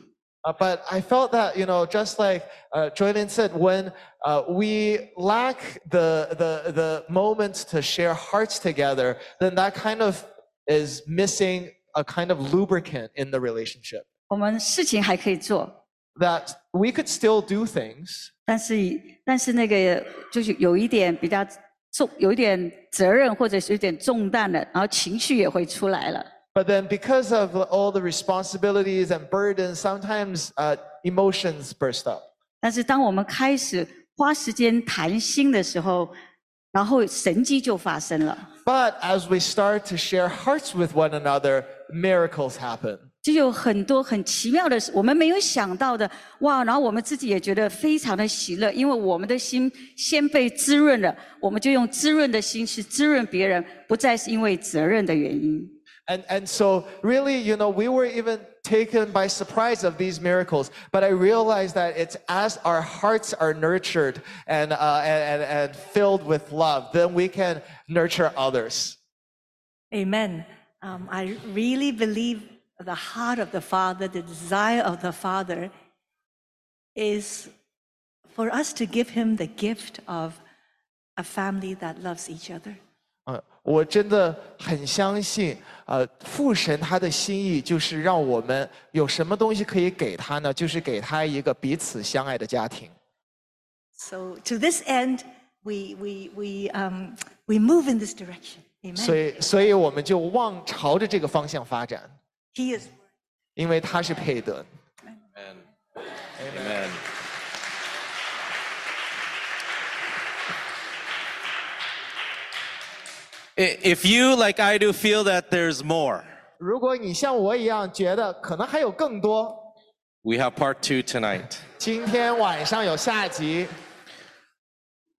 Speaker 14: Uh, but I felt that, you know, just like uh, Jordan said, when uh, we lack the, the, the moments to share hearts together, then that kind of is missing a kind of lubricant in the relationship.
Speaker 5: 我们事情还可以做，
Speaker 14: That we could still do things,
Speaker 5: 但是但是那个就是有一点比较重，有一点责任或者是有点重担了，然后情绪也会出来了。
Speaker 14: But then because of all the responsibilities and burdens, sometimes uh, emotions burst up.
Speaker 5: 但是当我们开始花时间谈心的时候，然后神迹就发生了。
Speaker 14: But as we start to share hearts with one another, miracles happen.
Speaker 5: 就有很多很奇妙的事，我们没有想到的，哇！然后我们自己也觉得非常的喜乐，因为我们的心先被滋润了，我们就用滋润的心去滋润别人，不再是因为责任的原因。
Speaker 14: And, and so, really, you know, we were even taken by surprise of these miracles. But I realized that it's as our hearts are nurtured and, uh, and, and, filled with love, then we can nurture others.
Speaker 8: Amen. Um, I really believe the heart of the Father, the desire of the Father is for us to give him the gift of a family that loves each other.
Speaker 14: 嗯，我真的很相信，呃，父神他的心意就是让我们有什么东西可以给他呢？就是给他一个彼此相爱的家庭。
Speaker 8: So to this end, we, we, we, um, we move in this direction.
Speaker 14: 所
Speaker 8: Amen.
Speaker 14: 以，所以我们就往朝着这个方向发展
Speaker 8: ，He is
Speaker 14: 因为他是配得。
Speaker 4: Amen. I- If you, like I do, feel that there's more,
Speaker 14: 如果你像我一样觉得可能还有更多，
Speaker 4: we have part two tonight.
Speaker 14: 今天晚上有下集。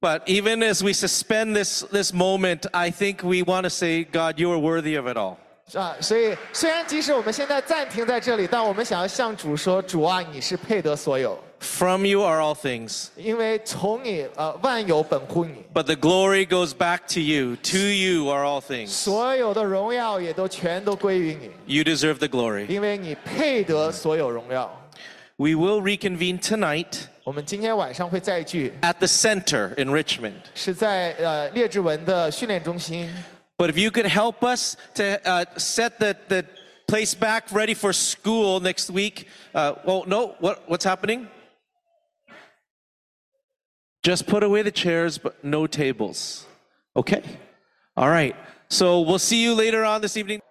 Speaker 4: But even as we suspend this, this moment, I think we want to say, God, you are worthy of it all.
Speaker 14: 啊，所以虽然即使我们现在暂停在这里，但我们想要向主说：“主啊，你是配得所有，
Speaker 4: From you are all things.
Speaker 14: 因为从你呃万有本乎你，
Speaker 4: But the glory goes back to you. To you are all things.
Speaker 14: 所有的荣耀也都全都归于你，
Speaker 4: You deserve the glory.
Speaker 14: 因为你配得所有荣耀。
Speaker 4: We will reconvene tonight
Speaker 14: 我们今天晚上会再聚，
Speaker 4: at the center in Richmond.
Speaker 14: 是在呃列治文的训练中心。
Speaker 4: But if you could help us to uh, set the, the place back ready for school next week. Uh, well, no, what, what's happening? Just put away the chairs, but no tables. Okay? All right. So we'll see you later on this evening.